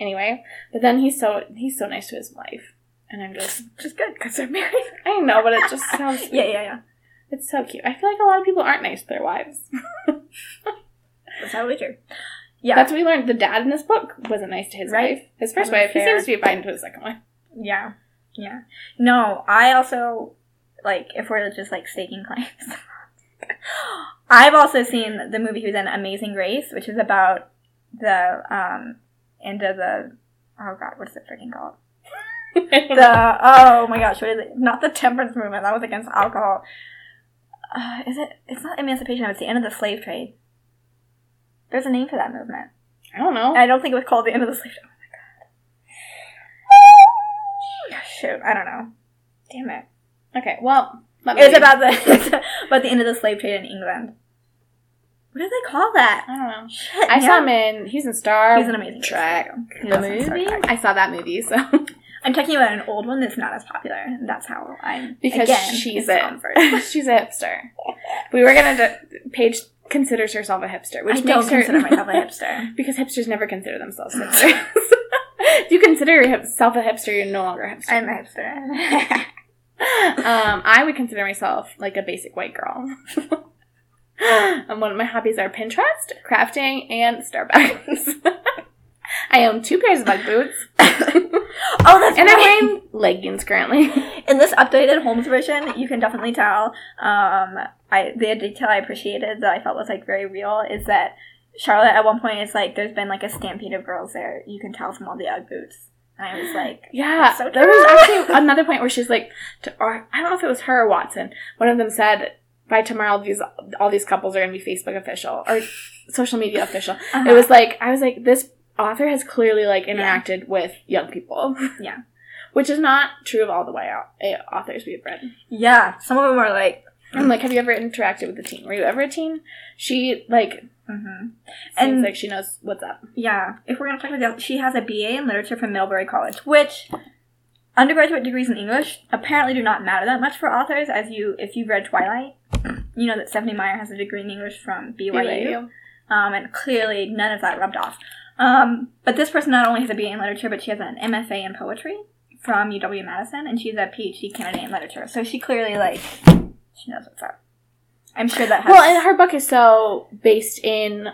[SPEAKER 1] Anyway, but then he's so he's so nice to his wife, and I'm just
[SPEAKER 2] Just good because they're married.
[SPEAKER 1] I know, but it just sounds
[SPEAKER 2] yeah, yeah, yeah.
[SPEAKER 1] It's so cute. I feel like a lot of people aren't nice to their wives.
[SPEAKER 2] That's totally true. Yeah.
[SPEAKER 1] That's what we learned. The dad in this book wasn't nice to his
[SPEAKER 2] Right.
[SPEAKER 1] wife. His first wife. He seems to be fine to his second wife.
[SPEAKER 2] Yeah. Yeah. No, I also like if we're just like staking claims. I've also seen the movie he was in, Amazing Grace, which is about the um end of the oh god, what is it freaking called? The oh my gosh, what is it? Not the temperance movement. That was against alcohol. Uh, is it? It's not emancipation. It's the end of the slave trade. There's a name for that movement.
[SPEAKER 1] I don't know.
[SPEAKER 2] I don't think it was called the end of the slave trade. Oh my god. Shoot, I don't know. Damn it.
[SPEAKER 1] Okay, well, let
[SPEAKER 2] It was
[SPEAKER 1] me-
[SPEAKER 2] about the about the end of the slave trade in England. What do they call that?
[SPEAKER 1] I don't know.
[SPEAKER 2] Shit,
[SPEAKER 1] I saw him in. He's in Star.
[SPEAKER 2] He's an amazing track.
[SPEAKER 1] The
[SPEAKER 2] was in Star
[SPEAKER 1] movie. I saw that movie, so
[SPEAKER 2] I'm talking about an old one that's not as popular. and That's how I'm
[SPEAKER 1] because
[SPEAKER 2] again,
[SPEAKER 1] she's
[SPEAKER 2] a
[SPEAKER 1] she's a hipster. We were gonna. Do, Paige considers herself a hipster, which
[SPEAKER 2] I
[SPEAKER 1] makes
[SPEAKER 2] don't
[SPEAKER 1] her
[SPEAKER 2] consider myself a hipster.
[SPEAKER 1] because hipsters never consider themselves hipsters. if you consider yourself a hipster, you're no longer a hipster.
[SPEAKER 2] I'm a hipster.
[SPEAKER 1] um, I would consider myself like a basic white girl. and one of my hobbies are Pinterest, crafting, and Starbucks. I own two pairs of Ugg boots,
[SPEAKER 2] oh, that's
[SPEAKER 1] and I'm wearing leggings currently.
[SPEAKER 2] In this updated Holmes version, you can definitely tell. Um, I the detail I appreciated that I felt was like very real is that Charlotte at one point is like, "There's been like a stampede of girls there. You can tell from all the UGG boots." And I was like,
[SPEAKER 1] Yeah,
[SPEAKER 2] So
[SPEAKER 1] there was actually another point where she's like, to, or I don't know if it was her or Watson. One of them said, "By tomorrow, these all these couples are going to be Facebook official or social media official."
[SPEAKER 2] uh-huh.
[SPEAKER 1] It was like I was like, this author has clearly like
[SPEAKER 2] Yeah.
[SPEAKER 1] interacted with young people.
[SPEAKER 2] Yeah.
[SPEAKER 1] which is not true of all the way out eh, authors we've read.
[SPEAKER 2] yeah. Some of them are like,
[SPEAKER 1] I'm like, have you ever interacted with a teen? Were you ever a teen? She like
[SPEAKER 2] hmm
[SPEAKER 1] seems
[SPEAKER 2] And-
[SPEAKER 1] like she knows what's up.
[SPEAKER 2] yeah. If we're gonna talk about that, she has a BA in literature from Middlebury College, which undergraduate degrees in English apparently do not matter that much for authors. As you, if you've read Twilight, you know that Stephenie Meyer has a degree in English from BYU.
[SPEAKER 1] BYU.
[SPEAKER 2] um, and clearly none of that rubbed off. Um, but this person not only has a BA in literature, but she has an MFA in poetry from UW Madison, and she's a PhD candidate in literature. So she clearly like she knows what's up. I'm sure that has.
[SPEAKER 1] Well, and her book is so based in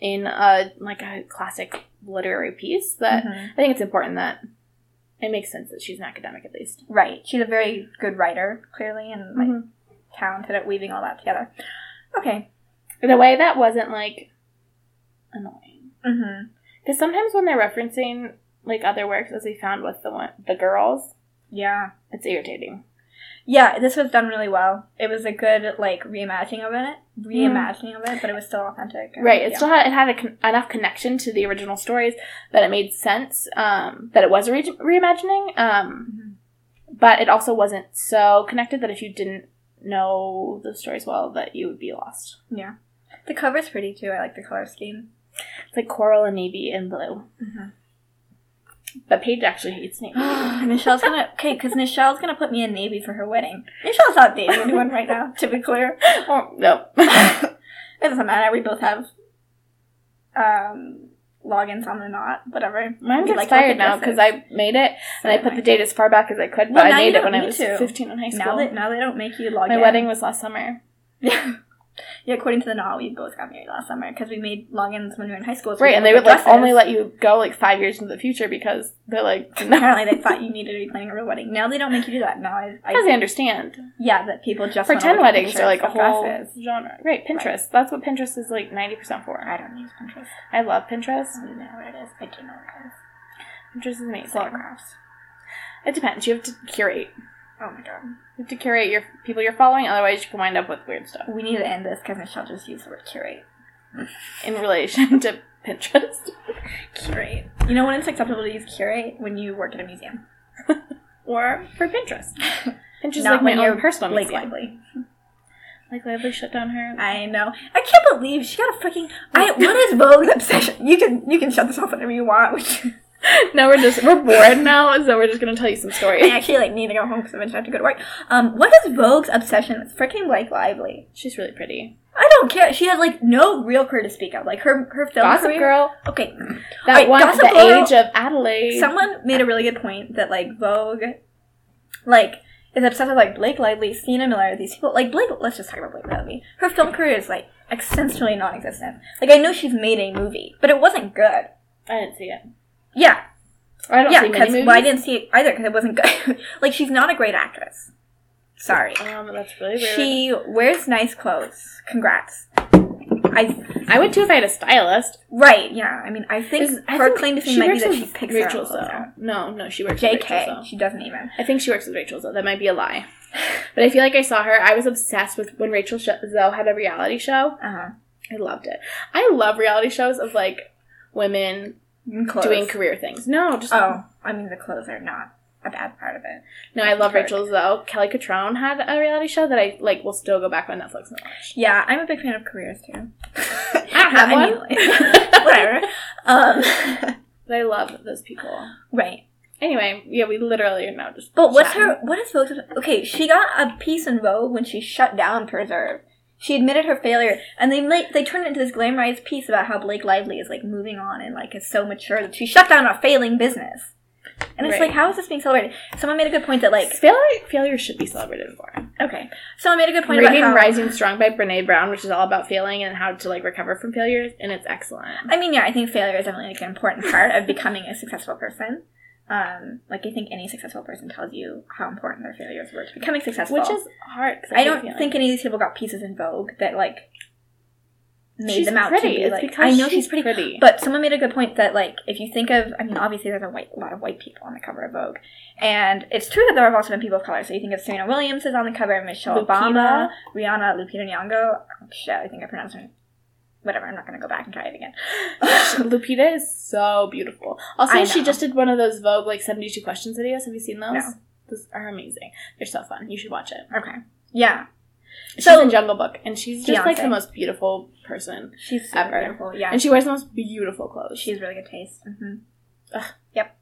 [SPEAKER 1] in a like a classic literary piece that
[SPEAKER 2] Mhm.
[SPEAKER 1] I think it's important that it makes sense that she's an academic at least.
[SPEAKER 2] right, she's a very good writer, clearly, and like
[SPEAKER 1] Mhm.
[SPEAKER 2] talented at weaving all that together. Okay.
[SPEAKER 1] In a way that wasn't like annoying.
[SPEAKER 2] Mm-hmm.
[SPEAKER 1] Because sometimes when they're referencing like other works, as we found with the one the girls,
[SPEAKER 2] Yeah.
[SPEAKER 1] it's irritating.
[SPEAKER 2] Yeah, this was done really well. It was a good like reimagining of it, reimagining of it, but it was still authentic. and-
[SPEAKER 1] Right. It
[SPEAKER 2] yeah.
[SPEAKER 1] still had it had a con- enough connection to the original stories that it made sense. Um, that it was a re- reimagining. Um,
[SPEAKER 2] Mhm.
[SPEAKER 1] but it also wasn't so connected that if you didn't know the stories well, that you would be lost.
[SPEAKER 2] Yeah. The cover's pretty too. I like the color scheme.
[SPEAKER 1] It's like coral and navy and blue.
[SPEAKER 2] Mm-hmm.
[SPEAKER 1] But Paige actually hates navy.
[SPEAKER 2] Michelle's gonna okay, because Michelle's gonna put me in navy for her wedding. Michelle's not dating anyone right now, to be clear.
[SPEAKER 1] oh no.
[SPEAKER 2] it doesn't matter. We both have um logins on the knot, whatever.
[SPEAKER 1] Mine gets
[SPEAKER 2] like
[SPEAKER 1] fired now because. I made it
[SPEAKER 2] So
[SPEAKER 1] and I put the date as far back as I could. But
[SPEAKER 2] Well,
[SPEAKER 1] I made it when I was
[SPEAKER 2] to.
[SPEAKER 1] 15 in high school.
[SPEAKER 2] now that now they don't make you log in.
[SPEAKER 1] My
[SPEAKER 2] in.
[SPEAKER 1] wedding was last summer.
[SPEAKER 2] yeah. according to the knot, we both got married last summer because we made logins when we were in high school. so
[SPEAKER 1] Right, and they would like only let you go like five years into the future because they're like, no,
[SPEAKER 2] Apparently, they thought you needed to be planning a real wedding. Now they don't make you do that. Now I,
[SPEAKER 1] because they
[SPEAKER 2] I
[SPEAKER 1] understand.
[SPEAKER 2] yeah, that people just
[SPEAKER 1] Pretend weddings are like a whole
[SPEAKER 2] dresses.
[SPEAKER 1] genre. Right, Pinterest. That's what Pinterest is like 90% for.
[SPEAKER 2] I don't use Pinterest.
[SPEAKER 1] I love Pinterest.
[SPEAKER 2] I don't know what it is. I do know what it is.
[SPEAKER 1] Pinterest is amazing.
[SPEAKER 2] Photographs.
[SPEAKER 1] It depends. You have to curate.
[SPEAKER 2] Oh my god.
[SPEAKER 1] You have to curate your people you're following, otherwise you can wind up with weird stuff
[SPEAKER 2] We need to end this because Michelle just used the word curate.
[SPEAKER 1] in relation to Pinterest.
[SPEAKER 2] Curate. You know when it's acceptable to use curate? When you work at a museum.
[SPEAKER 1] Or for Pinterest. Pinterest is
[SPEAKER 2] Not
[SPEAKER 1] like my own personal
[SPEAKER 2] Blake
[SPEAKER 1] museum.
[SPEAKER 2] Lively.
[SPEAKER 1] Like Lively shut down her.
[SPEAKER 2] I know. I can't believe she got a freaking. I what is Vogue's obsession? You can you can shut this off whenever you want. Which
[SPEAKER 1] no, we're just we're bored now, so we're just gonna tell you some stories.
[SPEAKER 2] I actually like need to go home because I eventually have to go to work. Um, what is Vogue's obsession with freaking Blake Lively?
[SPEAKER 1] She's really pretty.
[SPEAKER 2] I don't care. She has like no real career to speak of. Like her her film
[SPEAKER 1] Gossip
[SPEAKER 2] career.
[SPEAKER 1] Girl.
[SPEAKER 2] Okay,
[SPEAKER 1] That
[SPEAKER 2] Alright,
[SPEAKER 1] one,
[SPEAKER 2] Gossip
[SPEAKER 1] the
[SPEAKER 2] Girl-
[SPEAKER 1] age of Adaline.
[SPEAKER 2] Someone made a really good point that like Vogue, like is obsessed with like Blake Lively, Sienna Miller, these people. Like Blake, let's just talk about Blake Lively. Her film career is like essentially non-existent. Like I know she's made a movie, but it wasn't good.
[SPEAKER 1] I didn't see it.
[SPEAKER 2] Yeah,
[SPEAKER 1] I don't
[SPEAKER 2] yeah,
[SPEAKER 1] see many
[SPEAKER 2] because
[SPEAKER 1] movies.
[SPEAKER 2] well, I didn't see it either because it wasn't good. like she's not a great actress. Sorry.
[SPEAKER 1] Um, that's really weird.
[SPEAKER 2] She wears nice clothes. Congrats. I
[SPEAKER 1] I would too if I had a stylist.
[SPEAKER 2] right, yeah. I mean, I think
[SPEAKER 1] Is- I
[SPEAKER 2] her
[SPEAKER 1] think
[SPEAKER 2] claim to fame might be that she picks her own
[SPEAKER 1] Rachel
[SPEAKER 2] clothes
[SPEAKER 1] Zoe. No, no, she works with Rachel
[SPEAKER 2] JK, she doesn't even.
[SPEAKER 1] I think she works with Rachel Zoe. That might be a lie. But I feel like I saw her. I was obsessed with when Rachel Sh- Zoe had a reality show.
[SPEAKER 2] Uh huh.
[SPEAKER 1] I loved it. I love reality shows of like women
[SPEAKER 2] Clothes.
[SPEAKER 1] doing career things. No, just
[SPEAKER 2] Oh, I mean the clothes are not. a bad part of it.
[SPEAKER 1] No, I love
[SPEAKER 2] Perk.
[SPEAKER 1] Rachel's though. Kelly Cutrone had a reality show that I like will still go back on Netflix and watch.
[SPEAKER 2] Yeah, I'm a big fan of careers too.
[SPEAKER 1] I don't have one.
[SPEAKER 2] like, whatever. Um,
[SPEAKER 1] But I love those people.
[SPEAKER 2] right.
[SPEAKER 1] Anyway, yeah, we literally are now just.
[SPEAKER 2] But what's her? What is Vogue's? Okay, she got a piece in Vogue when she shut down Preserve. She admitted her failure, and they like they turned it into this glamorized piece about how Blake Lively is like moving on and like is so mature that she shut down a failing business. And it's
[SPEAKER 1] Right.
[SPEAKER 2] like, how is this being celebrated? Someone made a good point that like,
[SPEAKER 1] failure? Failure should be celebrated for.
[SPEAKER 2] okay, someone made a good point
[SPEAKER 1] Reading
[SPEAKER 2] about how.
[SPEAKER 1] Rising Strong by Brene Brown, which is all about failing and how to like recover from failures, and it's excellent.
[SPEAKER 2] I mean, yeah, I think failure is definitely like an important part of becoming a successful person. Um, like I think any successful person tells you how important their failures were to becoming successful.
[SPEAKER 1] Which is hard.
[SPEAKER 2] I
[SPEAKER 1] hate
[SPEAKER 2] don't think any of these people got pieces in Vogue that like made
[SPEAKER 1] she's
[SPEAKER 2] them out
[SPEAKER 1] pretty.
[SPEAKER 2] to be
[SPEAKER 1] It's
[SPEAKER 2] like. I know she's pretty,
[SPEAKER 1] pretty.
[SPEAKER 2] but someone made a good point that like if you think of, I mean, obviously there's a white a lot of white people on the cover of Vogue, and it's true that there have also been people of color. So you think of Serena Williams is on the cover, Michelle
[SPEAKER 1] Lupita.
[SPEAKER 2] Obama, Rihanna, Lupita Nyong'o. Oh, shit, I think I pronounced her. Whatever, I'm not gonna go back and try it again.
[SPEAKER 1] Lupita is so beautiful. Also, she just did one of those Vogue like seventy two questions videos. Have you seen those?
[SPEAKER 2] No.
[SPEAKER 1] Those are amazing. They're so fun. You should watch it.
[SPEAKER 2] okay, yeah,
[SPEAKER 1] She's
[SPEAKER 2] So-
[SPEAKER 1] in Jungle Book, and she's just like the most beautiful person,
[SPEAKER 2] she's
[SPEAKER 1] Ever.
[SPEAKER 2] beautiful. Yeah,
[SPEAKER 1] and she wears the most beautiful clothes.
[SPEAKER 2] She has really good taste. hmm
[SPEAKER 1] Ugh.
[SPEAKER 2] Yep.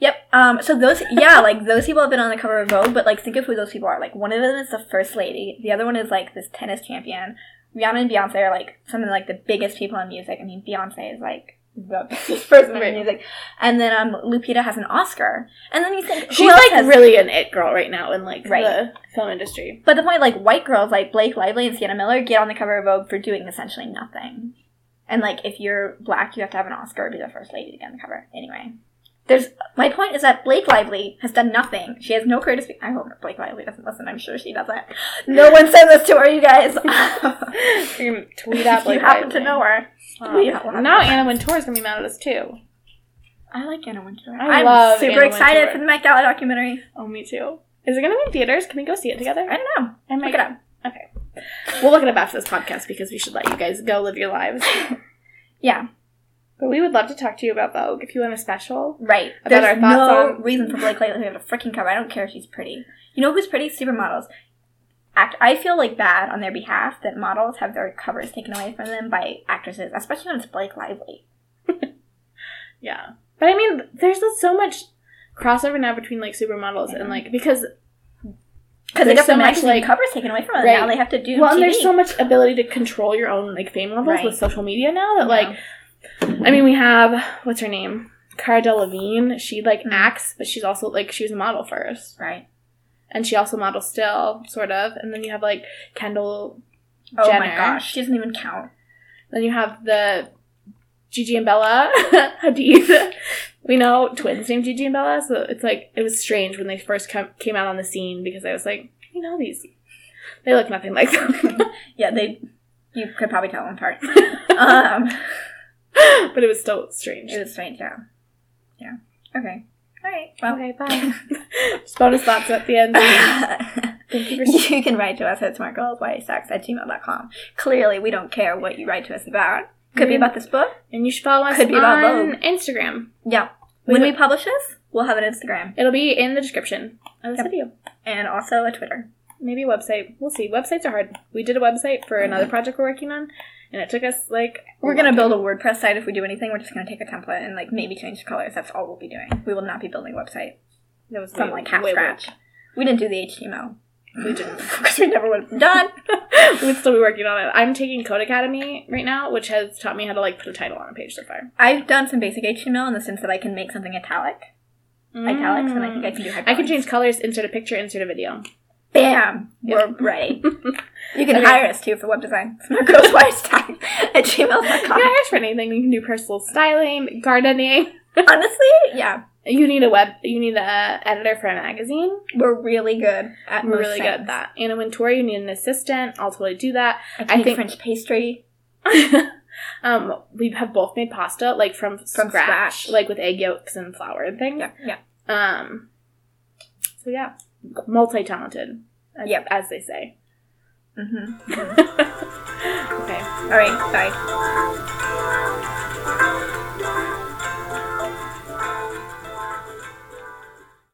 [SPEAKER 2] Yep. Um. So those, yeah, like those people have been on the cover of Vogue, but like think of who those people are. Like one of them is the first lady. The other one is like this tennis champion. Rihanna and Beyonce are like some of like the biggest people in music. I mean, Beyonce is like the biggest person
[SPEAKER 1] Right.
[SPEAKER 2] in music. And then um, Lupita has an Oscar. And then you think
[SPEAKER 1] She's like really an it girl right now in like
[SPEAKER 2] Right.
[SPEAKER 1] the film industry.
[SPEAKER 2] But the point, like white girls like Blake Lively and Sienna Miller get on the cover of Vogue for doing essentially nothing. And like if you're black, you have to have an Oscar or be the first lady to get on the cover. Anyway, there's my point is that Blake Lively has done nothing. She has no career to speak. I hope Blake Lively doesn't listen. I'm sure she doesn't. No one send this to her, you guys.
[SPEAKER 1] Tweet out
[SPEAKER 2] if you happen to know her. Um, one.
[SPEAKER 1] Now Anna Wintour is gonna be mad at us too.
[SPEAKER 2] I like Anna Wintour.
[SPEAKER 1] I
[SPEAKER 2] I'm
[SPEAKER 1] love
[SPEAKER 2] super
[SPEAKER 1] Anna
[SPEAKER 2] excited
[SPEAKER 1] Wintour.
[SPEAKER 2] for the Met Gala documentary.
[SPEAKER 1] Oh, me too. Is it gonna be in theaters? Can we go see it together?
[SPEAKER 2] I don't know.
[SPEAKER 1] I might
[SPEAKER 2] Look it up.
[SPEAKER 1] Okay. We'll look it up after this podcast because we should let you guys go live your lives.
[SPEAKER 2] Yeah,
[SPEAKER 1] But we would love to talk to you about Vogue if you want a special.
[SPEAKER 2] right.
[SPEAKER 1] About
[SPEAKER 2] There's
[SPEAKER 1] our thoughts
[SPEAKER 2] no
[SPEAKER 1] on-
[SPEAKER 2] reason for Blake Lively to have a freaking cover. I don't care if she's pretty. You know who's pretty? Supermodels. Act. I feel like bad on their behalf that models have their covers taken away from them by actresses, especially when it's Blake Lively.
[SPEAKER 1] Yeah. But I mean, there's so much crossover now between like supermodels and mm-hmm. like because
[SPEAKER 2] Because they got
[SPEAKER 1] so much, like-
[SPEAKER 2] covers taken away from them.
[SPEAKER 1] Right.
[SPEAKER 2] Now they have to do
[SPEAKER 1] well, and there's so much ability to control your own like fame levels
[SPEAKER 2] Right.
[SPEAKER 1] with social media now that
[SPEAKER 2] Yeah.
[SPEAKER 1] I mean we have what's her name Cara Delevingne. She like
[SPEAKER 2] Mhm.
[SPEAKER 1] acts, but she's also like she was a model first,
[SPEAKER 2] right.
[SPEAKER 1] and she also models still, sort of. And then you have like Kendall.
[SPEAKER 2] Oh my
[SPEAKER 1] Jenner.
[SPEAKER 2] gosh, she doesn't even count.
[SPEAKER 1] Then you have the Gigi and Bella Hadid. we know twins named Gigi and Bella, so it's like it was strange when they first come, came out on the scene because I was like, you know these. They look nothing like them.
[SPEAKER 2] Yeah, they. You could probably tell them apart. um,
[SPEAKER 1] but it was still strange.
[SPEAKER 2] it was strange. Yeah. Yeah. Okay. All right. Well.
[SPEAKER 1] okay, bye. Just bonus thoughts at the end. Thank you for
[SPEAKER 2] you can write to us at smartgirlswhysucks at gmail.com. Clearly, we don't care what you write to us about. Could be
[SPEAKER 1] Mhm.
[SPEAKER 2] about this book.
[SPEAKER 1] And you should follow us
[SPEAKER 2] Could be about
[SPEAKER 1] on
[SPEAKER 2] Vogue.
[SPEAKER 1] Instagram.
[SPEAKER 2] Yeah.
[SPEAKER 1] We
[SPEAKER 2] When we publish this, we'll have an Instagram
[SPEAKER 1] It'll be in the description of this
[SPEAKER 2] Yep.
[SPEAKER 1] video.
[SPEAKER 2] and also a Twitter.
[SPEAKER 1] Maybe a website. We'll see. Websites are hard. We did a website for another project we're working on, and it took us like
[SPEAKER 2] We're gonna build a WordPress site if we do anything. We're just gonna take a template and like maybe change the colors. That's all we'll be doing. We will not be building a website
[SPEAKER 1] That was
[SPEAKER 2] from
[SPEAKER 1] way-
[SPEAKER 2] like half
[SPEAKER 1] way
[SPEAKER 2] scratch. We didn't do the HTML.
[SPEAKER 1] We didn't.
[SPEAKER 2] because we never would have done.
[SPEAKER 1] We'd still be working on it. I'm taking Codecademy right now, which has taught me how to like put a title on a page so far.
[SPEAKER 2] I've done some basic HTML in the sense that I can make something italic, italics, and I think I can do.
[SPEAKER 1] Mm. I can change colors, insert a picture, insert a video.
[SPEAKER 2] Bam! We're ready. You can
[SPEAKER 1] Okay.
[SPEAKER 2] hire us too for web design. Smartgirlswhysuck at
[SPEAKER 1] You
[SPEAKER 2] gmail.com.
[SPEAKER 1] can hire us for anything. You can do personal styling, gardening.
[SPEAKER 2] Honestly, yeah,
[SPEAKER 1] You need a web. You need a editor for a magazine.
[SPEAKER 2] we're really good at
[SPEAKER 1] We're
[SPEAKER 2] most
[SPEAKER 1] really good at
[SPEAKER 2] things.
[SPEAKER 1] that. Anna Wintour, you need an assistant. I'll totally do that.
[SPEAKER 2] I,
[SPEAKER 1] I
[SPEAKER 2] make
[SPEAKER 1] think-
[SPEAKER 2] French pastry.
[SPEAKER 1] um, we have both made pasta like from,
[SPEAKER 2] From
[SPEAKER 1] scratch,
[SPEAKER 2] scratch.
[SPEAKER 1] like with egg yolks and flour and things.
[SPEAKER 2] Yeah, yeah.
[SPEAKER 1] Um, so yeah, multi talented.
[SPEAKER 2] Yep.
[SPEAKER 1] As they say.
[SPEAKER 2] Mm-hmm.
[SPEAKER 1] okay.
[SPEAKER 2] All right. Bye.